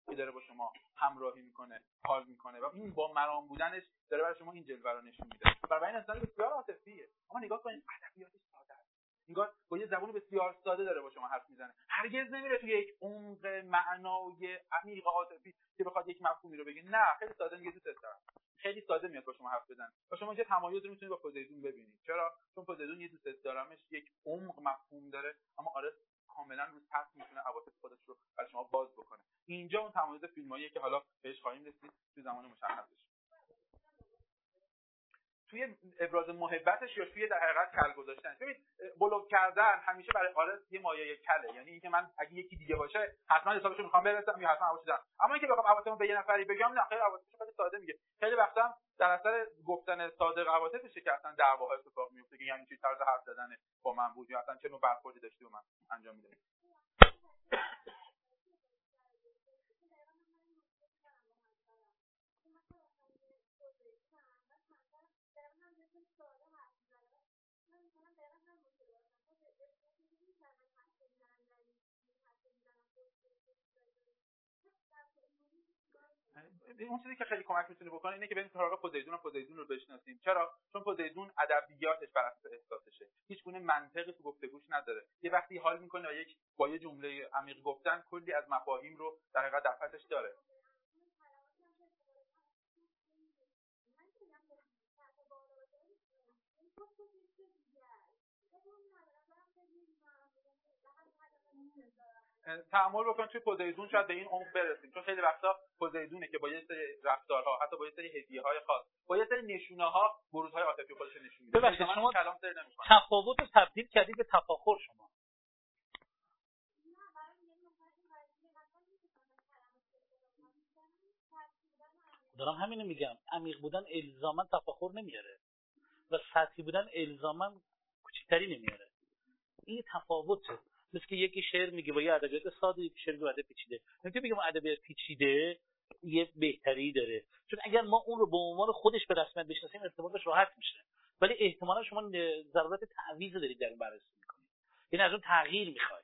که داره با شما همراهی می‌کنه حال می‌کنه و این با مرام بودنش داره برای شما این جلوه رو نشون میده. برای این انسان بسیار عاطفیه. اما نگاه کنید ادبیاتش ساده است. انگار با یه زبان بسیار ساده داره با شما حرف می‌زنه. هرگز نمیره توی یک عمق معنای عمیق عاطفی که بخواد یک مفهومی رو بگه. نه خیلی ساده میگه دوست دارم خیلی ساده میاد با شما حرف بزنه. و شما اینجا تمایز رو می‌تونید با پوزیدون ببینید چرا؟ چون پوزیدون یه دوست دارمش یک عمق مفهوم داره اما آرس کاملا رو سطح می‌تونه عواطف خودش رو برای شما باز بکنه. اینجا اون تمایز فیلماییه که حالا بهش خواهیم رسید تو زمان مشخصش توی ابراز محبتش یا توی در حقیقت کل گذاشتن ببین بلوک کردن همیشه برای آرس یه مایه کله. یعنی اینکه من اگه یکی دیگه باشه حتما حسابشو می‌خوام برسم یا حتما حواسم اما اینکه بخوام حواسمو به یه نفری بگم نه خیلی حواسش خیلی ساده میگه. خیلی وقتا در اثر گفتن که اصلا دعواها اتفاق میفته که یعنی چی؟ طرز حرف زدن با من بود یا اصلا چه نوع برخوردی داشتی با من انجام میده اون چیزی که خیلی کمک می‌تونه بکنه اینه که بریم سراغ پوزیدون پوزیدون رو بشناسیم. چرا؟ چون پوزیدون ادبیاتش بر اساس احساسشه. هیچ گونه منطقی تو گفتگوش نداره. یه وقتی حال می‌کنه و یک با یه جمله عمیق گفتن کلی از مفاهیم رو در حقیقت داره. تعامل بکنید توی پوزیدون شاید به این عمق برسیم. چون خیلی وقتا پوزیدونه که با یه سری رفتارها حتی با یه سری هدیه های خاص با یه سری نشونه ها های عاطفی خودش نشون میده. ببخشید شما تفاوت رو تبدیل کردید به تفاخر شما. دارم همینو میگم. عمیق بودن الزاما تفاخر نمیاره. و سطحی بودن الزاما کوچکتری نمیاره. این تفاوته. مثل که یکی شعر میگه با یه ادبیات ساده یکی شعر میگه پیچیده. نمی‌تونی بگم ادبیات پیچیده یه بهتری داره. چون اگر ما اون رو به عنوان خودش به رسمیت بشناسیم ارتباطش راحت میشه. ولی احتمالا شما ضرورت تعویض دارید در این بررسی می‌کنید. یعنی از اون تغییر می‌خواید.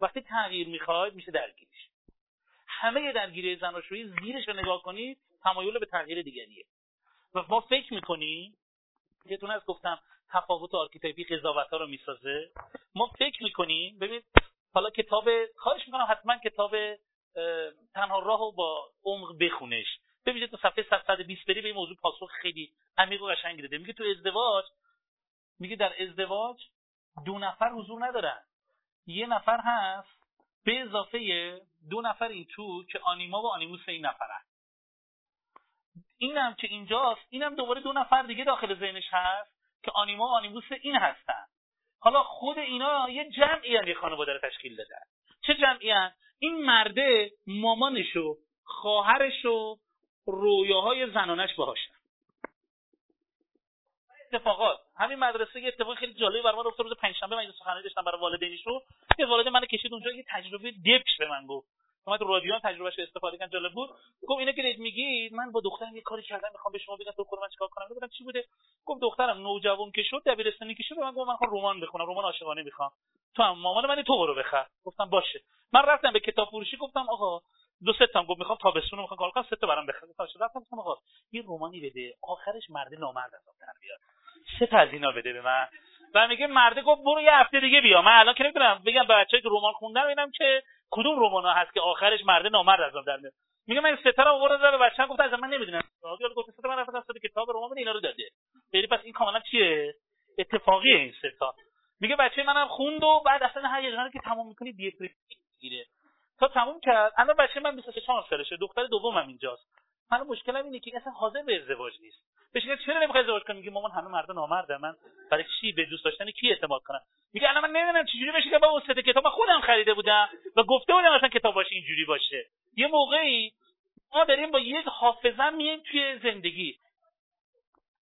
وقتی تغییر می‌خواید میشه درگیریش. همه درگیری زناشویی زیرش رو نگاه کنید تمایل به تغییر دیگریه. و ما فکر می‌کنیم یه از گفتم تفاوت archetype ی قضاوت ها رو می‌سازه. ما فکر می‌کنیم ببین حالا کتاب خواهش می‌کنم حتما کتاب تنها راه رو با عمق بخونش. ببینید تو صفحه 120 بری به این موضوع پاسخ خیلی عمیق و قشنگی داده میگه تو ازدواج میگه در ازدواج دو نفر حضور ندارن. یه نفر هست به اضافه دو نفر این تو که آنیما و آنیموس این نفرن. اینم که اینجاست اینم دوباره دو نفر دیگه داخل ذهنش هست که آنیما و آنیموس این هستن. حالا خود اینا یه جمعی یه خانواده رو تشکیل دادن. چه جمعی هم؟ این مرده مامانش و خواهرش و رویاهای زنانش باهاشن. اتفاقات. همین مدرسه یه اتفاق خیلی جالبی برای من افتاد. روز پنجشنبه من سخنرانی داشتم برای والدینش رو. یه والد من کشید اونجا یه تجربه دپش به من گفت. اومد رادیو تجربهش استفاده کردن جالب بود. گفت اینا که میگید من با دخترم یه کاری کردم می‌خوام به شما بگم تو من چیکار کنم؟ بگم چی بوده؟ گفت دخترم نوجوان که شد دبیرستانی که شد من گفت من می‌خوام رمان بخونم رمان عاشقانه می‌خوام. تو هم مامان من تو برو بخر. گفتم باشه. من رفتم به کتاب فروشی گفتم آقا دو سه تا گفت می‌خوام تابستون می‌خوام کار کنم سه تا برام بخر. گفتم رفتم گفتم آقا یه رمانی بده آخرش مرد نامرد از در بیاد. سه تا از اینا بده به من. و میگه مرده گفت برو یه هفته دیگه بیا. من الان که نمی‌دونم بگم بچه‌ای که رمان خوندن ببینم که کدوم رمانا هست که آخرش مرده نامرد از در میاد؟ میگه من ستاره آوردم به بچه‌م گفت از من نمی‌دونم حالا گفت ستاره من رفتم سر کتاب رمان اینا رو داده. یعنی پس این کاملا چیه؟ اتفاقی این ستا میگه بچه منم خوند و بعد اصلا هر یه که تمام می‌کنی دیپرسی می‌گیره. تا تموم کرد. الان بچه من 23 سالشه دختر دومم اینجاست. من مشکلم اینه که اصلا حاضر به ازدواج نیست. بهش میگه چرا نمی‌خوای ازدواج کنی؟ میگه مامان همه مرد نامرده. من برای چی به دوست داشتن کی اعتماد کنم؟ میگه الان من نمی‌دونم چجوری بشه که با اون سه کتاب من خودم خریده بودم و گفته بودم اصلا کتاباش اینجوری باشه. یه موقعی ما داریم با یک حافظه میایم توی زندگی.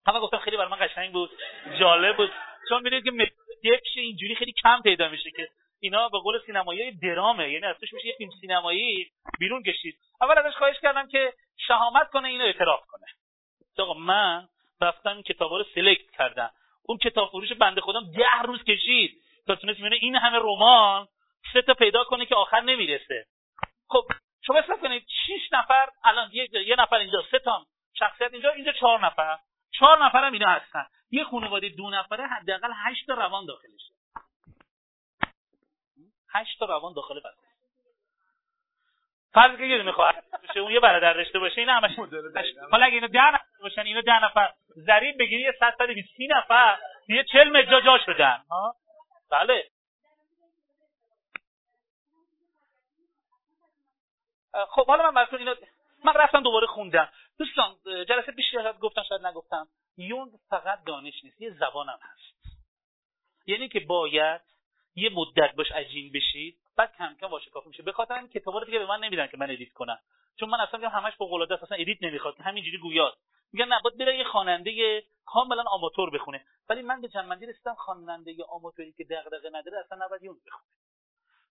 همه گفتم خیلی برای من قشنگ بود جالب بود. چون می‌دونید که دپش اینجوری خیلی کم پیدا میشه که اینا به قول سینمایی درامه. یعنی از توش میشه یه فیلم سینمایی بیرون کشید. اول ازش خواهش کردم که شهامت کنه اینو اعتراف کنه. آقا من رفتم کتابا رو سلکت کردم. اون کتاب فروش بنده خودم ده روز کشید. تا تونست میونه این همه رمان سه تا پیدا کنه که آخر نمی‌رسه. خب شما حساب کنید 6 نفر الان یه, یه نفر اینجا سه تا شخصیت اینجا اینجا چهار نفر. چهار نفر هم اینا هستن. یه خانواده دو نفره حداقل 8 تا روان داخلشه. 8 تا روان داخل بس. فرض که یه دونه خواهد اون یه برادر داشته باشه این همش حالا اگه اینو 10 نفر باشن اینو 10 نفر ضریب بگیری یه 100 تا 20 نفر یه 40 متر جا شدن ها؟ بله. خب حالا من براتون اینو من رفتم دوباره خوندم. دوستان جلسه پیش گفتم شاید نگفتم. یونگ فقط دانش نیست یه زبانم هست. یعنی که باید یه مدت باش عجین بشید. بعد کم کم کافی میشه. به خاطر این کتابا دیگه به من نمیدن که من ادیت کنم. چون من اصلا همش فوق العاده اصلا ادیت نمی‌خواد. همینجوری گویاست. میگن نه باید بره یه خواننده کاملا آماتور بخونه. ولی من به چند منزل رسیدم خواننده آماتوری که دغدغه نداره اصلا نباید یونگ بخونه.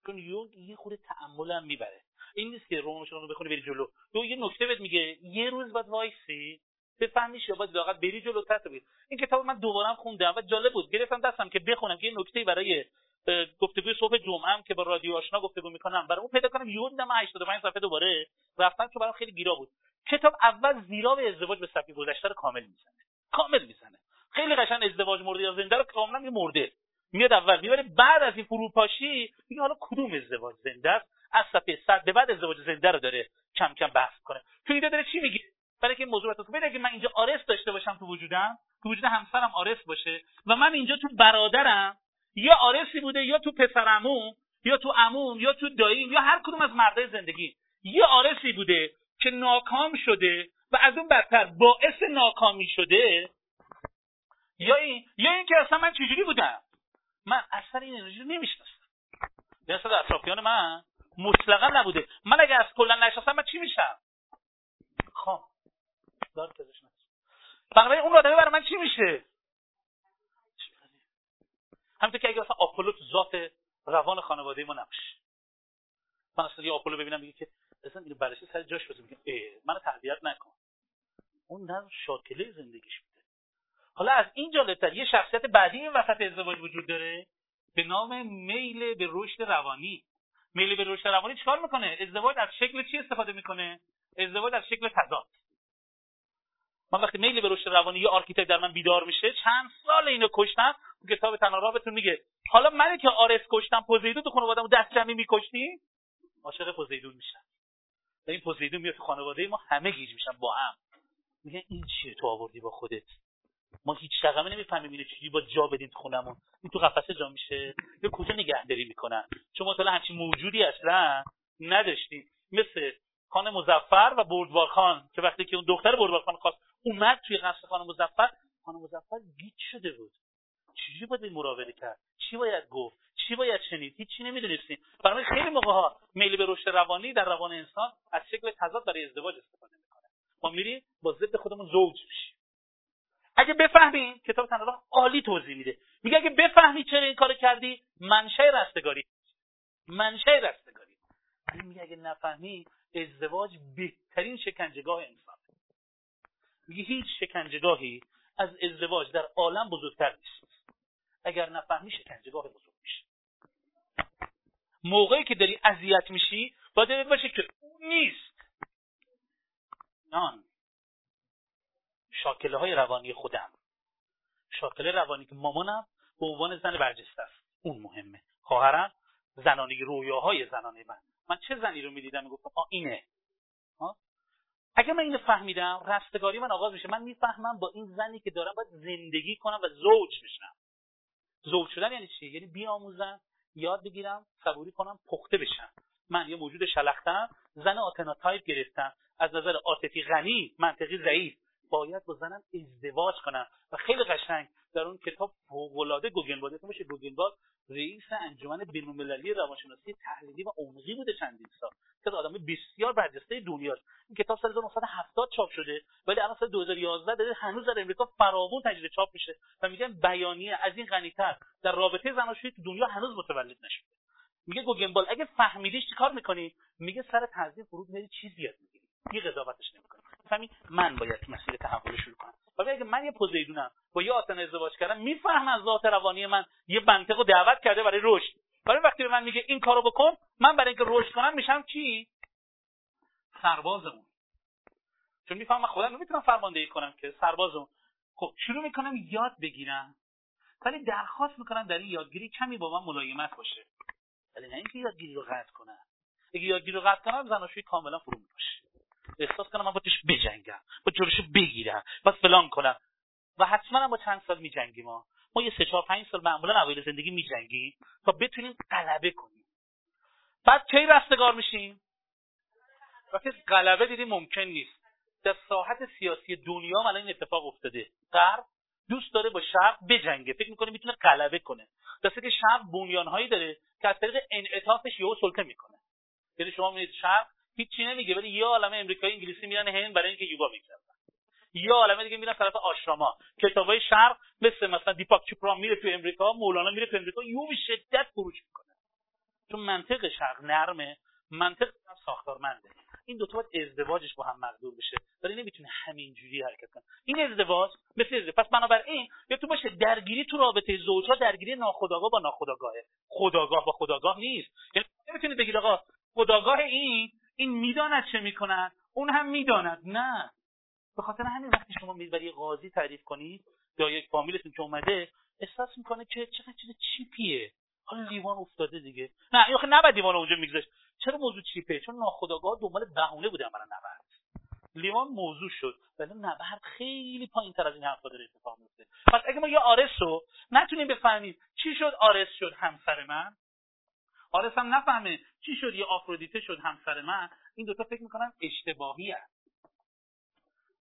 چون یونگ یه خورده تعامل می‌بره. این نیست که رومش رو بخونی بری جلو. تو یه نکته بهت میگه. یه روز بعد وایسی بفهمیش یا باید واقعا بری جلو تر بید این کتاب من دوباره خوندم و جالب بود. گرفتم دستم که بخونم که یه نکته برای گفتگوی صبح جمعه هم که با رادیو آشنا گفتگو می‌کنم. برای اون پیدا کنم دیدم 85 صفحه دوباره رفتم که برام خیلی گیرا بود. کتاب اول زیرا به ازدواج به سبک گذشته رو کامل می‌زنه. کامل می‌زنه. خیلی قشنگ ازدواج مرده یا زنده رو کاملا یه مرده. میاد اول می‌بره بعد از این فروپاشی میگه حالا کدوم ازدواج زنده است؟ از صفحه 100 به بعد ازدواج زنده رو داره کم کم بحث کنه تو اینجا داره چی میگه؟ برای که موضوع تو اگه من اینجا آرس داشته باشم تو وجودم تو وجود همسرم آرس باشه و من اینجا تو برادرم یا آرسی بوده یا تو پسرمون یا تو عموم یا تو داییم یا هر کدوم از مردای زندگی یه آرسی بوده که ناکام شده و از اون بدتر باعث ناکامی شده یا این یا اینکه اصلا من چجوری بودم؟ من اصلا این انرژی رو نمی‌شناسم. اصلا اطرافیان من مطلقا نبوده. من اگه از کلا نشناسم من چی میشم؟ خام دار پزشک بنابراین اون آدمه برای من چی میشه؟ همینطور که اگه اصلا آپولو تو ذات روان خانواده ما نباشه. من اصلا یه آپولو ببینم میگه که اصلا اینو بررسی سر جاش میگه منو تربیت نکن. اون نه شاکله زندگیش بوده. حالا از این جالبتر یه شخصیت بعدی این وسط ازدواج وجود داره به نام میل به رشد روانی. میل به رشد روانی چیکار می‌کنه؟ ازدواج از شکل چی استفاده می‌کنه؟ ازدواج از شکل تضاد. من وقتی میل به رشد روانی یه archetype در من بیدار میشه چند سال اینو کشتم کتاب تنها بهتون میگه. حالا منی که آرس کشتم پوزیدون تو خانواده‌مو دست جمعی میکشتی عاشق پوزیدون میشن و این پوزیدون میاد تو خانواده ما همه گیج میشن با هم. میگه این چیه تو آوردی با خودت؟ ما هیچ رقمی نمی‌فهمیم اینو چجوری با جا بدیم تو خونمون. این تو قفسه جا میشه؟ یا کجا نگهداری می‌کنن؟ چون ما همچین موجودی اصلا نداشتیم مثل خان مزفر و بردوار خان که وقتی که اون دختر بردوار خان خواست اومد توی قصر خان مزفر خان مزفر گیج شده بود. چجوری باید مراوده کرد؟ چی باید گفت؟ چی باید شنید؟ هیچی نمی‌دونستیم. برای خیلی موقع ها میل به رشد روانی در روان انسان از شکل تضاد برای ازدواج استفاده می‌کنه. ما میریم با ضد خودمون زوج میشیم. اگه بفهمی کتاب تنها عالی توضیح میده. میگه اگه بفهمی چرا این کارو کردی منشأ رستگاری. منشأ رستگاری. میگه اگه نفهمی ازدواج بهترین شکنجهگاه انسان. میگه هیچ شکنجهگاهی از ازدواج در عالم بزرگتر نیست. اگر نفهمی شکنجهگاه بزرگ میشه. موقعی که داری اذیت میشی باید باشه که نیست. نان. شاکله های روانی خودم. شاکله روانی که مامانم به عنوان زن برجسته است. اون مهمه. خواهرم زنانی رویاهای زنانه من. من چه زنی رو می‌دیدم؟ می‌گفتم آ اینه. اگه من اینو فهمیدم رستگاری من آغاز میشه. من می‌فهمم با این زنی که دارم باید زندگی کنم و زوج بشم. زوج شدن یعنی چی؟ یعنی بیاموزم یاد بگیرم صبوری کنم پخته بشم. من یه موجود شلختم زن آتنا تایپ گرفتم. از نظر عاطفی غنی منطقی ضعیف. باید با زنم ازدواج کنم. و خیلی قشنگ در اون کتاب فوق‌العاده گوگنباد باشه گوگنباد رئیس انجمن بین‌المللی روانشناسی تحلیلی و عمقی بوده چندین سال. که آدم بسیار برجسته دنیاست. این کتاب سال 1970 چاپ شده ولی الان سال 2011 داره هنوز در امریکا فراوون تجربه چاپ میشه و میگن بیانیه از این غنیتر. در رابطه زناشویی تو دنیا هنوز متولد نشده. میگه گوگنبال اگه فهمیدیش چیکار می‌کنی؟ میگه سر تنظیم فرود میری چیز یاد می‌گیری. یه قضاوتش نمی‌کنی. همین من باید مسیر تحول شروع کنم. و اگه من یه پوزیدونم با یه آتن ازدواج کردم می‌فهمم از ذات روانی من یه منطق رو دعوت کرده برای رشد. برای وقتی به من میگه این کارو بکن من برای اینکه رشد کنم میشم کی سربازمون. چون می‌فهمم خودم نمی‌تونم فرماندهی کنم که سربازمون. خب شروع می‌کنم یاد بگیرم. ولی درخواست می‌کنم در این یادگیری کمی با من ملایمت باشه. ولی نه اینکه یادگیری رو قطع کنم. اگه یادگیری رو قطع کنم زناشویی کاملا فرو میپاشه احساس کنم من با توش بجنگم با جلوشو بگیرم با فلان کنم. و حتما با چند سال میجنگیم ما ما یه سه چهار پنج سال معمولا اوایل زندگی میجنگیم تا بتونیم غلبه کنیم. بعد کی رستگار میشیم؟ وقتی غلبه دیدیم ممکن نیست. در ساحت سیاسی دنیا الان این اتفاق افتاده. غرب دوست داره با شرق بجنگه. فکر می‌کنه می‌تونه غلبه کنه. دسته که شرق بنیانهایی داره که از طریق انعطافش یهو سلطه می‌کنه. یعنی شما می‌بینید شرق هیچی نمیگه ولی یه عالمه امریکایی انگلیسی میرن هند برای اینکه یوگا می‌کردن. یه عالمه دیگه میرن طرف آشراما. کتابای شرق مثل مثلا دیپاک چوپرا میره تو امریکا مولانا میره تو امریکا یو به شدت فروش می‌کنه. چون منطق شرق نرمه منطق ساختارمنده. این دو تا باید ازدواجش با هم مقدور بشه. ولی نمی‌تونه همینجوری حرکت کنه. این ازدواج مثل ازدواج. پس بنابراین یا تو باشه درگیری تو رابطه زوجها درگیری ناخودآگاه با ناخودآگاهه. خداگاه با خداگاه نیست. یعنی نمی‌تونی بگید آقا خداگاه این این می‌داند چه می‌کند اون هم می‌داند نه. به خاطر همین وقتی شما میید برای قاضی تعریف کنید یا یک فامیلتون که اومده احساس می‌کنه که چقدر چیز چیپیه. حالا لیوان افتاده دیگه. نه آخه نباید لیوان اونجا میگذاشت. چرا موضوع چیپه چون ناخداگاه دنبال بهونه بوده برای نبرد لیوان موضوع شد ولی نبرد خیلی پایین تر از این حرفا داره اتفاق میفته پس اگه ما یه آرس رو نتونیم بفهمیم چی شد آرس شد همسر من. آرس هم نفهمه چی شد یه آفرودیته شد همسر من. این دوتا فکر می‌کنن اشتباهی هست.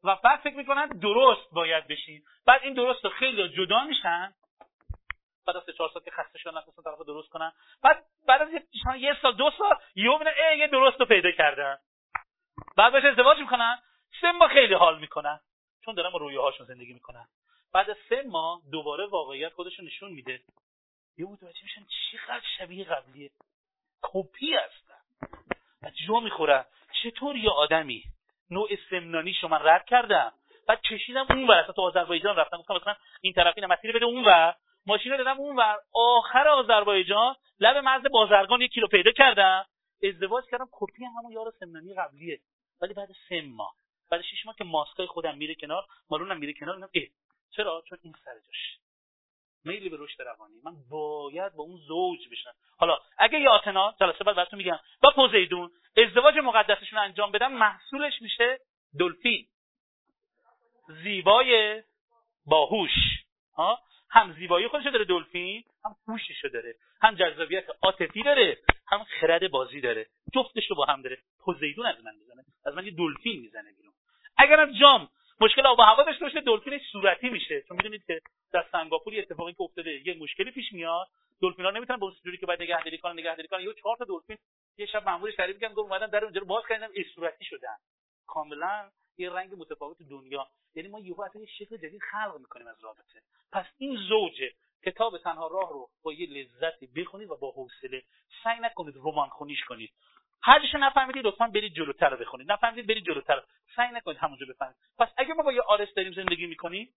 و بعد فکر می‌کنن درست باید بشین. بعد این درست رو خیلی جدا میشن. بعد از چهار سال که خسته شدن نتونستن طرف درست کنن. بعد بعد از یه سال دو سال یهو می‌بینن ای یه درست رو پیدا کردن. بعد بهش ازدواج می‌کنن. سه ماه خیلی حال می‌کنن. چون دارن با رویاهاشون زندگی می‌کنن. بعد سه ماه دوباره واقعیت خودش نشون میده. یه متوجه میشن چقدر شبیه قبلیه. کپی هستن. و جو می‌خورن چطور یه آدمی نوع سمنانی شما رد کردم؟ بعد کشیدم اون ور. تو آذربایجان رفتم. گفتم مثلا این طرف این مسیر بده اون ور. ماشین رو دادم اون ور. آخر آذربایجان لب مرز بازرگان یک کیلو پیدا کردم. ازدواج کردم. کپی همون یار سمنانی قبلیه. ولی بعد سه ماه. بعد شش ماه که ماسکای خودم میره کنار. مالونم میره کنار. اینا اه. چرا؟ چون این سر جاش. میلی به رشد روانی. من باید با اون زوج بشم حالا اگه یه آتنا جلسه بعد براتون میگم. با پوزیدون ازدواج مقدسشون انجام بدم محصولش میشه دلفین. زیبای باهوش. ها؟ هم زیبایی خودش داره دلفین هم هوششو داره. هم جذابیت عاطفی داره هم خرد بازی داره. جفتش رو با هم داره. پوزیدون از من می‌زنه. از من یه دلفین می‌زنه بیرون. اگرم جام مشکل آب و هوا داشته باشه دلفینش صورتی میشه. چون می‌دونید که در سنگاپور اتفاقی که افتاده یه مشکلی پیش میاد. دلفینا نمی‌تونن با جوری که باید نگهداری کنن نگهداری کنن. یه چهار تا دلفین یه شب مامورش تعریف کردن گفت اومدن در اونجا رو باز کردن صورتی شدن. کاملا یه رنگ متفاوت دنیا. یعنی ما یهو یه شکل جدید خلق می‌کنیم از رابطه. پس این زوجه کتاب تنها راه رو با یه لذتی بخونید و با حوصله سعی نکنید رمان خونیش کنید. هرچیشو نفهمیدید لطفا برید جلوتر رو بخونید. نفهمیدید برید جلوتر سعی نکنید همونجا بفهمید. پس اگه ما با یه آرس داریم زندگی می‌کنیم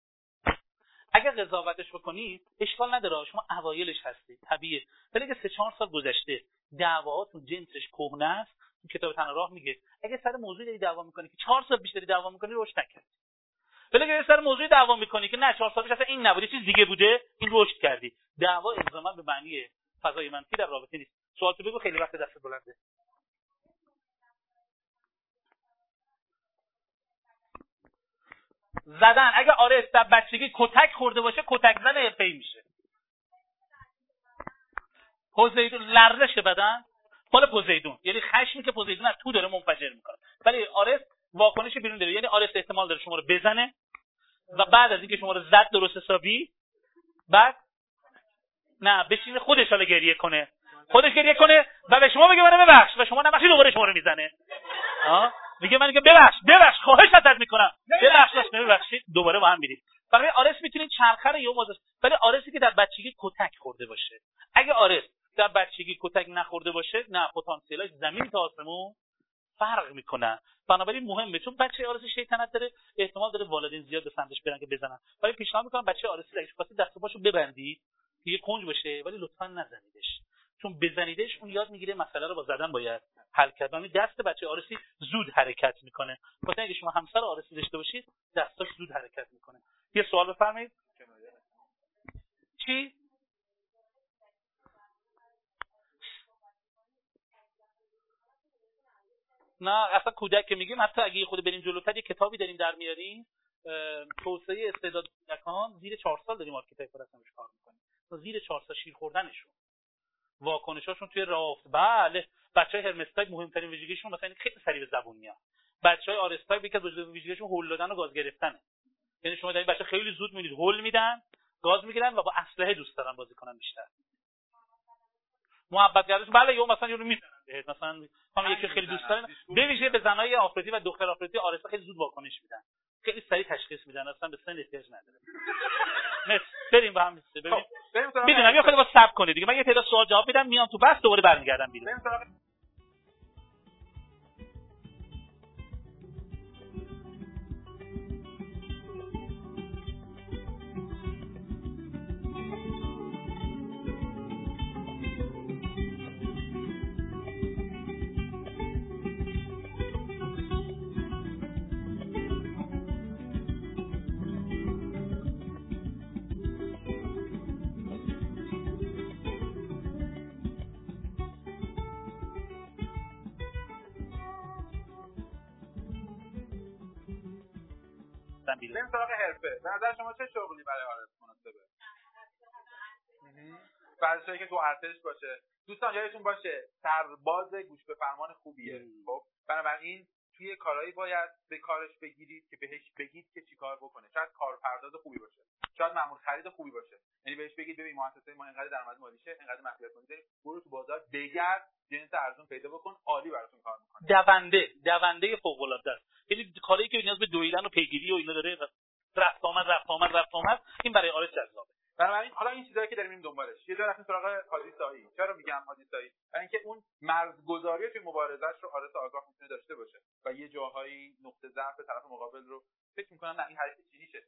اگر قضاوتش بکنید اشکال نداره. شما اوایلش هستید. طبیعه ولی اگه سه چهار سال گذشته دعواهاتون جنسش کهنه است تو کتاب تنها راه میگه. اگه سر موضوع داری دعوا می‌کنی که چهار سال بیشتری دعوا می‌کنی رشد نکردی. ولی اگه سر موضوع دعوا می‌کنی که نه چهار سال پیش اصلا این نبوده چیز دیگه بوده این رشد کردی. دعوا الزاما به معنی فضای منفی در رابطه نیست. سوال تو بگو خیلی وقت دست بلنده. زدن. اگه آره در بچگی کتک خورده باشه کتک زن حرفه‌ای میشه. پوزیدون لرزش بدن. مال پوزیدون. یعنی خشمی که پوزیدون از تو داره منفجر می‌کنه. ولی آرس واکنش بیرون داره. یعنی آرس احتمال داره شما رو بزنه و بعد از اینکه شما رو زد درست حسابی بعد نه بشینه خودش حالا گریه کنه. خودش گریه کنه و به شما بگه منو ببخش و شما نبخشی دوباره شما رو می‌زنه. میگه من میگه ببخش ببخش خواهش ازت می‌کنم. ببخش ببخشید. دوباره با هم میریم. فقط آرس می‌تونید چرخه رو یه ولی آرسی که در بچگی کتک خورده باشه. اگه آرس در بچگی کتک نخورده باشه نه پتانسیلش زمین تا آسمون فرق می‌کنه. بنابراین مهمه. چون بچه آرسی شیطنت داره احتمال داره والدین زیاد به سمتش برن که بزنن. ولی پیشنهاد می‌کنم بچه آرسی اگه خواستی دست و پاشو ببندی یه کنج باشه ولی لطفا نزنیدش. چون بزنیدش اون یاد می‌گیره مسئله رو با زدن باید حل کرد. یعنی دست بچه آرسی زود حرکت می‌کنه. مثلا اگه شما همسر آرسی داشته باشید دستاش زود حرکت می‌کنه. یه سوال بفرمایید. چی؟ نه اصلا کودک که میگیم. حتی اگه خود بریم جلوتر یه کتابی داریم در میاریم. توسعه استعداد کودکان زیر چهار سال داریم آرکیتکت روش کار می‌کنیم. زیر چهار سال شیر خوردنشون. واکنشاشون توی رافت بله بچه های هرمستای مهمترین ویژگیشون مثلا خیلی سریع به زبون میاد. بچه های آرستای یکی از ویژگیشون هول دادن و گاز گرفتنه. یعنی شما در این بچه خیلی زود می‌بینید هول میدن گاز می‌گیرن و با اسلحه دوست دارن بازی کنن بیشتر. محبت کردن بله یا مثلا یه رو می‌زنن بهت. مثلا هم یکی خیلی دوست دارن. به ویژه به زنای آفریدی و دختر آفریدی آرستا خیلی زود واکنش میدن. خیلی سریع تشخیص میدن. اصلا به سن احتیاج نداره. مرسی بریم با هم ببین می‌دونم یه خود با سب کنید دیگه. من یه تعداد سوال جواب میدم میام تو بس دوباره برمیگردم بیرون. بریم سراغ حرفه. به نظر شما چه شغلی برای آرز مناسبه؟ ورزشی که تو ارتش باشه. دوستان یادتون باشه سرباز گوش به فرمان خوبیه. خب بنابراین توی کارهایی باید به کارش بگیرید که بهش بگید که چیکار بکنه. شاید کارپرداز خوبی باشه. شاید مأمور خرید خوبی باشه. یعنی بهش بگید ببین مؤسسه ما اینقدر درآمد مالیشه اینقدر مسئولیت مالی داریم برو تو بازار بگرد جنس ارزون پیدا بکن عالی براتون کار می‌کنه. دونده دونده فوق العاده است. یعنی کاری که نیاز به دویدن و پیگیری و اینا داره رفت آمد رفت آمد رفت آمد این برای آرش جذابه. بنابراین حالا این چیزایی که داریم این دنبالش. یه جا رفتیم سراغ حاجی سایی چرا میگم حاجی سایی برای اینکه اون مرزگذاری توی مبارزش رو آرس آگاه می‌تونه داشته باشه و یه جاهایی نقطه ضعف طرف مقابل رو فکر می‌کنم نه این حریف چینیشه.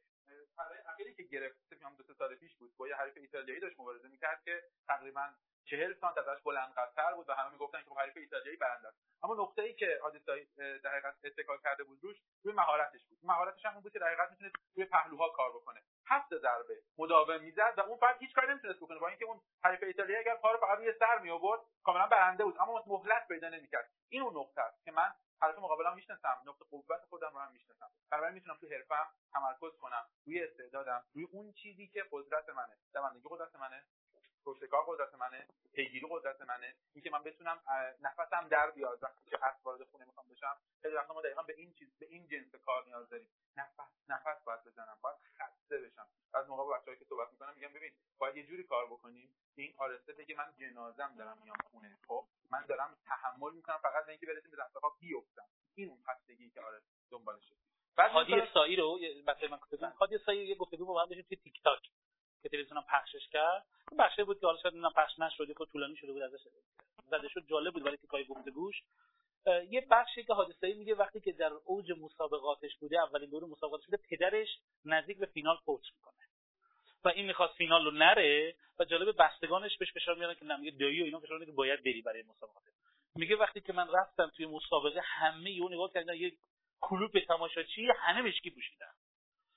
اخیری که گرفت فکر دو سه سال پیش بود با یه حریف ایتالیایی داشت مبارزه می‌کرد که تقریبا چهل سانت ازش بلند قدتر بود و همه می‌گفتن که خب حریف ایتالیایی برنده است. اما نقطه ای که آدیسای در حقیقت اتکا کرده بود روش روی مهارتش بود. مهارتش هم بود که در حقیقت می‌تونه روی پهلوها کار بکنه. هفت ضربه مداوم می‌زد و اون فرد هیچ کاری نمی‌تونست بکنه. با اینکه اون حریف ایتالیایی اگر پا رو فقط روی سر می آورد کاملا برنده بود. اما مهلت پیدا نمی‌کرد. این اون نقطه است که من حرف مقابلم می‌شناسم. نقطه قوت خودم رو هم می‌شناسم. بنابراین می‌تونم تو حرفم تمرکز کنم روی استعدادم روی اون چیزی که قدرت منه. دوندگی قدرت منه. پشتکار قدرت منه پیگیری قدرت منه. اینکه من بتونم نفسم در بیاد وقتی که از وارد خونه می‌خوام بشم. خیلی وقتا ما دقیقا به این چیز به این جنس کار نیاز داریم. نفس نفس باید بزنم باید خسته بشم. از موقع با بچه‌ای که صحبت می‌کنم میگم ببین باید یه جوری کار بکنیم. که این آرسته که من جنازم دارم میام خونه. خب من دارم تحمل می‌کنم فقط به اینکه برسیم به دست بیفتم. این اون خستگی که آره دنبالشه. بعد هادی سایی رو بچه من گفتم هادی سایی یه گفتگو با هم داشتیم توی تیک تاک. که تلویزیونم پخشش کرد. بخشی بود که حالا شاید پخش نشد خود طولانی شده بود ازش زده شد جالب بود ولی تیکای گفتگوش یه بخشی که حادثه میگه وقتی که در اوج مسابقاتش بوده اولین دور مسابقاتش بوده پدرش نزدیک به فینال فوت می‌کنه. و این می‌خواست فینال رو نره و جالب بستگانش بهش فشار میارن که نمیگه دایی و اینا فشار که باید بری برای مسابقات. میگه وقتی که من رفتم توی مسابقه همه یه نگاه کردن یه کلوپ تماشاچی همه مشکی پوشیدن.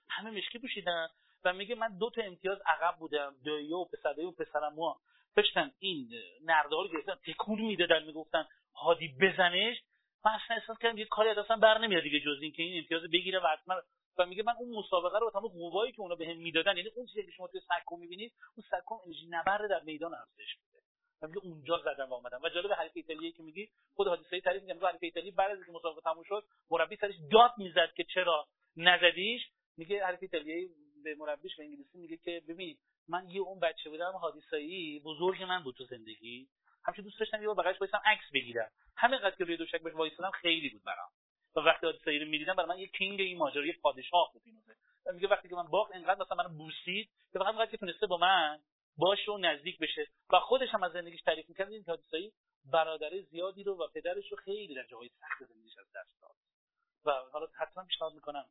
همه مشکی پوشیدن. و میگه من دو تا امتیاز عقب بودم دایی و پسر و پسرم ها داشتن این نرده ها رو گرفتن تکون می‌دادن می‌گفتن هادی بزنش. من اصلا احساس کردم یه کاری اصلا بر نمیاد دیگه جز این که این امتیاز بگیره و حتما و میگه من اون مسابقه رو با تمام قوایی که اونا بهم به می‌دادن یعنی اون چیزی که شما توی سکو می‌بینید اون سکو انرژی نبرد در میدان افزایش بوده و میگه اونجا زدم و آمدم. و جالب حریف ایتالیایی که میگی خود حادثه تعریف میگم حریف ایتالی بعد از اینکه مسابقه تموم شد مربی سرش داد می‌زد که چرا نزدیش. میگه حریف ایتالیایی به مربیش به انگلیسی میگه که ببین من یه اون بچه بودم حادثایی بزرگ من بود تو زندگی. همچنین دوست داشتم یه بغلش وایسم عکس بگیرم. همین قد که روی دوشک بهش وایسادم خیلی بود برام. و وقتی حادثایی رو می‌دیدم برای من یه کینگ این ماجرا یه پادشاه بود اینو میگه وقتی که من باخت انقدر مثلا منو بوسید که فقط اینقدر که تونسته با من باشه و نزدیک بشه. و خودش هم از زندگیش تعریف می‌کرد این حادثایی برادر زیادی رو و پدرش رو خیلی در جاهای سخت زندگیش از دست داد. و حالا حتما پیشنهاد می‌کنم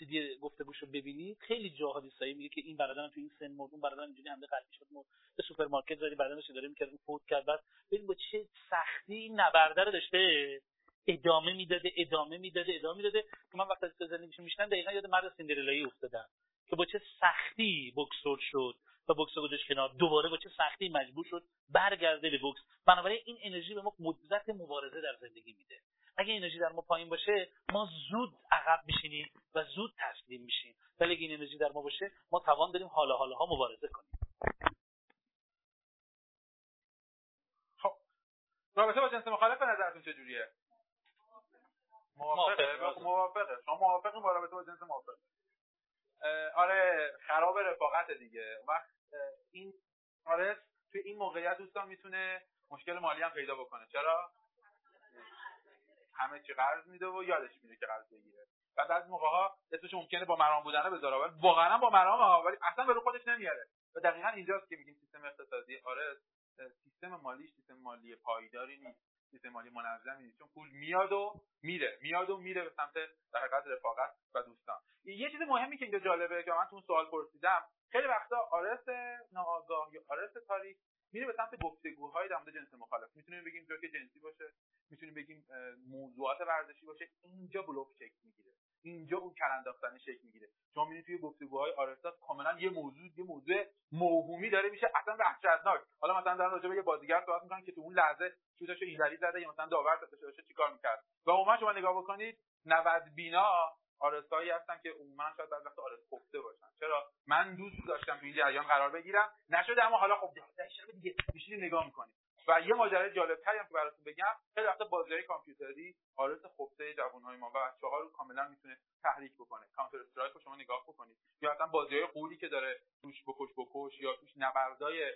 سیدی گفتگوشو ببینید خیلی جا حادثایی میگه که این برادرم تو این سن مرد اون برادرم اینجوری حمله قلبی شد مرد به سوپرمارکت زدی بدنش داره می‌کرد فوت کرد. بعد ببین با چه سختی نبرده رو داشته. ادامه می‌داده ادامه می‌داده ادامه می‌داده. که من وقتی از زندگیش میشنم دقیقا یاد مرد سیندرلایی افتادم. که با چه سختی بوکسور شد و بوکس گذاشت کنار. دوباره با چه سختی مجبور شد برگرده به بوکس بنابراین این انرژی به ما قدرت مبارزه در زندگی میده. اگه انرژی در ما پایین باشه ما زود عقب میشینیم و زود تسلیم میشیم. ولی اگه این انرژی در ما باشه ما توان داریم حالا حالا ها مبارزه کنیم. خب. رابطه با جنس مخالف به نظرتون چجوریه؟ موافقه. موافقه شما موافقین با رابطه با جنس موافق آره خراب رفاقت دیگه. وقت این آره توی این موقعیت دوستان می‌تونه مشکل مالی هم پیدا بکنه. چرا؟ همه چی قرض میده و یادش میره که قرض بگیره. بعد از موقع ها اسمش ممکنه با مرام بودنه بذاره ولی واقعا با مرام ولی اصلا به رو خودش نمیاره. و دقیقا اینجاست که میگیم سیستم اقتصادی. آره سیستم مالیش سیستم مالی پایداری نیست. سیستم مالی منظمی نیست. چون پول میاد و میره. میاد و میره به سمت در حقیقت رفاقت و دوستان. یه چیز مهمی که اینجا جالبه که من تو سوال پرسیدم. خیلی وقتا آرس ناآگاه یا آرس تاریک میره به سمت گفتگوهای در مورد جنس مخالف. می‌تونیم بگیم جوک جنسی باشه می‌تونیم بگیم موضوعات ورزشی باشه. اینجا بلوک چک می‌گیره. اینجا اون کلانداختن شکل می‌گیره. شما می‌بینید توی گفتگوهای آرستا کاملا یه موضوع یه موضوع موهومی داره میشه اصلا وحشتناک. حالا مثلا دارن راجع به یه بازیگر صحبت می‌کنن که تو اون لحظه شوتاشو ایزری زده یا مثلا داور داشته چیکار می‌کرد؟ و عموما شما نگاه بکنید 90 بینا آرستایی هستن که عموما شاید بعضی وقتا آرس خفته باشن. چرا؟ من دوست داشتم تو این جریان قرار بگیرم. نشده اما حالا خب شب دیگه میشینی نگاه می‌کنید و یه ماجرای جالبتری هم که براتون بگم خیلی وقتا بازیهای کامپیوتری آرس خفته جوانهای ما و بچه‌ها رو کاملا می‌تونه تحریک بکنه. کانتر استرایک رو شما نگاه بکنید. یا اصلا بازیهای قولی که داره توش بکش بکش یا توش نبردای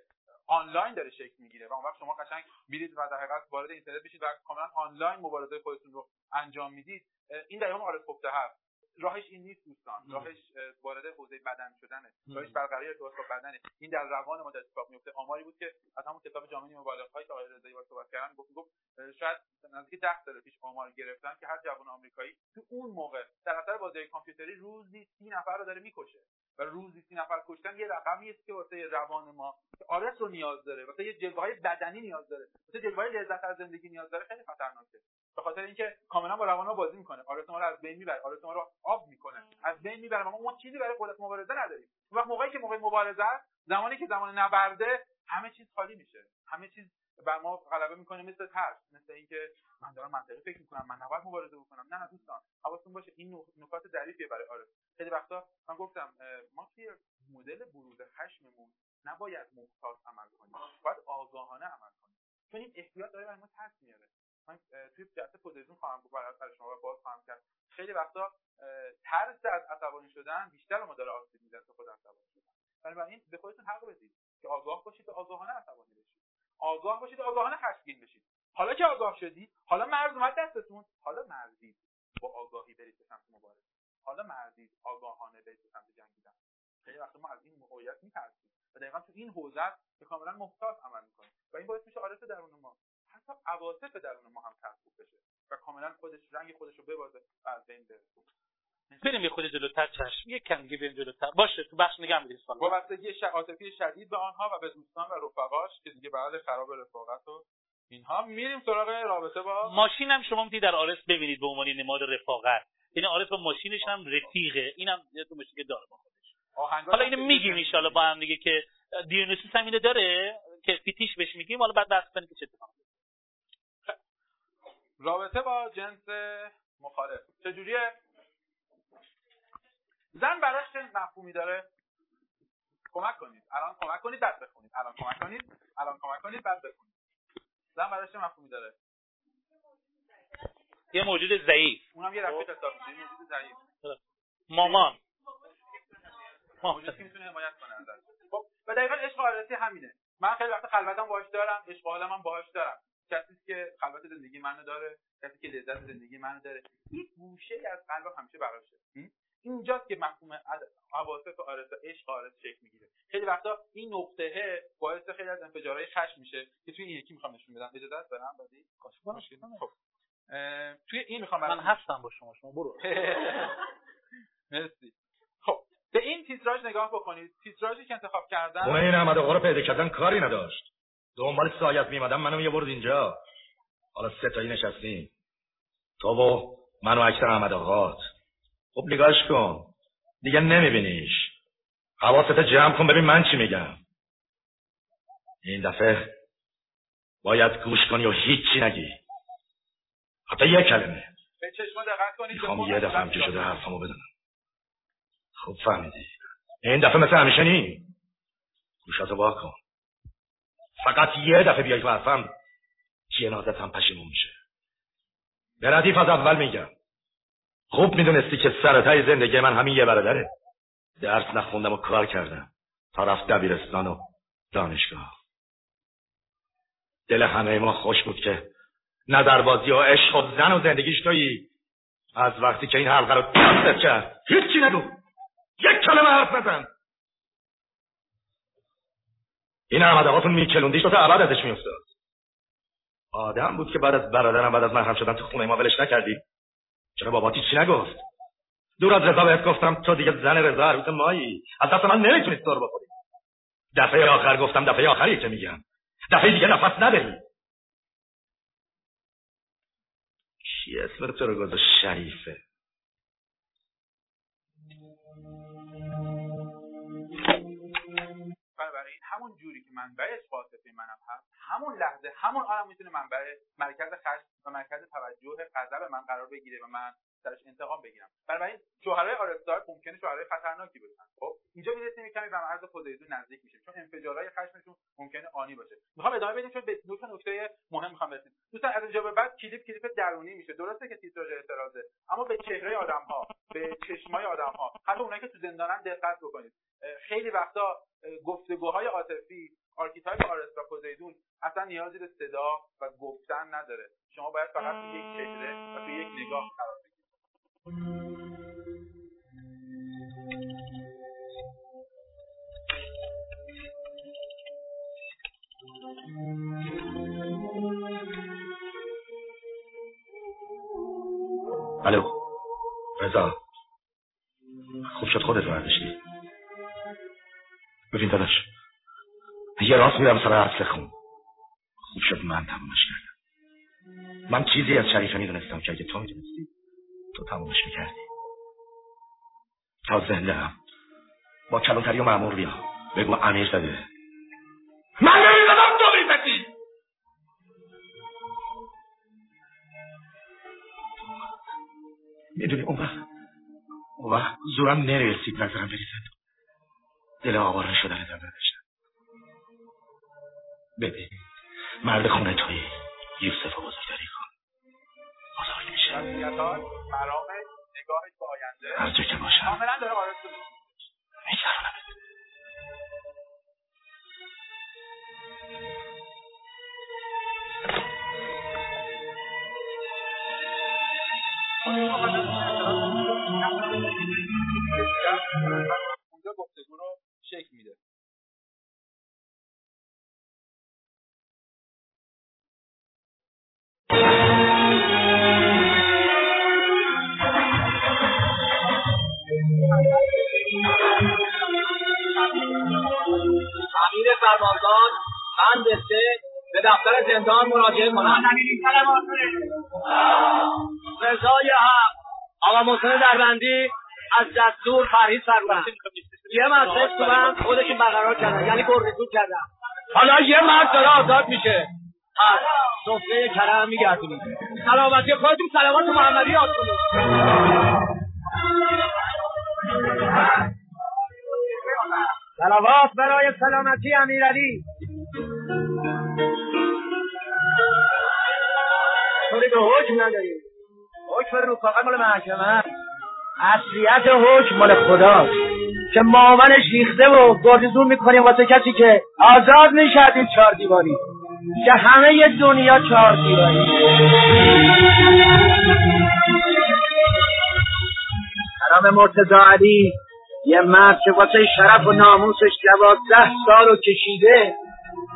آنلاین داره شکل می‌گیره و اون وقت شما قشنگ میرید و در حقیقت وارد اینترنت بشید و کاملا آنلاین مبارزه خودتون رو انجام می‌دید. این در آرس خفته هست. راهش این نیست دوستان. راهش وارد حوزه بدن شدنه. راهش برقراری ارتباط با بدنه. این در روان ما اتفاق میفته آماری بود که از همون کتاب جامعه مبالغه های که آقای رضایی صحبت کردن گفت گفت شاید نزدیک 10 سال پیش آمار گرفتن که هر جوان آمریکایی تو اون موقع در اثر بازی کامپیوتری روزی 30 نفر رو داره می‌کشه و روزی 30 نفر کشتن یه رقمی است که واسه روان ما آرس رو نیاز داره. واسه یه جلوه های بدنی نیاز داره. واسه جلوه های لذت از زندگی نیاز داره. خیلی خطرناکه. به خاطر اینکه کاملا با روان بازی می‌کنه. آرس ما رو از بین می‌بره آرس ما رو آب می‌کنه. از بین می‌بره. ما ما چیزی برای قدرت مبارزه نداریم. وقت موقعی که موقع مبارزه است زمانی که زمان نبرده همه چیز خالی میشه. همه چیز بر ما غلبه می‌کنه مثل ترس مثل اینکه من دارم منطقی فکر می‌کنم من نباید مبارزه بکنم. نه نه دوستان. حواستون باشه این نکات ظریفیه برای آرس خیلی وقتا من گفتم ما توی مدل بروز خشممون نباید محتاط عمل کنیم. باید آگاهانه عمل کنیم. چون این احتیاط داره برای ما ترس میاره. من توی جلسه پوزیشن خواهم بود برای شما باز خواهم کرد. خیلی وقتا ترس از عصبانی شدن بیشتر ما داره آسیب می‌زنه تا خود عصبانی شدن. بنابراین به خودتون حق بدید که آگاه باشید و آگاهانه عصبانی بشید. آگاه باشید آگاهانه خشمگین بشید. حالا که آگاه شدید حالا مرز اومد دستتون. حالا مرزید با آگاهی برید به سمت مبارزه. حالا مرزید آگاهانه برید به سمت جنگیدن خیلی وقتا ما از این موقعیت میترسیم. و دقیقا تو این حوزه که کاملا محتاط عمل می‌کنیم. و این باعث میشه عارف درون ما حتی عواطف درون ما هم تخریب بشه و کاملا خودش رنگ خودش رو ببازه و از بین بره. بریم یه خود جلوتر چشم. یک کم دیگه بریم جلوتر. باشه تو بخش نگه میدیم با وابستگی عاطفی شدید به آنها و به دوستان و رفقاش که دیگه بعد خراب رفاقت و اینها. میریم سراغ رابطه با ماشین هم شما می‌تونید در آرس ببینید به عنوان نماد رفاقت. یعنی آرس با ماشینش هم رفیقه. اینم یادتون باشه که داره با خودش. حالا اینو میگیم ان با هم دیگه که دیونیسوس هم اینو داره که فیتیش بهش میگیم. حالا بعد بحث کنیم که چه اتفاقی رابطه با جنس مخالف. چجوریه؟ زن براش چه مفهومی داره؟ کمک کنید. الان کمک کنید بعد بخونید. الان کمک کنید الان کمک کنید بعد بخونید. زن براش چه مفهومی داره؟ یه موجود ضعیف. اونم یه رفیق حساب میشه موجود ضعیف. مامان. موجودی که می‌تونه حمایت کنه ازش. خب و دقیقا عشق همینه. من خیلی وقت خلوتم باهاش دارم عشق حالم باهاش دارم. کسی که خلوت زندگی منو داره کسی که لذت زندگی منو داره. یک گوشه از قلبم همیشه براشه اینجاست که مفهوم عواطف آرس و عشق آرس شکل می‌گیره. خیلی وقتا این نقطه باعث خیلی از انفجارهای خشم میشه که توی این یکی می‌خوام نشون بدم. اجازه برم بعدی؟ خب. توی این می‌خوام من هستم با شما. شما برو. مرسی. خب به این تیتراژ نگاه بکنید. تیتراژی که انتخاب کردم اون این احمد آقا رو پیدا کردن کاری نداشت. دنبال سایت میمدم منو یه برد اینجا. حالا سه تایی نشستیم. تو و من و اکثر احمد آقات خب نگاش کن. دیگه نمیبینیش. حواست جمع کن ببین من چی میگم. این دفعه باید گوش کنی و هیچی نگی. حتی یه کلمه. می‌خوام یه دفعه هم که شده حرفمو بدونم خوب فهمیدی. این دفعه مثل همیشه نی. گوشاتو با کن. فقط یه دفعه بیای تو حرفم جنازت هم پشیمون میشه. به ردیف از اول میگم. خوب می‌دونستی که سرتای زندگی من همین یه برادره. درس نخوندم و کار کردم. تا رفت دبیرستان و دانشگاه. دل همه ما خوش بود که نظربازی و عشق و زن و زندگیش تویی. از وقتی که این حلقه رو دستت کرد هیچی نگو. یک کلمه حرف نزن. این احمد آقاتون میکلوندیش تا ابد ازش میافتاد. آدم بود که بعد از برادرم بعد از من هم شدن تو خونه ما ولش نکردی چرا باباتی چی نگفت؟ دور از رضا بهت گفتم تو دیگه زن رضا عروس مایی. از دست من نمی‌تونی سر بخوری. دفعه آخر گفتم دفعه آخری که میگم. دفعه دیگه نفس نداری. کی اسم تو رو گذاشت؟ شریفه. همون جوری که منبع عاطفی منم هست همون لحظه همون آدم می‌تونه منبع مرکز خشم و مرکز توجه غضب من قرار بگیره و من درش انتقام بگیرم. بنابراین شوهرای آرستار ممکنه شوهرای خطرناکی باشن. خب اینجا می‌رسیم کمی به مرز پوزیدون نزدیک میشه چون انفجارهای خشمشون ممکنه آنی باشه. می‌خوام ادامه بدیم چون به تا نکته مهم می‌خوام برسیم. دوستان از اینجا به بعد کلیپ کلیپ درونی میشه. درسته که تیتراژ اعتراضه اما به چهره آدم ها به چشمای آدم ها حتی اونایی که تو زندانن دقت بکنید. خیلی وقتا گفتگوهای عاطفی archetype آرس و پوزیدون اصلا نیازی به صدا و گفتن نداره. شما باید فقط تو یک چهره و تو یک نگاه قرار الو رضا. خوب شد خودت برداشتی؟ ببین داداش یه راست میرم سر اصل خون خوب شد من تمومش کردم. من چیزی از شریفه می‌دونستم که اگه تو می‌دونستی تو تمومش می‌کردی. تا زنده هم. با کلانتری و معمور بیا. بگو امیر زده. من نمی‌زدم تو می‌زدی می‌دونی اون وقت اون وقت زورم نرسید نظرم بریزد. دل آواره شدن دم نداشتم ببین مرد خونه توی یوسف بزرگداری کن بزرگ میشه هر جا که باشم میگذرونمت اونجا گفتگو رو شکل میده. امیر فرماندان من بسته به دفتر زندان مراجعه کنم. رضای حق. آقا محسن دربندی از دستور پرهیز فرمودن. یه مرد تو من خودشون برقرار کردن. یعنی گرگزون کردن. حالا یه مرد داره آزاد میشه. از صفحه کرم میگردونیم سلامتی خودتون سلامات محمدی یاد کنید. سلامات برای سلامتی امیرعلی. طوری به حکم نداریم حکم رو فقط مال محکمه. اصلیت حکم مال خداست که مامنش ریخته و گردزون می‌کنیم واسه کسی که آزاد میشه این چهار دیواری. که همه دنیا چهار دیواری. سلام مرتضا علی یه مرد که واسه شرف و ناموسش دوازده سال رو کشیده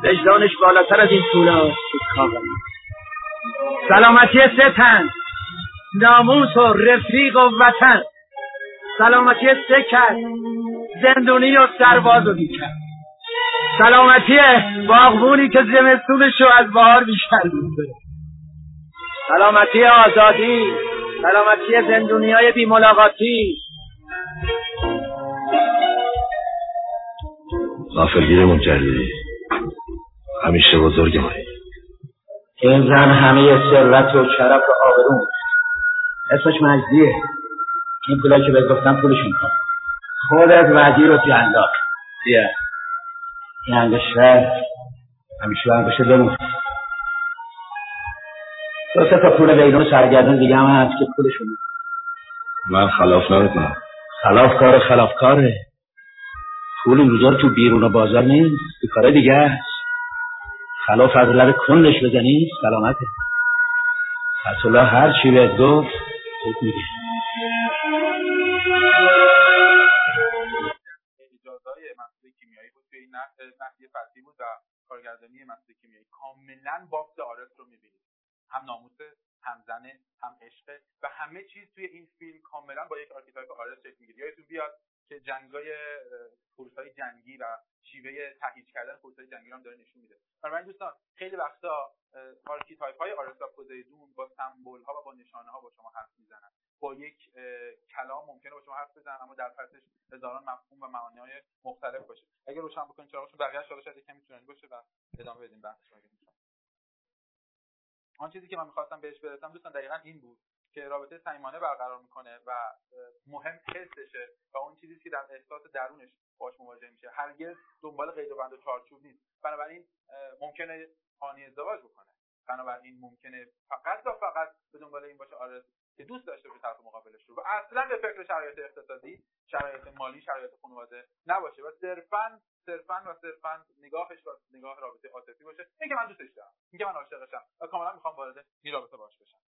وجدانش بالاتر از این طولا سلامتی ستن ناموس و رفیق و وطن. سلامتی سکر زندونی و سرباز و بیکر سلامتی باغبونی که زمستونش رو از بهار بیشتر میده سلامتی آزادی سلامتی زندونی های بیملاقاتی. غافلگیرمون کردی همیشه بزرگ مایی این زن همه ثروت و شرف و آبرون اسمش مجدیه. این پولایی که بهت گفتم پولشون کن. خودت وزیر و جلاد بیا. این انگشتر همیشه انگشت بمون. دو سه تا پول بیرون سرگردون دیگه هم هست که پولشون من خلاف نمی‌کنم. خلاف کار خلاف کاره. پول این تو بیرون بازار نیست. تو کار دیگه است خلاف از لب کندش بزنی سلامته. الله هر چی بهت گفت خوب میگه. اجازهای مسئله کیمیایی بود توی این نحیه فصلی بود و کارگردانی مسئله کیمیایی. کاملا بافت آرس رو می‌بینید. هم ناموس هم زنه هم عشقه و همه چیز توی این فیلم کاملا با یک archetype آرس شکل می‌گیره. یادتون بیاد که جنگای های جنگی و شیوه تهیج کردن های جنگی رو داره نشون میده. بنابراین دوستان خیلی وقتا آرکیتایپ های آرستا پوزیدون با سمبل ها و با نشانه ها با شما حرف می‌زنن. با یک کلام ممکنه با شما حرف بزنن اما در پسش هزاران مفهوم و معانی های مختلف باشه. اگر روشن بکنید چراغشون بقیه شاید کمی طولانی باشه و ادامه بدیم بحث آن چیزی که من می‌خواستم بهش برسم دوستان دقیقا این بود که رابطه صمیمانه برقرار می‌کنه و مهم حسشه و اون چیزی که در احساس درونش باش مواجه میشه. هرگز دنبال قید و بند و چارچوب نیست. بنابراین ممکنه خانی ازدواج بکنه. بنابراین ممکنه فقط و فقط به دنبال این باشه آره که دوست داشته به طرف مقابلش رو. و اصلا به فکر شرایط اقتصادی شرایط مالی شرایط خانواده نباشه. و صرفا صرفا و صرفا نگاهش و نگاه رابطه عاطفی باشه. اینکه من دوستش دارم اینکه من عاشقشم و کاملا می‌خوام وارد این رابطه باش بشم.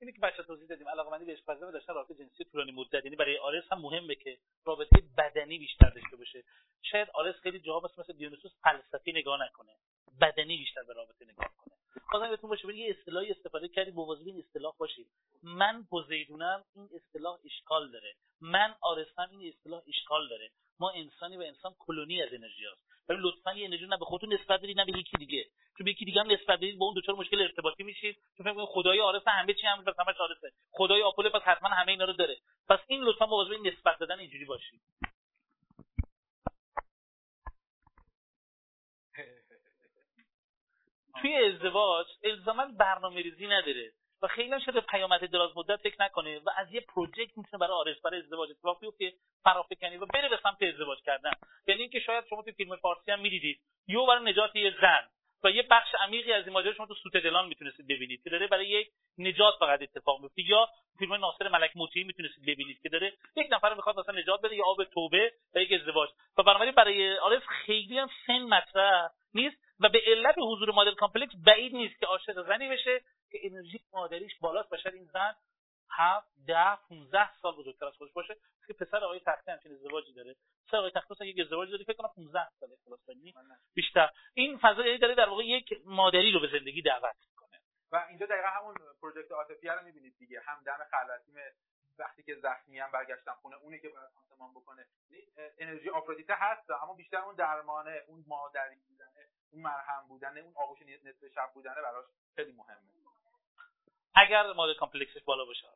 اینی که بچه توضیح دادیم علاقه به عشق و داشتن رابطه جنسی طولانی مدت یعنی برای آرس هم مهمه که رابطه بدنی بیشتر داشته باشه. شاید آرس خیلی جاها مثل مثل دیونیسوس فلسفی نگاه نکنه بدنی بیشتر به رابطه نگاه کنه. بازم بهتون باشه یه اصطلاحی استفاده کردیم مواظب این اصطلاح باشید من پوزیدونم این اصطلاح اشکال داره. من آرستم این اصطلاح اشکال داره. ما انسانی و انسان کلونی از انرژی هست ولی لطفا یه انرژی نه به خودتون نسبت بدید نه به یکی دیگه. چون به یکی دیگه هم نسبت بدید با اون دچار مشکل ارتباطی میشید. چون فکر خدای آرس همه چی هم پس همه آرسه خدای آپولو پس حتما همه اینا رو داره. پس این لطفا مواظب این نسبت دادن اینجوری باشید. توی ازدواج الزاما برنامه ریزی نداره. و خیلی شده پیامد دراز مدت فکر نکنه و از یه project می‌تونه برای آرس برای ازدواج اتفاق بیفته فرافکنی و بره به سمت ازدواج کردن. یعنی اینکه شاید شما تو فیلم فارسی هم می‌دیدید یو برای نجات یه زن و یه بخش عمیقی از این ماجرا شما تو سوته دلان می‌تونستید ببینید که داره برای یک نجات فقط اتفاق میفته یا فیلم ناصر ملک مطیعی می‌تونستید ببینید که داره یک نفر می‌خواد مثلا نجات بده یا آب توبه و یک ازدواج. و بنابراین برای آرس خیلی هم سن مطرح نیست و به علت حضور mother complex بعید نیست که عاشق زنی بشه انرژی مادریش بالاست. بشه این زن هفت ده 15 سال بزرگتر از خودش باشه. که پسر آقای تختی همچین ازدواجی داره. پسر آقای تختی یک ازدواج داره. فکر کنم 15 سال خلاص بیشتر. این فضا یعنی داره در واقع یک مادری رو به زندگی دعوت می‌کنه. و اینجا دقیقا همون پروژکت عاطفی رو می‌بینید دیگه. هم دم خلوتی وقتی که زخمی هم برگشتن خونه اونی که باید آسمان بکنه. انرژی آفرودیته هست اما بیشتر اون درمانه اون مادری بودنه اون مرهم بودنه اون آغوش نصف شب بودنه براش خیلی مهمه. اگر mother complex ش بالا باشه.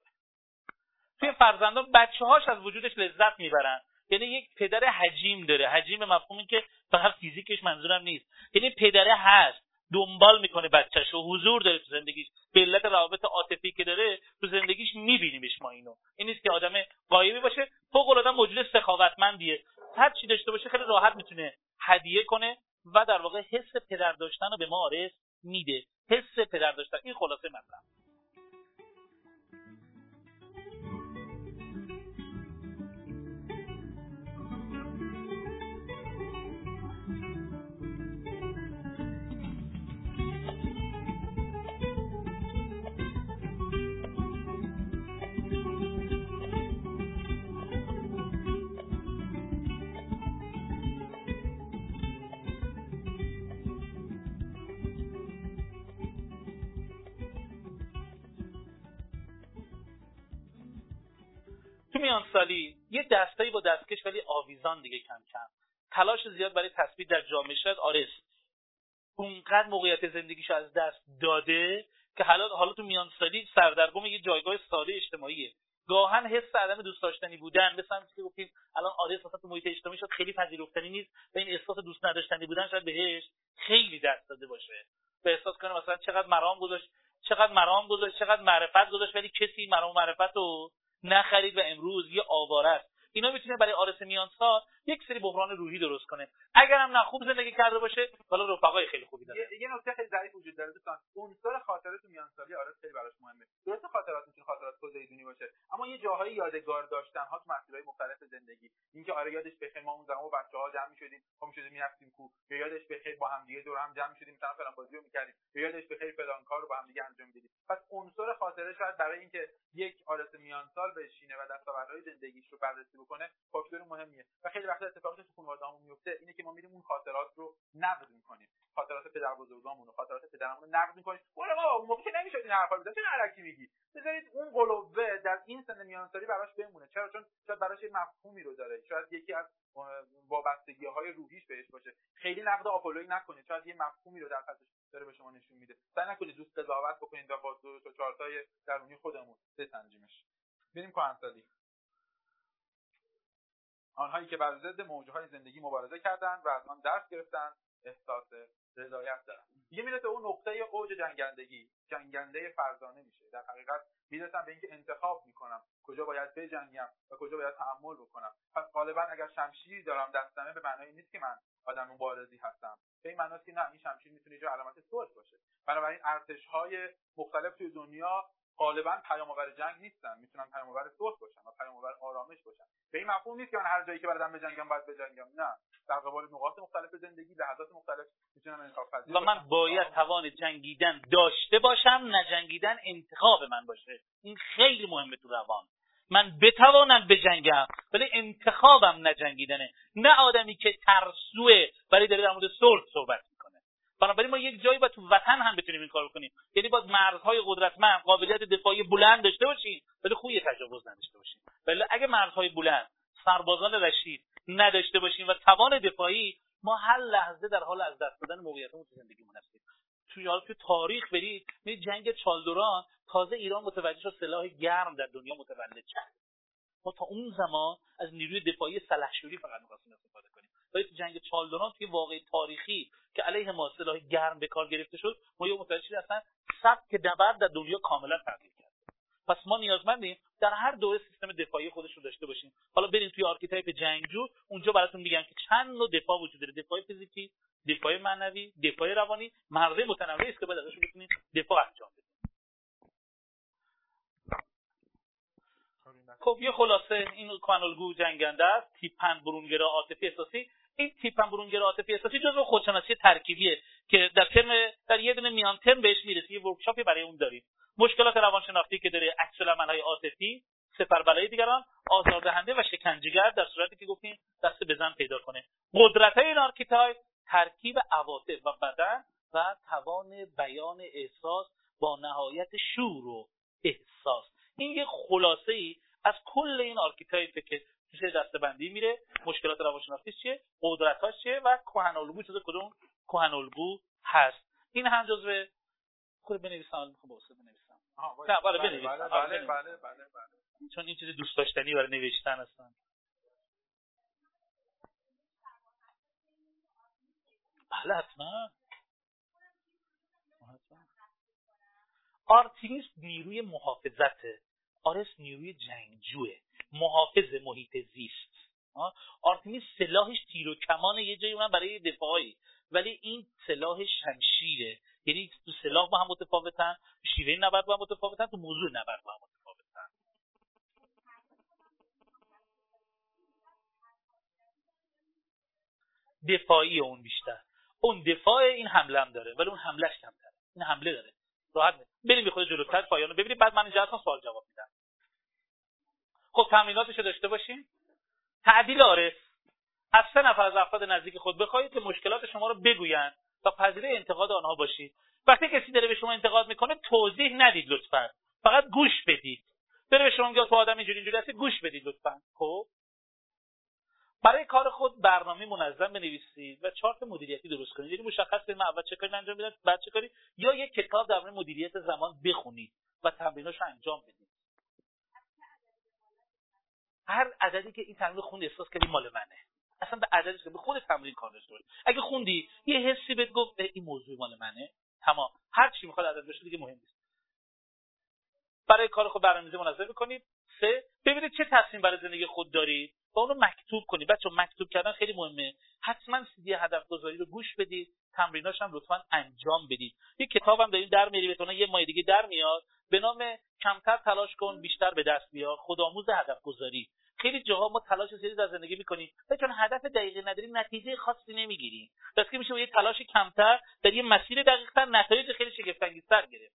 توی فرزندان بچه هاش از وجودش لذت می‌برن. یعنی یک پدر حجیم داره. حجیم مفهومی که فقط فیزیکش منظورم نیست. یعنی پدره هست. دنبال می‌کنه بچهش. و حضور داره تو زندگیش. به علت روابط عاطفی که داره تو زندگیش میبینیمش ما اینو این نیست که آدم غایبی باشه. فوق العاده موجود سخاوتمندیه. هر چی داشته باشه خیلی راحت می‌تونه هدیه کنه و در واقع حس پدر داشتن رو به ما آرس میده. حس پدر داشتن. این خلاصه مطلب. میان سالی یه دستایی با دستکش ولی آویزان دیگه کم کم. تلاش زیاد برای تثبیت در جامعه شاید آرس اونقدر موقعیت زندگیش از دست داده که حالا حالا تو میان سالی سردرگم یه جایگاه ساده اجتماعیه. گاهن حس عدم دوست داشتنی بودن مثلا که گفتیم الان آرس مثلا تو محیط اجتماعی شد خیلی پذیرفتنی نیست و این احساس دوست نداشتنی بودن شاید بهش خیلی دست داده باشه. به احساس کنه مثلا چقدر مرام گذاشت چقدر مرام گذاشت چقدر معرفت گذاشت ولی کسی مرام معرفت رو نخرید و امروز یه آواره است. اینا می‌تونه برای آرس میانسال یک سری بحران روحی درست کنه. اگرم نه خوب زندگی کرده باشه حالا رفقای خیلی خوبی داره. یه نکته خیلی ظریف وجود داره دوستان. عنصر خاطره تو میان سالی آره خیلی براش مهمه. درسته خاطرات می‌تونه خاطرات پوزیدونی باشه اما یه جاهای یادگار داشتن تو مسائل مختلف زندگی. اینکه آره یادش بخیر ما اون زمان بچه‌ها جمع می‌شدیم ما می‌شدیم می‌رفتیم کو. یا یادش بخیر با هم دیگه دور هم جمع می‌شدیم مثلا فلان بازی رو می‌کردیم. یا یادش بخیر فلان کار رو با هم دیگه انجام می‌دادیم. پس عنصر خاطره شاید برای اینکه یک آرس میان سال بشینه و دستاوردهای زندگیش رو بررسی بکنه فاکتور مهمیه. و خیلی وقتا اتفاقی تو خانواده‌مون میفته اینه که ما میریم اون خاطرات رو نقد می‌کنیم. خاطرات پدر و خاطرات پدرمون رو نقد می‌کنیم. ولی بابا اون موقع که نمی‌شد این حرفا رو بزنید چه علکی میگی؟ بذارید اون قلوبه در این سن میانسالی براش بمونه. چرا؟ چون شاید براش یه مفهومی رو داره. شاید یکی از وابستگی های روحیش بهش باشه. خیلی نقد آپولوی نکنید. شاید یه مفهومی رو در پسش داره به شما نشون میده. سعی نکنید دوست قضاوت بکنید و با دو تا درونی خودمون بسنجیمش. بریم کهنسالی. آنهایی که بر ضد موجه های زندگی مبارزه کردند و از آن درس گرفتند احساس رضایت دارن دیگه می‌رسه اون نقطه اوج جنگندگی. جنگنده فرزانه میشه. در حقیقت می‌رسم به اینکه انتخاب می‌کنم کجا باید بجنگم و کجا باید تحمل بکنم. پس غالبا اگر شمشیری دارم دستمه به معنای نیست که من آدم مبارزی هستم. به این معناست که نه این شمشیر می‌تونه جا علامت صلح باشه. بنابراین ارتش های مختلف توی دنیا غالبا پیامآور جنگ نیستن می‌تونن پیامآور صلح باشن و پیامآور آرامش باشن. به این مفهوم نیست که من هر جایی که بردم بجنگم باید بجنگم نه. در قبال نقاط مختلف زندگی لحظات مختلف می‌تونم انتخاب و من باید توان جنگیدن داشته باشم نجنگیدن انتخاب من باشه. این خیلی مهمه تو روان. من بتوانم بجنگم ولی انتخابم نجنگیدنه نه آدمی که ترسوه ولی داره در مورد صلح صحبت بنابراین ما یک جایی باید تو وطن هم بتونیم این کار کنیم یعنی باید مرزهای قدرتمند قابلیت دفاعی بلند داشته باشیم ولی خوی تجاوز نداشته باشیم. ولی اگه مرزهای بلند سربازان رشید نداشته باشیم و توان دفاعی ما هر لحظه در حال از دست دادن موقعیتمون تو زندگیمون هستیم. تو حالا تو تاریخ برید می جنگ چالدوران تازه ایران متوجه شد سلاح گرم در دنیا متولد کرد ما تا اون زمان از نیروی دفاعی سلحشوری فقط می‌خواستیم استفاده کنیم. ولی تو جنگ چالدوران توی واقع تاریخی که علیه ما سلاح گرم به کار گرفته شد ما یه متوجه شدیم اصلا سبک نبرد در دنیا کاملا تغییر کرد. پس ما نیازمندیم در هر دوره سیستم دفاعی خودش رو داشته باشیم. حالا بریم توی آرکیتایپ جنگجو اونجا براتون میگم که چند نوع دفاع وجود داره. دفاع فیزیکی دفاع معنوی دفاع روانی. مرزهای متنوعی است که باید ازش بتونیم دفاع انجام بدیم. خب یه خلاصه این کانالگو جنگنده است. تیپن برونگرا عاطفی احساسی. این تیپ هم برونگر عاطفی احساسی جزو خودشناسی ترکیبیه که در ترم در یه دونه میان ترم بهش می‌رسی یه ورکشاپی برای اون داریم. مشکلات روانشناختی که داره عکس العملهای عاطفی سپر دیگران آزاردهنده و شکنجهگر در صورتی که گفتیم دست به زن پیدا کنه. قدرت های این ترکیب عواطف و بدن و توان بیان احساس با نهایت شور و احساس. این یه خلاصه ای از کل این آرکیتایپه که میشه دسته‌بندی میره. مشکلات روانشناختی چیه؟ قدرتاش چیه؟ و کهن الگو جزو کدوم کهن الگو هست. این هم جزو خود بنویسم می‌خوام واسه بنویسم. نه بله بله بله بله, بله, بله, چون این چیز دوست داشتنی برای نوشتن هستن بله حتما. آرتیمیس نیروی محافظته. آرس نیروی جنگجوه. محافظ محیط زیست. آرتمیس سلاحش تیر و کمان یه جایی اونم برای دفاعی. ولی این سلاح شمشیره. یعنی تو سلاح با هم متفاوتن شیوه نبرد با هم متفاوتن تو موضوع نبرد با هم متفاوتن. دفاعی اون بیشتر. اون دفاع این حمله هم داره ولی اون حملهش کمتره این حمله داره. راحت بریم خود جلوتر پایان رو ببینیم. بعد من اینجا سوال جواب میدم. خب تمریناتش رو داشته باشیم. تعدیل عارف از سه نفر از افراد نزدیک خود بخواهید که مشکلات شما رو بگویند و پذیره انتقاد آنها باشید. وقتی کسی داره به شما انتقاد می‌کنه توضیح ندید لطفا. فقط گوش بدید. داره به شما میگه تو آدم اینجوری اینجوری هستی گوش بدید لطفا. خب؟ برای کار خود برنامه منظم بنویسید و چارت مدیریتی درست کنید. یعنی مشخص کنید من اول چه کاری انجام میدم بعد چه کاری یا یک کتاب در مدیریت زمان بخونید و تمریناشو انجام بدید. هر عددی که این تمرین خوند احساس کردی مال منه. اصلا به عددی که به خود تمرین کار داشته اگه خوندی یه حسی بهت گفت این موضوع مال منه. تمام. هر چی می‌خواد عدد بشه دیگه مهم نیست. برای کار خود برنامه‌ریزی منظم کنید سه ببینید چه تصمیم برای زندگی خود دارید. و اونو مکتوب کنید بچه مکتوب کردن خیلی مهمه. حتما سیدی هدف گذاری رو گوش بدید. تمریناش هم لطفا انجام بدید. یه کتابم داریم در میری بتونه یه ماه دیگه در میاد. به نام کمتر تلاش کن بیشتر به دست بیار. خودآموز هدف گذاری خیلی جاها ما تلاش زیادی در زندگی می‌کنیم چون هدف دقیقی نداریم نتیجه خاصی نمی‌گیریم. پس که میشه یه تلاش کمتر در یه مسیر دقیقتر نتایج خیلی شگفت انگیزتر گرفت.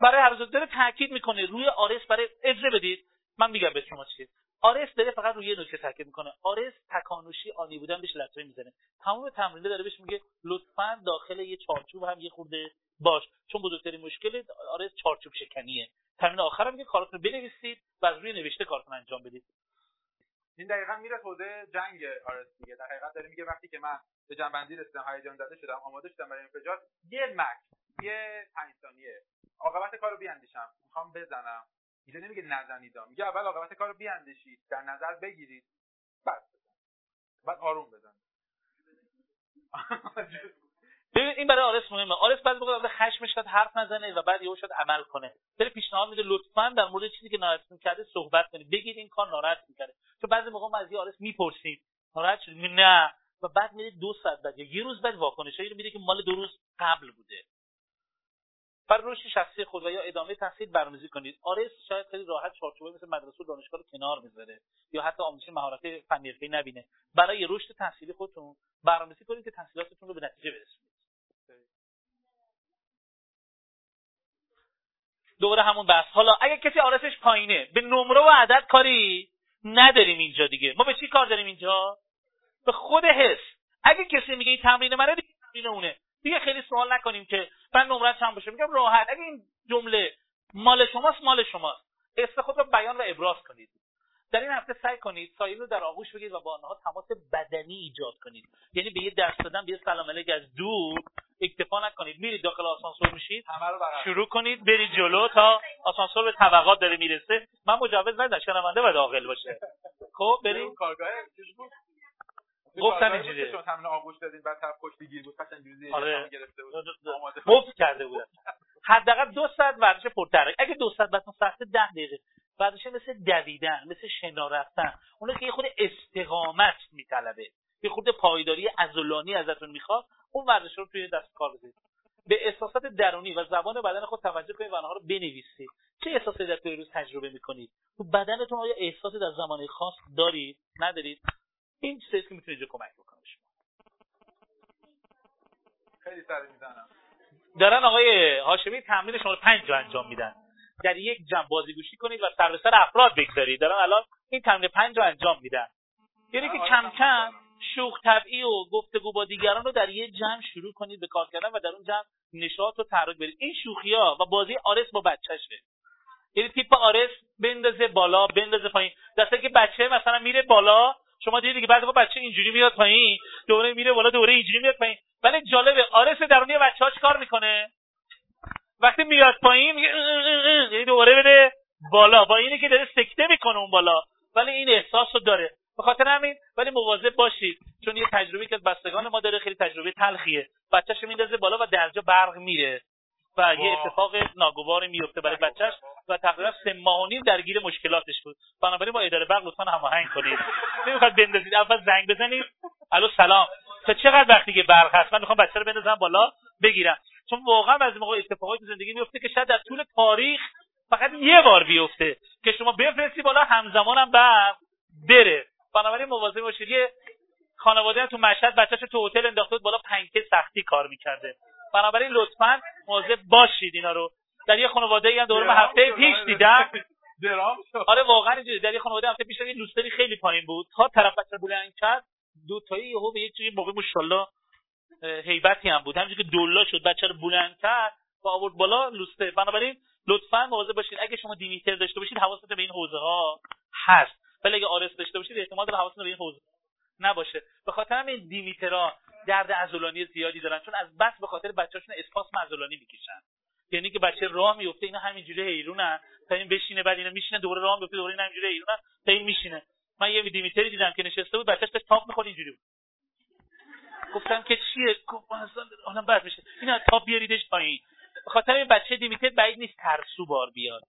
برای هر داره تاکید می‌کنه. روی آرس برای اجره بدید. من میگم به شما چیه. آرس داره فقط روی نکته تاکید می‌کنه. آرس تکانوشی آنی بودن بهش لطمه می‌زنه. تمام تمرینه داره بهش میگه لطفا داخل یه چارچوب هم یه خورده باش. چون بزرگترین مشکل آرس چارچوب شکنیه. تمرین آخر هم میگه کارتون بنویسید و روی نوشته کارتون انجام بدید. این دقیقا میره حوزه جنگ آرس دیگه. در حقیقت داره میگه وقتی که من به جنبندی رسیدم هیجان زده شدم آماده شدم برای انفجار یه مک یه 5 ثانیه. عاقبت کارو بیاندیشم. می‌خوام بزنم. اینجا نمیگه نزنید میگه اول عاقبت کارو بیاندیشید در نظر بگیرید. بعد بعد آروم بزن. ببین این برای آرس مهمه. آرس بعد موقع خشمش شد حرف نزنه و بعد یهو شد عمل کنه. داره پیشنهاد میده. لطفا در مورد چیزی که ناراحت کرده صحبت کنید بگید این کار ناراحت می‌کرده. چون بعضی موقع ما از یه آرس می‌پرسیم. ناراحت شد نه. و بعد میره دو ساعت بعد. یه روز بعد واکنش. رو میده که مال دو روز قبل بوده. برای رشد شخصی خود و یا ادامه تحصیل برنامه‌ریزی کنید. آرس شاید خیلی راحت چارچوبه مثل مدرسه و دانشگاه رو کنار بذاره یا حتی آموزش مهارت فنی نبینه. برای رشد تحصیلی خودتون برنامه‌ریزی کنید که تحصیلاتتون رو به نتیجه برسونید. دوباره همون بحث. حالا اگه کسی آرسش پایینه به نمره و عدد کاری نداریم اینجا دیگه. ما به چی کار داریم اینجا؟ به خود حس اگه کسی میگه این تمرین منه دیگه تمرین اونه. دیگه خیلی سوال نکنیم که من نمره چند باشه. میگم راحت. اگه این جمله مال شماست مال شماست. حس خود رو بیان و ابراز کنید. در این هفته سعی کنید سایل رو در آغوش بگیرید و با آنها تماس بدنی ایجاد کنید. یعنی به یه دست دادن به یه سلام علیک از دور اکتفا نکنید. میرید داخل آسانسور میشید. شروع کنید برید جلو تا آسانسور به طبقات داره می‌رسه. من مجوز ندادم شنونده و داخل باشه. خب برید گفتن اینجوری چون همین آغوش دادین بعد طرف پشت گیر بود قشنگ جوزی آره. گرفته بود مفت کرده بودن. حداقل دو ساعت ورزش پرتحرک اگه دو ساعت بعد ساعت ده دقیقه ورزش مثل دویدن مثل شنا رفتن اون که یه خود استقامت میطلبه یه خود پایداری عضلانی ازتون می‌خواد اون ورزش رو توی دست کار بذارید. به احساسات درونی و زبان بدن خود توجه کنید و آنها رو بنویسید. چه احساسی در طول روز تجربه می‌کنید؟ تو بدنتون آیا احساسی در زمانه خاص دارید؟ ندارید؟ این چیزی که می‌تونه کمک بکنه خیلی سر می‌زنم. دارن آقای هاشمی تمرین شما رو پنج جا انجام میدن. در یک جمع بازیگوشی کنید و سر به سر افراد بگذارید. دارن الان این تمرین پنج جا انجام میدن. یعنی که کم کم شوخ طبعی و گفتگو با دیگران رو در یه جمع شروع کنید به کار کردن و در اون جمع نشاط و تحرک برید. این شوخی ها و بازی آرس با بچهشه. یعنی تیپ آرس بندازه بالا بندازه پایین. دسته که بچه مثلا میره بالا شما دیدید که بعضی بچه اینجوری میاد پایین دوره میره بالا دوره اینجوری میاد پایین. ولی جالبه آرس درونی بچه ها کار می‌کنه. وقتی میاد پایین میگه یعنی دوباره بده بالا. با اینه که داره سکته می‌کنه اون بالا. ولی این احساس رو داره. به خاطر همین ولی مواظب باشید چون یه تجربه که بستگان ما داره خیلی تجربه تلخیه. بچه‌ش میندازه بالا و درجا برق میره. و یه اتفاق ناگواری میفته برای بچهش و تقریبا سه ماه و نیم درگیر مشکلاتش بود. بنابراین با اداره برق لطفا هماهنگ کنید نمی‌خواد بندازید. اول زنگ بزنید الو سلام. تا چقدر وقتی که برق هست؟ من می‌خوام بچه رو بندازم بالا بگیرم. چون واقعا از موقع اتفاقات تو زندگی میفته که شاید در طول تاریخ فقط یه بار بیفته که شما بفرستی بالا همزمان هم برق بره. بنابراین مواظب باشید. یه خانواده تو مشهد بچه‌ش تو هتل انداخته بود بالا پنکه سختی کار می‌کرده. بنابراین لطفا مواظب باشید اینا رو. در یه خانواده ای هم دور هفته پیش دیدم. آره واقعا اینجوری. در یه خانواده هفته پیش یه لوستری خیلی پایین بود. تا طرف بچه بلند کرد دو تایی یهو به یک چیزی موقع ماشاءالله هیبتی هم بود. همینجوری که دلا شد بچه رو بلند کرد و آورد بالا لوسته. بنابراین لطفا مواظب باشید. اگه شما دیمیتر داشته باشید حواستون به این حوزه ها هست. ولی اگه آرس داشته باشید احتمال داره حواستون به این حوزه نباشه. به خاطر همین دیمیترا درد عضلانی زیادی دارن چون از بس به خاطر بچه‌هاشون اسپاسم عضلانی می‌کشن. یعنی که بچه راه میفته اینا همینجوری حیرونن. تا این بشینه بعد اینا میشینه دوره راه میفته دوره اینا همینجوری حیرونن. تا این میشینه. من یه دیمیتری دیدم که نشسته بود بچه‌ش داشت تاپ می‌خورد اینجوری بود. گفتم که چیه؟ حالا بعد میشه. اینا تاپ بیاریدش پایین. خاطر این بچه دیمیتر بعید نیست ترسو بار بیاد.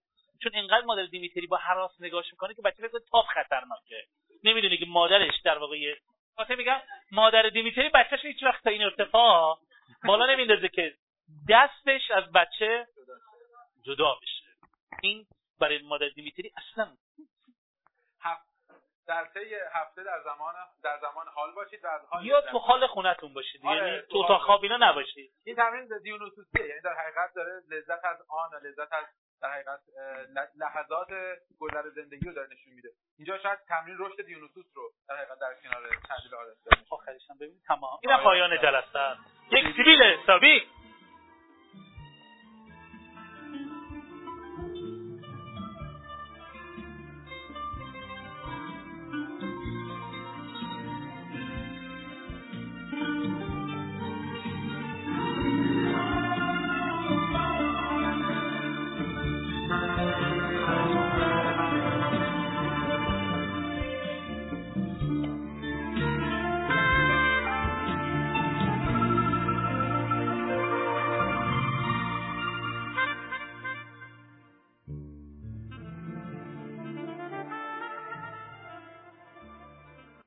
چون اینقدر مادر دیمیتری با حراس نگاش می‌کنه که بچه فکر تاپ خطرناکه نمی‌دونه که مادرش در واقع واسه میگم مادر دیمیتری بچهش هیچ وقت تا این ارتفاع بالا نمیندازه که دستش از بچه جدا بشه. این برای مادر دیمیتری اصلا در طی هفته در زمان در زمان حال باشید و از حال یا تو حال خونتون باشید. آره، یعنی تو اتاق خواب اینا نباشید. این تمرین دیونوسوسیه یعنی در حقیقت داره لذت از آن و لذت از در حقیقت لحظات گذر زندگی رو داره نشون میده اینجا شاید تمرین رشد دیونوسوس رو در حقیقت در کنار تحلیل عادت داره آخرش هم ببینید تمام آره. پایان جلسه است. یک سیبیل حسابی